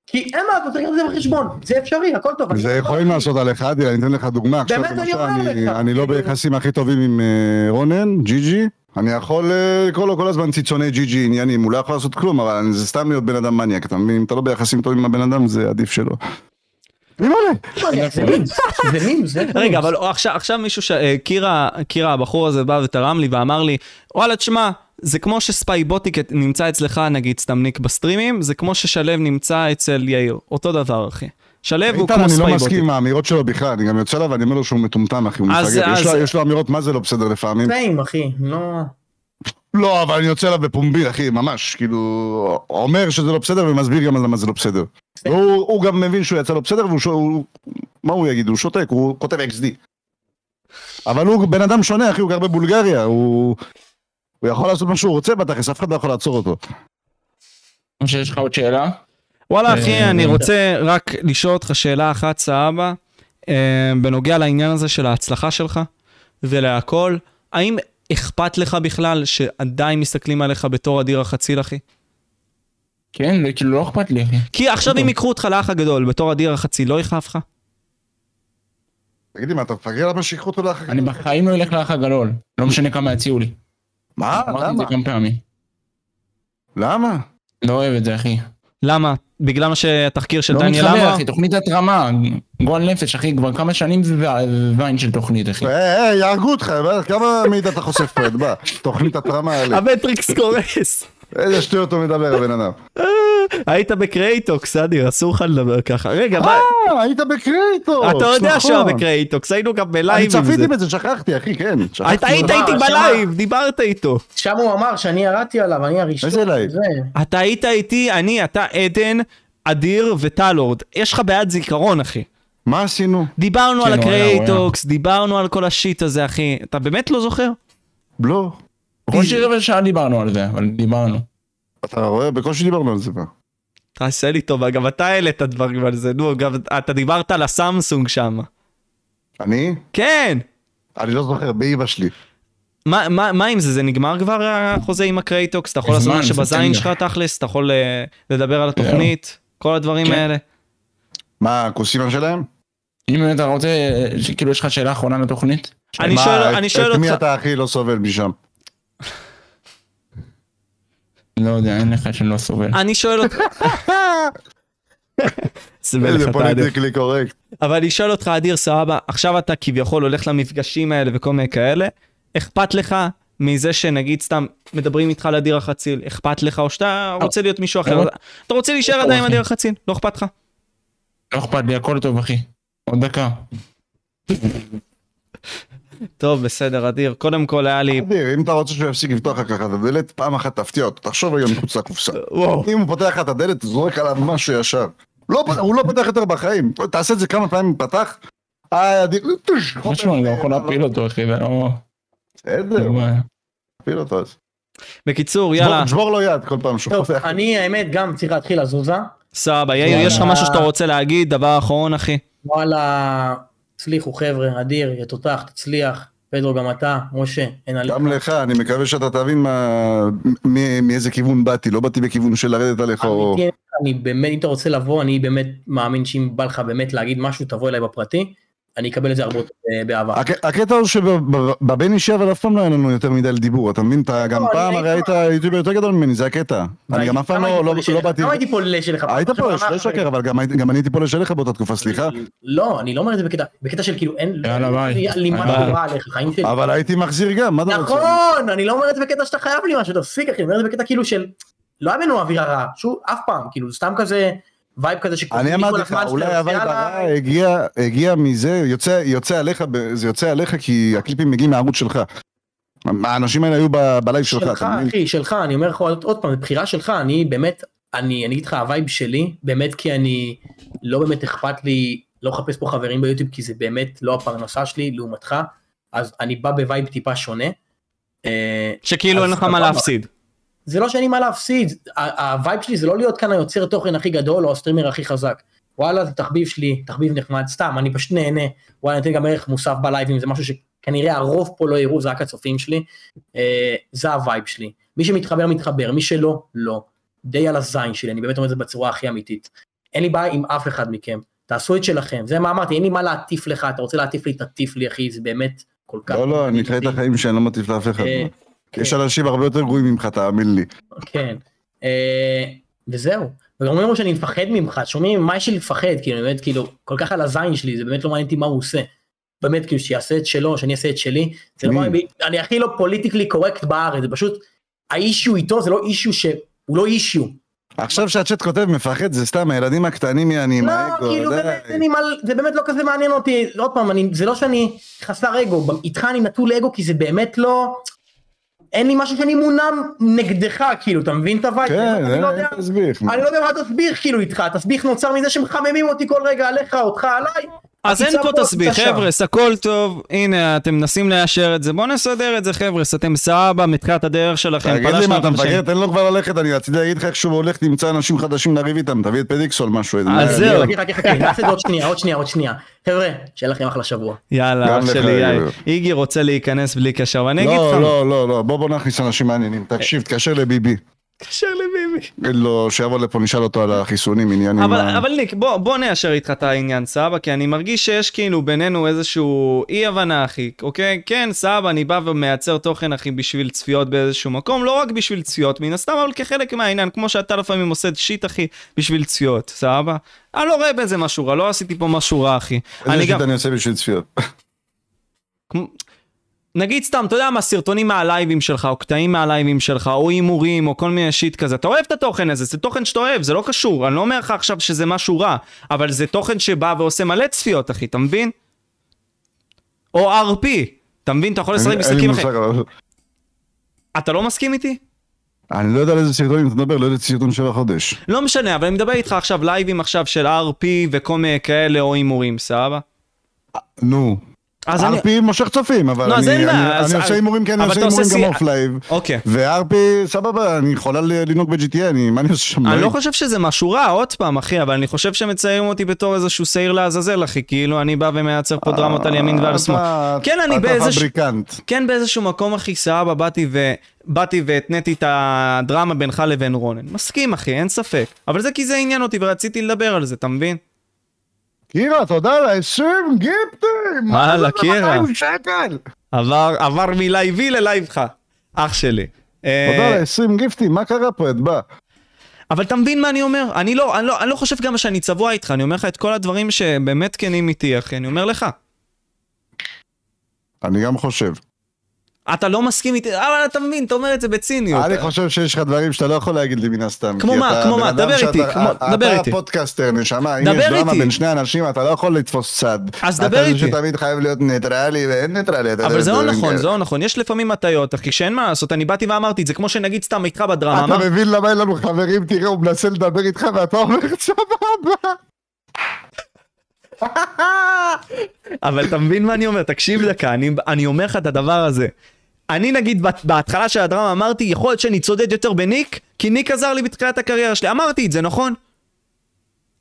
כי אין מה, אתה צריך לקחת את זה בחשבון, זה אפשרי, הכל טוב. זה יכולים לעשות עליך, עדי, אני אתן לך דוגמה. באמת, אני אומר לך. אני לא ביחסים הכי טובים עם אה, רונן, ג'י ג'י. אני יכול אה, לקרוא לו כל הזמן ציצוני ג'י ג'י עניינים, הוא לא יכול לעשות כלום, אבל זה סתם להיות בן אדם מניאק, אתה מבין? אם אתה לא ביחסים טובים עם הבן אדם, זה עדיף שלא. זה מים, זה מים, זה רגע, אבל עכשיו, עכשיו מישהו ש... אה, קירה, קירה, הבחור הזה בא ותרם לי ואמר לי, וואלה, תשמע, זה כמו שספייבוטיק נמצא אצלך, נגיד, סתם ניק בסטרימים, זה כמו ששלו נמצא אצל יאיר. אותו דבר, אחי. שלו הוא איתן, כמו אני לא ספייבוטיק. מסכים עם האמירות שלו בכלל, אני גם יוצא אליו ואני אומר לו שהוא מטומטם, אחי, הוא אז- מפגר. יש אז- לו- יש לו אמירות מה זה לא בסדר לפעמים. פיים, אחי, לא... לא, אבל אני יוצא אליו בפומבי, אחי, ממש, כאילו, אומר שזה לא בסדר ומסביר גם למה זה לא בסדר. הוא, הוא גם מבין שהוא יצא לא בסדר והוא, מה הוא יגיד? הוא שותק, הוא כותב XD. אבל הוא בן אדם שונה, אחי, הוא גר בבולגריה, הוא, הוא יכול לעשות מה שהוא רוצה בתכלס, אף אחד לא יכול לעצור אותו. או שיש לך עוד שאלה? וואלה, אחי, אני אה, רוצה רק לשאול אותך שאלה אחת, סבבה, אה, בנוגע לעניין הזה של ההצלחה שלך ולהכל, האם אכפת לך בכלל שעדיין מסתכלים עליך בתור אדיר החציל, אחי? כן, לא- כאילו לא אכפת לי, אחי. כי עכשיו. אם ייקחו אותך לאח הגדול בתור אדיר החציל, לא יכאב לך? תגיד לי, מה, אתה מפגר למה שיקחו אותו לאחר? אני בחיים לא אלך לאח הגדול. לא משנה כמה יציעו לי. מה? אמרתי את זה למה? כמה פעמים. למה? לא אוהב את זה, אחי. למה? בגלל מה שהתחקיר של לא דניאל מתחבר, אמר? אחי, תוכנית התרמה. גועל נפש, אחי, כבר כמה שנים זה ויין של תוכנית, אחי. היי, היי, יהרגו אותך, מה- כמה מידע אתה חושף פה, בא, תוכנית התרמה האלה. המטריקס קורס. איזה שטויות הוא מדבר, הבן אדם. היית בקרייטוקס, אדיר, אסור לך לדבר ככה. רגע, מה? אה, היית בקרייטוקס, אתה יודע שהוא היה נכון. בקרייטוקס, היינו גם אני בלייב עם זה. צפיתי בזה, שכחתי, אחי, כן. אתה היית איתי שמה? בלייב, דיברת איתו. שם הוא אמר שאני ירדתי עליו, אני הראשון. איזה לייב? אתה היית איתי, אני, אתה עדן, אדיר וטלורד. יש לך בעיית זיכרון, אחי. מה עשינו? דיברנו כן, על הקרייטוקס, דיברנו על כל ה shit הזה, אחי. אתה באמת לא זוכר? לא. בקושי רבע שעה דיברנו על זה, אבל דיברנו. אתה רואה, בקושי דיברנו על זה כבר. תעשה לי טובה, גם אתה העלית דברים על זה, נו, גם אתה דיברת על הסמסונג שם. אני? כן! אני לא זוכר, באימא שלי. מה, מה, מה עם זה? זה נגמר כבר החוזה עם הקרייטוקס? אתה יכול לעשות מה שבזין שלך. תכלס? אתה יכול אה, לדבר על התוכנית? כל הדברים כן. האלה? מה, הכוסימה שלהם? אם אתה רוצה, כאילו יש לך שאלה אחרונה לתוכנית? אני מה, שואל, שואל את מי אותך, אתה הכי לא סובל משם? לא יודע, אין לך שאני לא סובל. אני שואל אותך... איזה. פוליטיקלי קורקט. אבל אני שואל אותך, אדיר, סבבה, עכשיו אתה כביכול הולך למפגשים האלה וכל מיני כאלה, אכפת לך מזה שנגיד סתם מדברים איתך על אדיר החציל, אכפת לך, או שאתה רוצה להיות מישהו אחר. אתה רוצה להישאר עדיין עם אדיר החציל, לא אכפת לך? לא אכפת לי, הכל טוב, אחי. עוד דקה. טוב, בסדר, אדיר. קודם כל היה לי... אדיר, אם אתה רוצה שהוא יפסיק לפתוח לך ככה את הדלת, פעם אחת תפתיע אותו, תחשוב רגע מחוץ לקופסה. וואו. אם הוא פותח לך את הדלת, זורק עליו משהו ישר. לא, הוא לא פותח יותר בחיים. תעשה את זה כמה פעמים, פתח. אה, אדיר, משהו, אני לא יכול להפיל אותו, אחי, לא... בסדר. תפיל אותו אז. בקיצור, יאללה, שבור- שבור לו יד כל פעם שהוא טוב, פותח. אני האמת גם צריך להתחיל לזוזה. סבבה. יאיר, יש לך משהו שאתה רוצה להגיד? דבר אחרון, אחי. וואלה, הצליחו חבר'ה, אדיר, יא תותח, תצליח. פדרו גם אתה, משה, אין עליך. גם לך, אני מקווה שאתה תבין מה- מאיזה כיוון באתי, לא באתי בכיוון של לרדת עליך או... אמיתי, אני באמת, אם אתה רוצה לבוא, אני באמת מאמין שאם בא לך באמת להגיד משהו, תבוא אליי בפרטי, אני אקבל את זה הרבה יותר אה, באהבה. הק- הקטע הוא שבבין אישי אבל אף פעם לא היה לנו יותר מדי לדיבור, אתה מבין? אתה גם לא, פעם אני הרי היית יוטיובר יותר גדול ממני, זה הקטע. אני גם אף פעם לא- לא לא? באתי... כמה הייתי פולש אליך? היית עכשיו פולש, לא לשקר, אבל גם גם אני הייתי פולש אליך באותה תקופה, סליחה. לא, אני לא אומר את זה בקטע, בקטע של כאילו אין, יאללה, ביי. לי מה ביי. רע עליך, חיים שלי. אבל הייתי מחזיר גם, מה אתה רוצה? נכון, אני לא אומר את זה בקטע שאתה חייב לי משהו, תפסיק אחי, אני אומר את זה בקטע כאילו של, לא היה בינינו אווירה רעה, שוב, אף פעם, כאילו סתם כזה, וייב כזה שכותבים אני אמרתי לך, אולי הווייב הרע הגיע- הגיע מזה, יוצא- יוצא עליך, זה יוצא עליך כי הקליפים מגיעים מהערוץ שלך. האנשים האלה היו ב- בלייב שלך, שלך? אחי, שלך, אני אומר לך עוד עוד פעם, בחירה שלך, אני באמת, אני אני אגיד לך הווייב שלי, באמת כי אני, לא באמת אכפת לי, לא לחפש פה חברים ביוטיוב, כי זה באמת לא הפרנסה שלי, לעומתך, אז אני בא בווייב טיפה שונה. אה, שכאילו אין לך מה. להפסיד. זה לא שאין לי מה להפסיד, הווייב שלי זה לא להיות כאן היוצר תוכן הכי גדול או הסטרימר הכי חזק. וואלה זה תחביב שלי, תחביב נחמד, סתם, אני פשוט נהנה, וואלה נותן גם ערך מוסף בלייבים, זה משהו שכנראה הרוב פה לא יראו, זה רק הצופים שלי, אה, זה הווייב שלי. מי שמתחבר מתחבר, מי שלא, לא. די על הזין שלי, אני באמת אומר את זה בצורה הכי אמיתית. אין לי בעיה עם אף אחד מכם, תעשו את שלכם, זה מה אמרתי, אין לי מה להטיף לך, אתה רוצה להטיף לי, תטיף לי אחי, זה באמת כל כך... לא, לא, אני חי את החיים שאני לא מטיף לאף אחד. אה, יש אנשים הרבה יותר גרועים ממך, תאמין לי. כן. אה, וזהו. וגם אומרים לו שאני מפחד ממך, שומעים מה יש לי לפחד, כאילו באמת כאילו כל כך על הזין שלי, זה באמת לא מעניין אותי מה הוא עושה. באמת כאילו שיעשה את שלו, שאני אעשה את שלי, זה לא אני הכי לא פוליטיקלי קורקט בארץ, זה פשוט, האישיו איתו זה לא אישיו שהוא לא אישיו. עכשיו שהצ'אט כותב מפחד, זה סתם הילדים הקטנים יעני עם לא, האגו, כאילו די. באמת, זה באמת לא כזה מעניין אותי, עוד פעם, אני- זה לא שאני חסר אגו, איתך אני נטול אגו כי זה באמת לא, אין לי משהו שאני מונם נגדך, כאילו, אתה מבין את הווייב? כן, אני לא אין יודע- תסביך. אני לא יודע מה התסביך כאילו איתך, התסביך נוצר מזה שמחממים אותי כל רגע עליך, אותך עליי. אז אין פה תסביך. חבר'ס, הכל טוב, הנה, אתם מנסים ליישר את זה, בואו נסדר את זה, חבר'ס, אתם סבבה, מתחילת הדרך שלכם, תגיד לי מה, אתה. מפגר? תן לו כבר ללכת, אני רציתי להגיד לך איך שהוא הולך, תמצא אנשים חדשים לריב איתם, תביא את פדיקסול משהו. אז זהו. חכה חכה חכה, נעשה את זה עוד שנייה, עוד שנייה, עוד שנייה. חבר'ה, שיהיה לכם אחלה שבוע. יאללה, אח שלי, יאיר. גבר. איגי רוצה להיכנס בלי קשר, ואני אגיד לא, לך, לא, לא, לא, בוא בוא נכניס אנשים מעניינים. תקשיב, תקשר לביבי. קשר לביבי. לו שיבוא לפה, נשאל אותו על החיסונים, עניינים. אבל, מה- אבל ניק, בוא, בוא ניישר איתך את העניין, סבא, כי אני מרגיש שיש כאילו בינינו איזשהו אי הבנה, אחי, אוקיי? כן, סבא, אני בא ומייצר תוכן, אחי, בשביל צפיות באיזשהו מקום, לא רק בשביל צפיות, מן הסתם, אבל כחלק מהעניין, כמו שאתה לפעמים עושה שיט, אחי, בשביל צפיות, סבא? אני לא רואה בזה משהו רע, לא עשיתי פה משהו רע, אחי. איזה אני שיט גם, אני עושה בשביל צפיות. נגיד סתם, אתה יודע מה, סרטונים מהלייבים שלך, או קטעים מהלייבים שלך, או הימורים, או כל מיני שיט כזה, אתה אוהב את התוכן הזה, זה תוכן שאתה אוהב, זה לא קשור, אני לא אומר לך עכשיו שזה משהו רע, אבל זה תוכן שבא ועושה מלא צפיות, אחי, אתה מבין? או RP, אתה מבין? אתה יכול לשחק משחקים אחרים. אתה לא מסכים איתי? אני לא יודע על איזה סרטונים אתה מדבר, לא יודע סרטון של החודש. לא משנה, אבל אני מדבר איתך עכשיו לייבים עכשיו של RP וכל מיני כאלה, או הימורים, סבבה? נו. אז אני... מושך צופים, אבל לא, אני- בעיה, אני אז- אני עושה הימורים, כן, אני עושה אתה הימורים גם off live. אוקיי. ו-RP, סבבה, אני יכולה לנהוג ב-GTA, אני, מה אני עושה שם? אני לא? חושב שזה משהו רע, עוד פעם, אחי, אבל אני חושב שמציירים אותי בתור איזשהו שעיר לעזאזל, אחי, כאילו אני בא ומייצר פה דרמות על ימין ועל שמאל. אתה- כן, אני אתה באיזשהו... פבריקנט. כן, באיזשהו מקום, אחי, סבבה, באתי ו... באתי והתניתי את הדרמה בינך לבין רונן. מסכים, אחי, אין ספק. אבל זה כי זה עניין אותי ורציתי לדבר על זה, אתה מבין? קירה, תודה על ה-20 גיפטים! וואלה, זה קירה. 200 שקל! עבר, עבר מלייבי ללייבך, אח שלי. תודה על ה-20 גיפטים, מה קרה פה, את בא? אבל אתה מבין מה אני אומר? אני לא, אני לא, אני לא חושב גם שאני צבוע איתך, אני אומר לך את כל הדברים שבאמת כנים איתי, אחי, אני אומר לך. אני גם חושב. אתה לא מסכים איתי, אבל אתה מבין, אתה אומר את זה בציניות. אני חושב שיש לך דברים שאתה לא יכול להגיד לי מן הסתם. כמו מה? אתה כמו מה? דבר איתי, אתה דבר איתי. הפודקאסטר, נשמה, אם יש דרמה. בין שני אנשים, אתה לא יכול לתפוס צד. אז דבר אתה איתי. זה שתמיד חייב להיות ניטרלי, ואין ניטרלי. אתה אבל זה לא נכון. זה לא נכון, יש לפעמים הטיות, אחי, שאין מה לעשות, אני באתי ואמרתי את זה, כמו שנגיד סתם איתך בדרמה, אתה מבין למה אין לנו חברים? תראה, הוא מנסה לדבר איתך ואתה אומר סבבה. אבל אתה מבין מה אני אומר, תקשיב דקה, אני, אני אומר לך את הדבר הזה. אני נגיד בהתחלה של הדרמה אמרתי, יכול להיות שאני צודד יותר בניק, כי ניק עזר לי בתחילת הקריירה שלי, אמרתי את זה, נכון?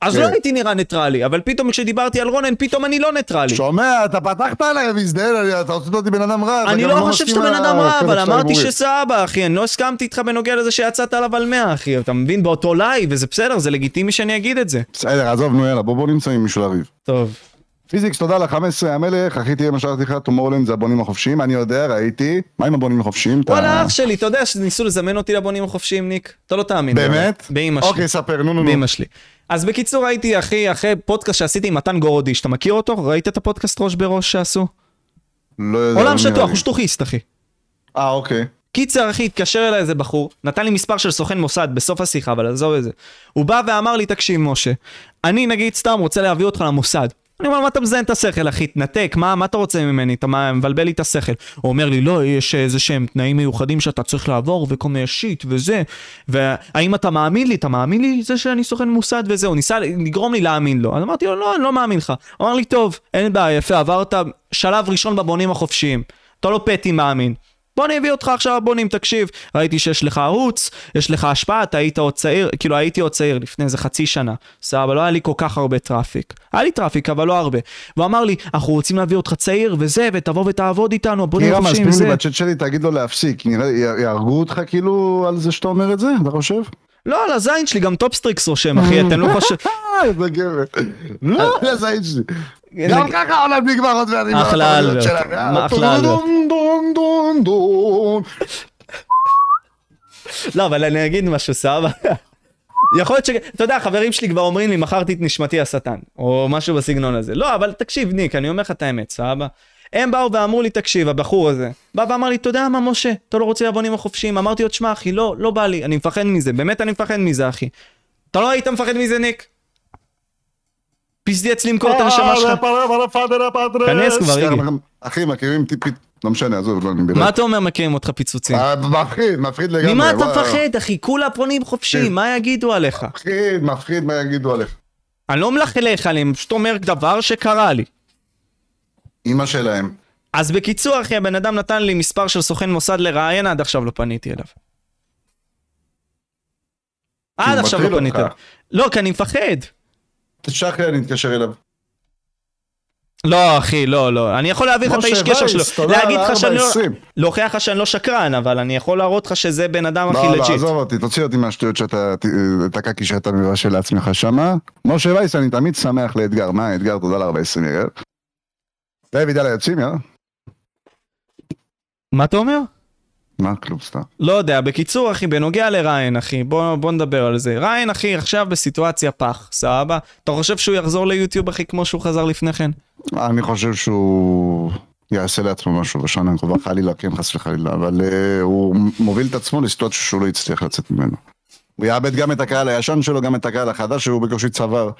אז כן. לא הייתי נראה ניטרלי, אבל פתאום כשדיברתי על רונן, פתאום אני לא ניטרלי. שומע, אתה פתחת עליי אני- אתה רוצה אותי בן אדם רע. אני לא חושב שאתה בן אדם רע, אבל אמרתי. שסבבה, אחי, אני לא הסכמתי איתך בנוגע לזה שיצאת עליו על 100, אחי, אתה מבין? באותו לייב, וזה בסדר, זה לגיטימי שאני אגיד את זה. בסדר, עזוב, נו יאללה, בוא נמצא עם מישהו לריב. טוב. פיזיקס, תודה ל-15 המלך, אחי תהיה מה שאלתי לך, טומורלנד זה הבונים החופשיים, אני יודע, ראיתי. מה עם הבונים החופשיים? וואלה, אח שלי, אתה יודע שניסו לזמן אותי לבונים החופשיים, ניק? אתה לא תאמין. באמת? באמא שלי. אוקיי, ספר, נו נו נו. באמא שלי. אז בקיצור הייתי אחי, אחרי פודקאסט שעשיתי עם מתן גורודיש, אתה מכיר אותו? ראית את הפודקאסט ראש בראש שעשו? לא יודע. עולם שטוח, הוא. שטוחיסט אחי. אה, אוקיי. קיצר אחי, התקשר אליי איזה בחור, נתן לי מספר של סוכן מוסד בסוף השיחה, אבל עזוב את זה. הוא בא ואמר לי, תקשיב משה, אני נגיד סתם רוצה להביא אותך למוסד. אני אומר, מה אתה מזיין את השכל, אחי? תנתק, מה, מה אתה רוצה ממני? אתה מבלבל לי את השכל. הוא אומר לי, לא, יש איזה שהם תנאים מיוחדים שאתה צריך לעבור, וכל מיני שיט וזה. והאם אתה מאמין לי? אתה מאמין לי זה שאני סוכן מוסד וזה? הוא ניסה לגרום לי להאמין לו. אז אמרתי לו, לא, אני לא מאמין לך. הוא אמר לי, טוב, אין בעיה, יפה, עברת שלב ראשון בבונים החופשיים. אתה לא פטי מאמין. בוא אני אביא אותך עכשיו לבונים, תקשיב. ראיתי שיש לך ערוץ, יש לך השפעה, אתה היית עוד צעיר, כאילו הייתי עוד צעיר לפני איזה חצי שנה. סבבה, לא היה לי כל כך הרבה traffic. היה לי traffic, אבל לא הרבה. והוא אמר לי, אנחנו רוצים להביא אותך צעיר וזה, ותבוא ותעבוד איתנו, חופשיים מסביר לי וזה. בצ'אט שלי, תגיד לו להפסיק, נראה י- יהרגו אותך כאילו על זה שאתה אומר את זה, אתה חושב? לא, על הזין שלי גם טופסטריקס רושם, אחי, אתם לא חושבים... איזה גבר. לא, איזה האיש שלי. גם ככה העולם נגמר עוד מעט. עם אחלה אלברט. אחלה אלברט. לא, אבל אני אגיד משהו, סבבה. יכול להיות ש... אתה יודע, חברים שלי כבר אומרים לי, מכרתי את נשמתי השטן, או משהו בסגנון הזה. לא, אבל תקשיב, ניק, אני אומר לך את האמת, סבבה? הם באו ואמרו לי, תקשיב, הבחור הזה, בא ואמר לי, אתה יודע מה, משה, אתה לא רוצה לבונים החופשיים? אמרתי לו, תשמע, אחי, לא, לא בא לי, אני מפחד מזה, באמת אני מפחד מזה, אחי. אתה לא היית מפחד מזה, ניק? פיסדי אצלי למכור את הנשמה שלך. כנס כבר, איגי. אחי, מכירים טיפ- לא משנה, עזוב, לא, אני מה אתה אומר מכירים אותך פיצוצים? אה, מפחיד, מפחיד לגמרי. ממה אתה. מפחד, אחי? כולה פונים חופשי, כן. מה יגידו עליך? מפחיד, מפחיד מה יגידו עליך. אני לא מלכלך עליהם, פשוט אומר דבר שקרה לי. אימא שלהם. אז בקיצור, אחי, הבן אדם נתן לי מספר של סוכן מוסד לראיין, עד עכשיו לא פניתי אליו. עד עכשיו לא פניתי. אליו. לא, כי אני מפחד. תשלח לי, אני אתקשר אליו. לא, אחי, לא, לא. אני יכול להעביר לך את האיש קשר שלו. להגיד לך שאני לא... 4.20. להוכיח לך שאני לא שקרן, אבל אני יכול להראות לך שזה בן אדם הכי לא, לא, לג'יט. עזוב אותי, תוציא אותי מהשטויות שאתה, את הקקי שאתה מבשל לעצמך שמה. משה וייס, אני תמיד שמח לאתגר. מה, אתגר, תודה לארבע עשרים יגאל. דוד, יאללה, יוצאים, יאללה. מה אתה אומר? מה, כלום, סתם. לא יודע, בקיצור, אחי, בנוגע לריין, אחי, בוא, בוא נדבר על זה. ריין, אחי, עכשיו בסיטואציה פח, סבבה? אתה חושב שהוא יחזור ליוטיוב, אחי, כמו שהוא חזר לפני כן? אני חושב שהוא יעשה לעצמו משהו בשנה הקרובה, חלילה, כן, חס וחלילה, אבל uh, הוא מוביל את עצמו לסיטואציה שהוא לא יצליח לצאת ממנו. הוא יאבד גם את הקהל הישן שלו, גם את הקהל החדש שהוא בקושי צבר.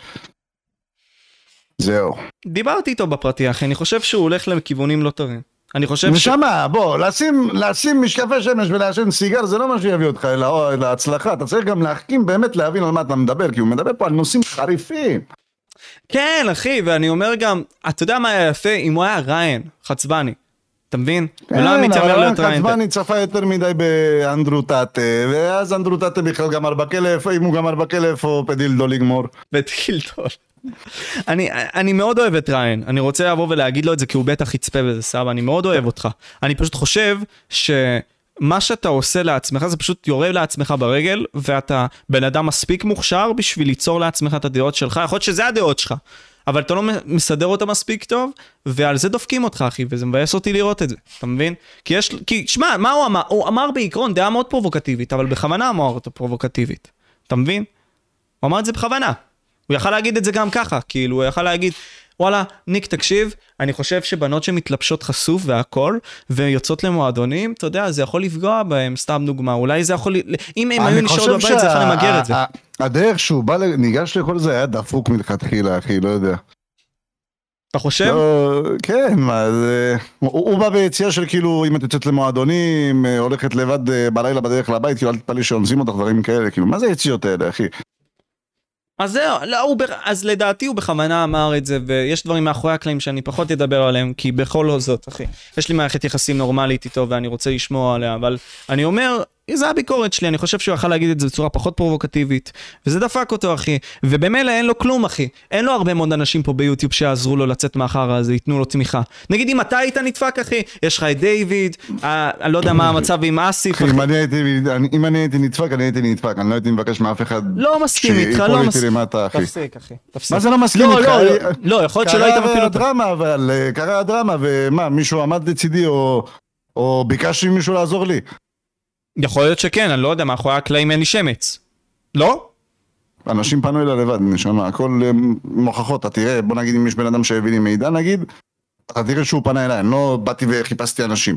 זהו. דיברתי איתו בפרטי, אחי, אני חושב שהוא הולך לכיוונים לא טובים. אני חושב ש... נשמה, בוא, לשים, לשים משקפי שמש ולעשן סיגר זה לא מה שיביא אותך אל ה- להצלחה, אתה צריך גם להחכים באמת להבין על מה אתה מדבר, כי הוא מדבר פה על נושאים חריפים. כן, אחי, ואני אומר גם, אתה יודע מה היה יפה? אם הוא היה ריין, חצבני. אתה מבין? ולא היה כן, מתיימר אבל להיות רן ריין. חצבני צפה יותר מדי באנדרו טאטה, ואז אנדרו טאטה בכלל גמר בכלא, אם הוא גמר בכלא, איפה פדילדו לגמור? וטילטון. אני, אני מאוד אוהב את ריין, אני רוצה לבוא ולהגיד לו את זה כי הוא בטח יצפה בזה, סבבה, אני מאוד אוהב אותך. אני פשוט חושב שמה שאתה עושה לעצמך זה פשוט יורה לעצמך ברגל, ואתה בן אדם מספיק מוכשר בשביל ליצור לעצמך את הדעות שלך, יכול להיות שזה הדעות שלך, אבל אתה לא מסדר אותה מספיק טוב, ועל זה דופקים אותך, אחי, וזה מבאס אותי לראות את זה, אתה מבין? כי יש, כי, שמע, מה הוא אמר? הוא אמר בעיקרון דעה מאוד פרובוקטיבית, אבל בכוונה אמר אותה פרובוקטיבית, אתה מבין? הוא אמר את זה בכוונה. הוא יכל להגיד את זה גם ככה, כאילו, הוא יכל להגיד, וואלה, ניק, תקשיב, אני חושב שבנות שמתלבשות חשוף והכל, ויוצאות למועדונים, אתה יודע, זה יכול לפגוע בהם, סתם דוגמה, אולי זה יכול, אם הם היו נשארות בבית, זה יכול למגר את זה. שה- הדרך שהוא בא, ניגש לכל זה היה דפוק מלכתחילה, אחי, לא יודע. אתה חושב? לא, כן, מה זה... הוא הוא בא ביציאה של כאילו, אם את יוצאת למועדונים, אה, הולכת לבד אה, בלילה בדרך לבית, כאילו, אל תתפלאי שאונסים אותך, דברים כאלה, כאילו, מה זה היציאות האלה, אחי? אז זהו, לא, הוא, אז לדעתי הוא בכוונה אמר את זה, ויש דברים מאחורי הקלעים שאני פחות אדבר עליהם, כי בכל זאת, אחי, יש לי מערכת יחסים נורמלית איתו ואני רוצה לשמוע עליה, אבל אני אומר, זה הביקורת שלי, אני חושב שהוא יכל להגיד את זה בצורה פחות פרובוקטיבית, וזה דפק אותו, אחי, ובמילא אין לו כלום, אחי. אין לו הרבה מאוד אנשים פה ביוטיוב שיעזרו לו לצאת מהחרא הזה, ייתנו לו תמיכה. נגיד אם אתה היית נדפק, אחי, יש לך את דיוויד, אה, אני לא יודע מה המצב עם אסיף, אחי. אם אני הייתי, נדפק, אני הייתי נדפק, אני לא הייתי מבקש מאף אחד לא מסכים איתך, לא מסכים. תפסיק, אחי. מה זה לא מסכים לא, איתך? לא, לא, לא, יכול להיות שלא היית מפיל קרה אותו. הדרמה, אבל אה, קרה הדרמה, ומה, מישהו עמד לצידי, או ביקשתי ממישהו לעזור לי. יכול להיות שכן, אני לא יודע, מאחורי הקלעים אין לי שמץ. לא? אנשים פנו אליי לבד, נשמה, הכל אה, מוכחות, אתה תראה, בוא נגיד אם יש בן אדם שהביא לי מידע, נגיד, אתה תראה שהוא פנה אליי, אני לא באתי וחיפשתי אנשים.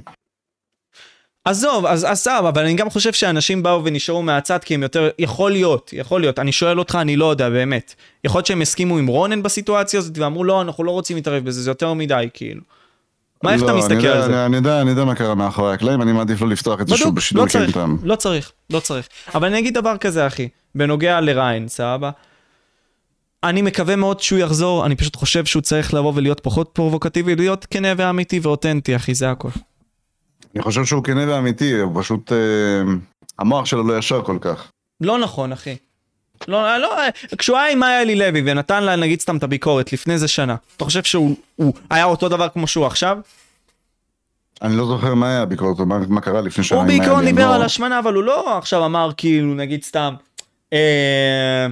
עזוב, אז סבבה, אבל אני גם חושב שאנשים באו ונשארו מהצד כי הם יותר, יכול להיות, יכול להיות, אני שואל אותך, אני לא יודע, באמת. יכול להיות שהם הסכימו עם רונן בסיטואציה הזאת ואמרו, לא, אנחנו לא רוצים להתערב בזה, זה יותר מדי, כאילו. מה, איך לא, אתה מסתכל על זה? אני, יודע, אני יודע מה קרה מאחורי הקלעים, אני מעדיף לא לפתוח את זה שוב בשידור לא צריך, קינטרם. לא צריך, לא צריך. אבל אני אגיד דבר כזה, אחי, בנוגע לריין, סבבה? אני מקווה מאוד שהוא יחזור, אני פשוט חושב שהוא צריך לבוא ולהיות פחות פרובוקטיבי, להיות כנה ואמיתי ואותנטי, אחי, זה הכל. אני חושב שהוא כנה ואמיתי, הוא פשוט... אה, המוח שלו לא ישר כל כך. לא נכון, אחי. לא, לא, כשהוא היה עם מאיה אלי לוי ונתן לה נגיד סתם את הביקורת לפני איזה שנה, אתה חושב שהוא הוא היה אותו דבר כמו שהוא עכשיו? אני לא זוכר מה היה הביקורת, מה, מה קרה לפני שנה. הוא בעיקרון דיבר לא- על השמנה, אבל הוא לא עכשיו אמר כאילו, נגיד סתם, אה,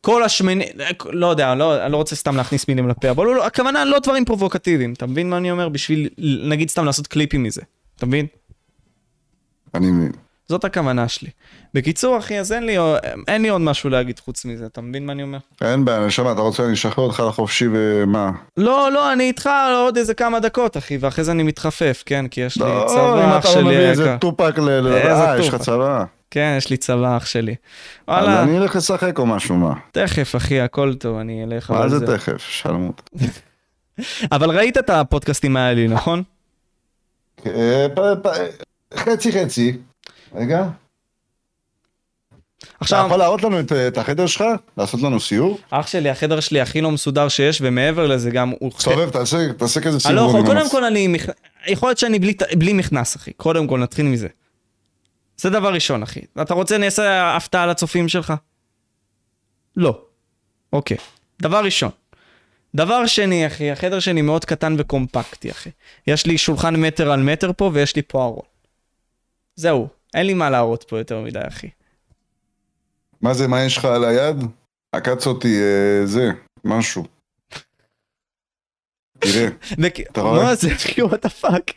כל השמני, לא יודע, לא, אני לא רוצה סתם להכניס מילים לפה, אבל הוא לא, הכוונה לא דברים פרובוקטיביים, אתה מבין מה אני אומר? בשביל נגיד סתם לעשות קליפים מזה, אתה מבין? אני מבין. זאת הכוונה שלי. בקיצור, אחי, אז אין לי, אין לי עוד משהו להגיד חוץ מזה, אתה מבין מה אני אומר? אין בעיה, נשמה, אתה רוצה, אני אשחרר אותך לחופשי ומה? לא, לא, אני איתך עוד איזה כמה דקות, אחי, ואחרי זה אני מתחפף, כן? כי יש לי לא, צבא, אם אח אתה לא שלי מביא איזה. טופק ל... ל- איזה אה, יש לך טופק. צבא. כן, יש לי צבא, אח שלי. אז וואלה, אני אלך לשחק או משהו, מה? תכף, אחי, הכל טוב, אני אלך מה זה זה. תכף? שלמות. אבל ראית את הפודקאסטים האלה, נכון? אה, חצי חצי. רגע. אתה עכשיו, יכול להראות לנו את, את החדר שלך? לעשות לנו סיור? אח שלי, החדר שלי הכי לא מסודר שיש, ומעבר לזה גם הוא... סובב, תעשה, תעשה כזה אני סיור. לא יכול, קודם כל אני, מכ- יכול להיות שאני בלי, בלי מכנס, אחי. קודם כל, נתחיל מזה. זה דבר ראשון, אחי. אתה רוצה נעשה הפתעה לצופים שלך? לא. אוקיי. דבר ראשון. דבר שני, אחי, החדר שלי מאוד קטן וקומפקטי, אחי. יש לי שולחן מטר על מטר פה, ויש לי פה ארון. זהו. אין לי מה להראות פה יותר מדי, אחי. מה זה, מה יש לך על היד? עקץ אותי אה, זה, משהו. תראה, אתה רואה? מה זה, אחי, what the fuck.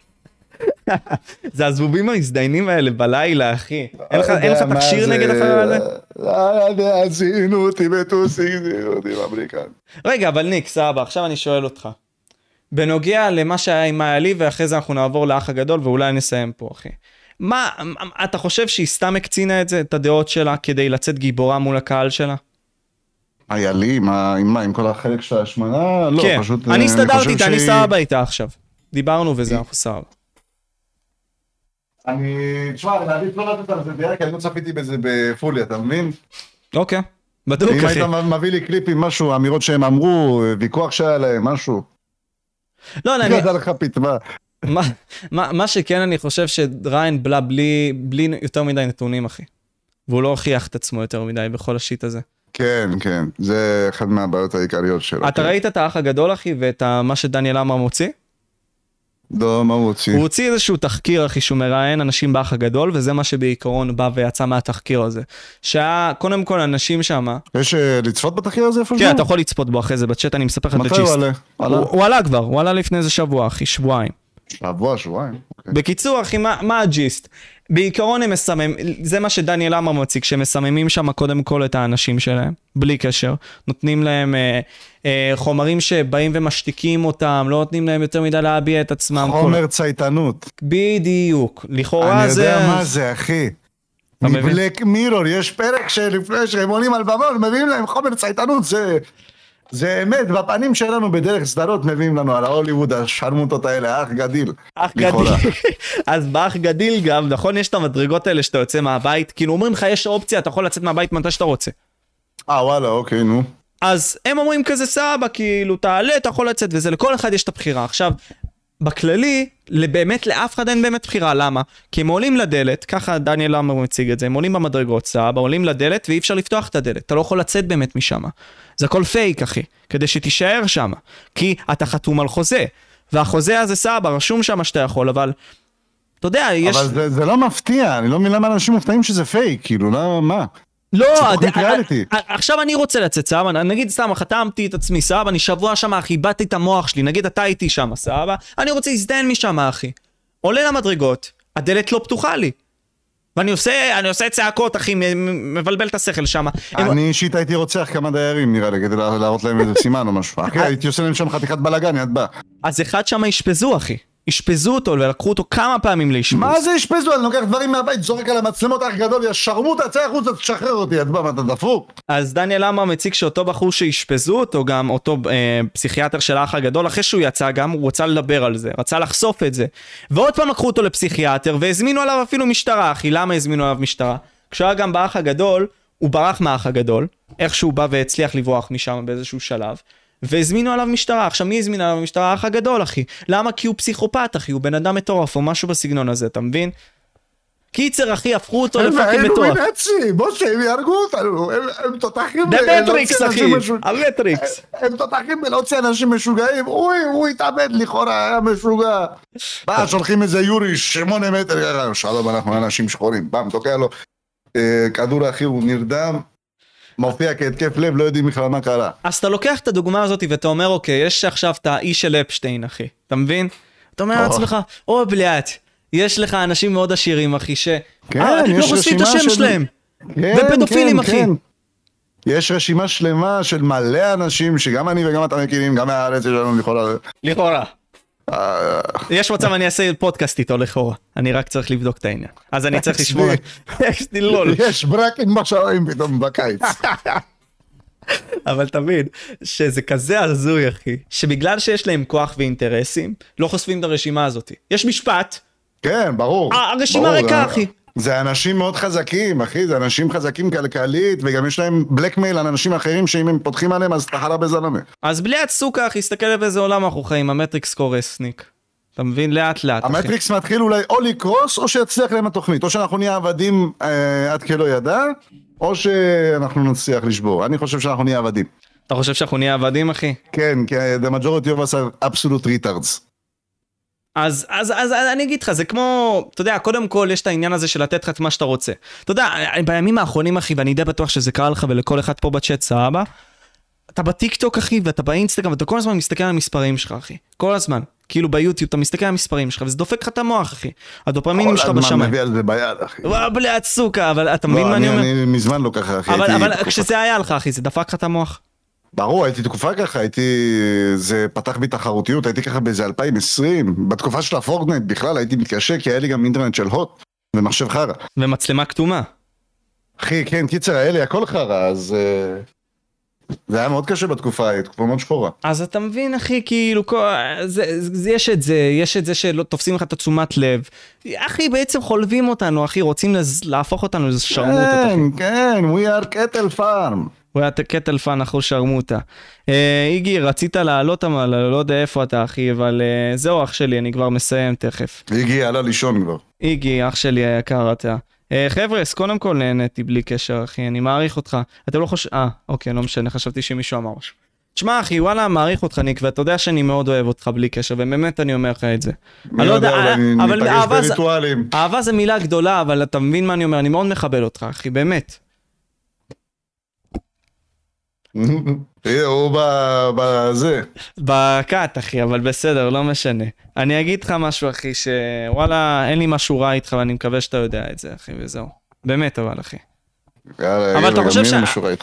זה הזבובים המזדיינים האלה בלילה, אחי. אין לך- מה נגד. החרא הזה? לא יודע, זינו אותי בטוסיק, זינו אותי באמריקן. רגע, אבל ניק, סבבה, עכשיו אני שואל אותך. בנוגע למה שהיה עם מאיה לי, ואחרי זה אנחנו נעבור לאח הגדול, ואולי נסיים פה, אחי. מה, אתה חושב שהיא סתם הקצינה את זה, את הדעות שלה, כדי לצאת גיבורה מול הקהל שלה? היה לי, מה, עם מה, עם כל החלק של ההשמנה? לא, כן, פשוט... אה, אני הסתדרתי איתה, אני שהיא- סבבה איתה עכשיו. דיברנו וזה, אנחנו סבבה. אני... תשמע, אני מעדיף לא לתת על זה דרך, כי אני לא צפיתי בזה בפולי, אתה מבין? אוקיי, בדוק, אם אחי. היית מביא לי קליפ עם משהו, אמירות שהם אמרו, ויכוח שהיה להם, משהו. לא, לא, אני... ידע לך פתמה. מה, מה, מה שכן אני חושב שריין בלה בלי, בלי יותר מדי נתונים אחי. והוא לא הוכיח את עצמו יותר מדי בכל השיט הזה. כן, כן, זה אחד מהבעיות העיקריות שלו. אתה כן. ראית את האח הגדול אחי ואת מה שדניאל עמר מוציא? לא, מה הוא הוציא? הוא הוציא איזשהו תחקיר אחי שהוא מראיין אנשים באח הגדול וזה מה שבעיקרון בא ויצא מהתחקיר הזה. שהיה קודם כל אנשים שם, יש אה, לצפות בתחקיר הזה איפשהו? כן אתה יכול לצפות בו אחרי זה בצ'אט אני מספר לך את מתי הוא הג'יסט. עלה? עלה? הוא, הוא עלה כבר, הוא עלה לפני איזה שבוע אחי, שבועיים. שבוע, שבועיים. אוקיי. בקיצור, אחי, מה, מה הג'יסט? בעיקרון הם מסממים, זה מה שדניאל עמר מציג, שהם מסממים שם קודם כל את האנשים שלהם, בלי קשר. נותנים להם אה, אה, חומרים שבאים ומשתיקים אותם, לא נותנים להם יותר מדי להביע את עצמם. חומר צייתנות. כל... בדיוק. לכאורה אני זה... יודע מה זה, אחי. מבלק מירור, יש פרק שלפני שהם עולים על במה, מביאים להם חומר צייתנות, זה... זה אמת, בפנים שלנו בדרך סדרות מביאים לנו על ההוליווד, השרמוטות האלה, אח גדיל. אח. גדיל. אז באח גדיל גם, נכון? יש את המדרגות האלה שאתה יוצא מהבית, כאילו אומרים לך יש אופציה, אתה יכול לצאת מהבית מתי שאתה רוצה. אה, וואלה, אוקיי, נו. אז הם אומרים כזה סבא, כאילו, תעלה, אתה יכול לצאת וזה, לכל אחד יש את הבחירה. עכשיו, בכללי, באמת לאף אחד אין באמת בחירה, למה? כי הם עולים לדלת, ככה דניאל עמר מציג את זה, הם עולים במדרגות, סבא, עולים לדלת ואי אפשר לפתוח את הדלת, אתה לא יכול לצאת באמת משם. זה הכל פייק, אחי, כדי שתישאר שם. כי אתה חתום על חוזה, והחוזה הזה סבא, רשום שם שאתה יכול, אבל... אתה יודע, יש... אבל זה- זה לא מפתיע, אני לא מבין למה אנשים מופתעים שזה פייק, כאילו, למה, מה? לא, ה- עכשיו אני רוצה לצאת, סבבה? נגיד סתם, חתמתי את עצמי, סבבה? אני שבוע שם, אחי, איבדתי את המוח שלי, נגיד אתה איתי שם, סבבה? אני רוצה להזדיין משם, אחי. עולה למדרגות, הדלת לא פתוחה לי. ואני עושה, אני עושה צעקות, אחי, מבלבל את השכל שם. אני אישית הייתי רוצח כמה דיירים, נראה לי, כדי לה- להראות להם איזה סימן או משהו. אחי, הייתי עושה להם שם חתיכת בלאגן, יד בא. אז אחד שם אשפזו, אחי. אשפזו אותו ולקחו אותו כמה פעמים לאשפוז. מה זה אשפזו? אני לוקח דברים מהבית, זורק על המצלמות, אח גדול, יא שרמוטה, צא החוצה, תשחרר אותי, בא, מה אתה דפוק? אז דניאל עמר מציג שאותו בחור שאשפזו אותו, גם אותו אה, פסיכיאטר של האח הגדול, אחרי שהוא יצא גם, הוא רצה לדבר על זה, רצה לחשוף את זה. ועוד פעם לקחו אותו לפסיכיאטר, והזמינו עליו אפילו משטרה, אחי, למה הזמינו עליו משטרה? כשהוא היה גם באח הגדול, הוא ברח מהאח הגדול, איכשהו בא והצליח לברוח משם באיזשהו שלב. והזמינו עליו משטרה, עכשיו מי הזמין עליו משטרה? האח הגדול אחי. למה? כי הוא פסיכופת אחי, הוא בן אדם מטורף או משהו בסגנון הזה, אתה מבין? קיצר אחי, הפכו אותו ל fucking מטורף. הם נאצים, משה, הם יהרגו אותנו, הם- הם תותחים זה בלהוציא מטריקס אחי. המטריקס. הם תותחים בלהוציא אנשים משוגעים, אוי, הוא התאבד לכאורה, היה משוגע. בא, שולחים איזה יורי, שמונה מטר, יאללה, שלום, אנחנו אנשים שחורים, פעם, תוקע לו. אה, כדור אחי, הוא נרדם, מופיע כהתקף לב, לא יודעים בכלל מה קרה. אז אתה לוקח את הדוגמה הזאת ואתה אומר, אוקיי, יש עכשיו את האיש של אפשטיין, אחי. אתה מבין? אתה אומר או. לעצמך, או בליאט, יש לך אנשים מאוד עשירים, אחי, ש... כן, אה, לא יש חושפים את רשימה השם של- שלהם. כן, ופדופילים, כן, אחי. כן. יש רשימה שלמה של מלא אנשים שגם אני וגם אתה מכירים, גם מהארץ יש לנו לכאורה. לכאורה. יש מצב אני אעשה פודקאסט איתו לכאורה. אני רק צריך לבדוק את העניין. אז אני צריך לשמור... יש לי לול. יש ברקים בשערים פתאום בקיץ. אבל תבין שזה כזה הזוי אחי, שבגלל שיש להם כוח ואינטרסים, לא חושפים את הרשימה הזאת. יש משפט כן, ברור. הרשימה ברור, ריקה, אחי. זה אנשים מאוד חזקים, אחי, זה אנשים חזקים כלכלית, וגם יש להם בלקמייל על אנשים אחרים שאם הם פותחים עליהם אז אתה חלה בזלמה. אז בלי הצוקה, אחי, הסתכל באיזה עולם אנחנו חיים, המטריקס קורס, ניק. אתה מבין? לאט לאט, אחי. המטריקס מתחיל אולי או לקרוס, או שיצליח להם התוכנית, או שאנחנו נהיה עבדים אה, עד כלא ידע, או שאנחנו נצליח לשבור. אני חושב שאנחנו נהיה עבדים. אתה חושב שאנחנו נהיה עבדים, אחי? כן, כי the majority of us are absolute retards. אז, אז, אז, אז אני אגיד לך, זה כמו, אתה יודע, קודם כל יש את העניין הזה של לתת לך את מה שאתה רוצה. אתה יודע, בימים האחרונים, אחי, ואני די בטוח שזה קרה לך ולכל אחד פה בצ'אט, סבבה? אתה בטיקטוק, אחי, ואתה באינסטגרם, ואתה כל הזמן מסתכל על המספרים שלך, אחי. כל הזמן. כאילו ביוטיוב, אתה מסתכל על המספרים שלך, וזה דופק לך את המוח, אחי. הדופמינים שלך כל הזמן בשמיים. מביא על זה ביד, אחי. וואו, בלי הצוקה, אבל אתה מבין לא, מה אני אומר? אני מזמן לא ככה, אחי. אבל, כשזה היה לך, אחי, זה דפק לך את המוח. ברור, הייתי תקופה ככה, הייתי... זה פתח בי תחרותיות, הייתי ככה באיזה 2020. בתקופה של הפורטנייט בכלל הייתי מתקשה, כי היה לי גם אינטרנט של הוט, ומחשב חרא. ומצלמה כתומה. אחי, כן, קיצר, היה לי הכל חרא, אז... אה, זה היה מאוד קשה בתקופה ההיא, תקופה מאוד שחורה. אז אתה מבין, אחי, כאילו, כל... זה, זה, יש את זה, יש את זה שלא תופסים לך את התשומת לב. אחי, בעצם חולבים אותנו, אחי, רוצים. להפוך אותנו לאיזה שרמוטות, אחי. כן, כן, we are cattle farm. הוא היה קטל פאן, אחו שרמוטה. אה, איגי, רצית לעלות, אבל לא יודע איפה אתה, אחי, אבל אה, זהו, אח שלי, אני כבר מסיים תכף. הגיע, עלה לישון כבר. איגי, אח שלי היקר אתה. אה, חבר'ס, קודם כל נהניתי בלי קשר, אחי, אני מעריך אותך. אתם לא חושבים... אה, אוקיי, לא משנה, חשבתי שמישהו אמר משהו. תשמע, אחי, וואלה, מעריך אותך, ניק, ואתה יודע שאני מאוד אוהב אותך בלי קשר, ובאמת אני אומר לך את זה. אני לא יודע, אולי אבל אהבה זה-. אהבה זה מילה גדולה, אבל אתה מבין מה אני אומר, אני מאוד מכבד אותך, אחי, באמת. הוא בזה. בקאט, אחי, אבל בסדר, לא משנה. אני אגיד לך משהו, אחי, שוואלה, אין לי משהו רע איתך, ואני מקווה שאתה יודע את זה, אחי, וזהו. באמת, אבל, אחי. יאללה, אבל אתה חושב ש...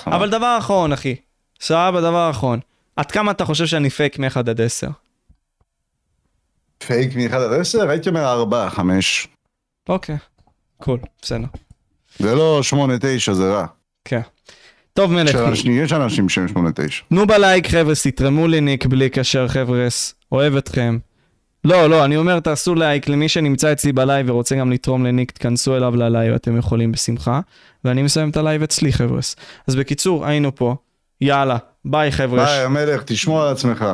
אבל דבר אחרון, אחי. סבבה, דבר אחרון. עד כמה אתה חושב שאני פייק מ-1 עד 10? פייק מ-1 עד 10? הייתי אומר 4, 5. אוקיי, cool, בסדר. זה לא 8-9, זה רע. כן. טוב, מלך. יש אנשים- יש אנשים שהם 8-9. תנו בלייק, חבר'ס, תתרמו לי ניק בלי קשר, חבר'ס. אוהב אתכם. לא, לא, אני אומר, תעשו לייק למי שנמצא אצלי בלייב ורוצה גם לתרום לניק, תכנסו אליו ללייב, אתם יכולים בשמחה. ואני מסיים את הלייב אצלי, חבר'ס. אז בקיצור, היינו פה. יאללה, ביי, חבר'ס. ביי, המלך, תשמור על עצמך.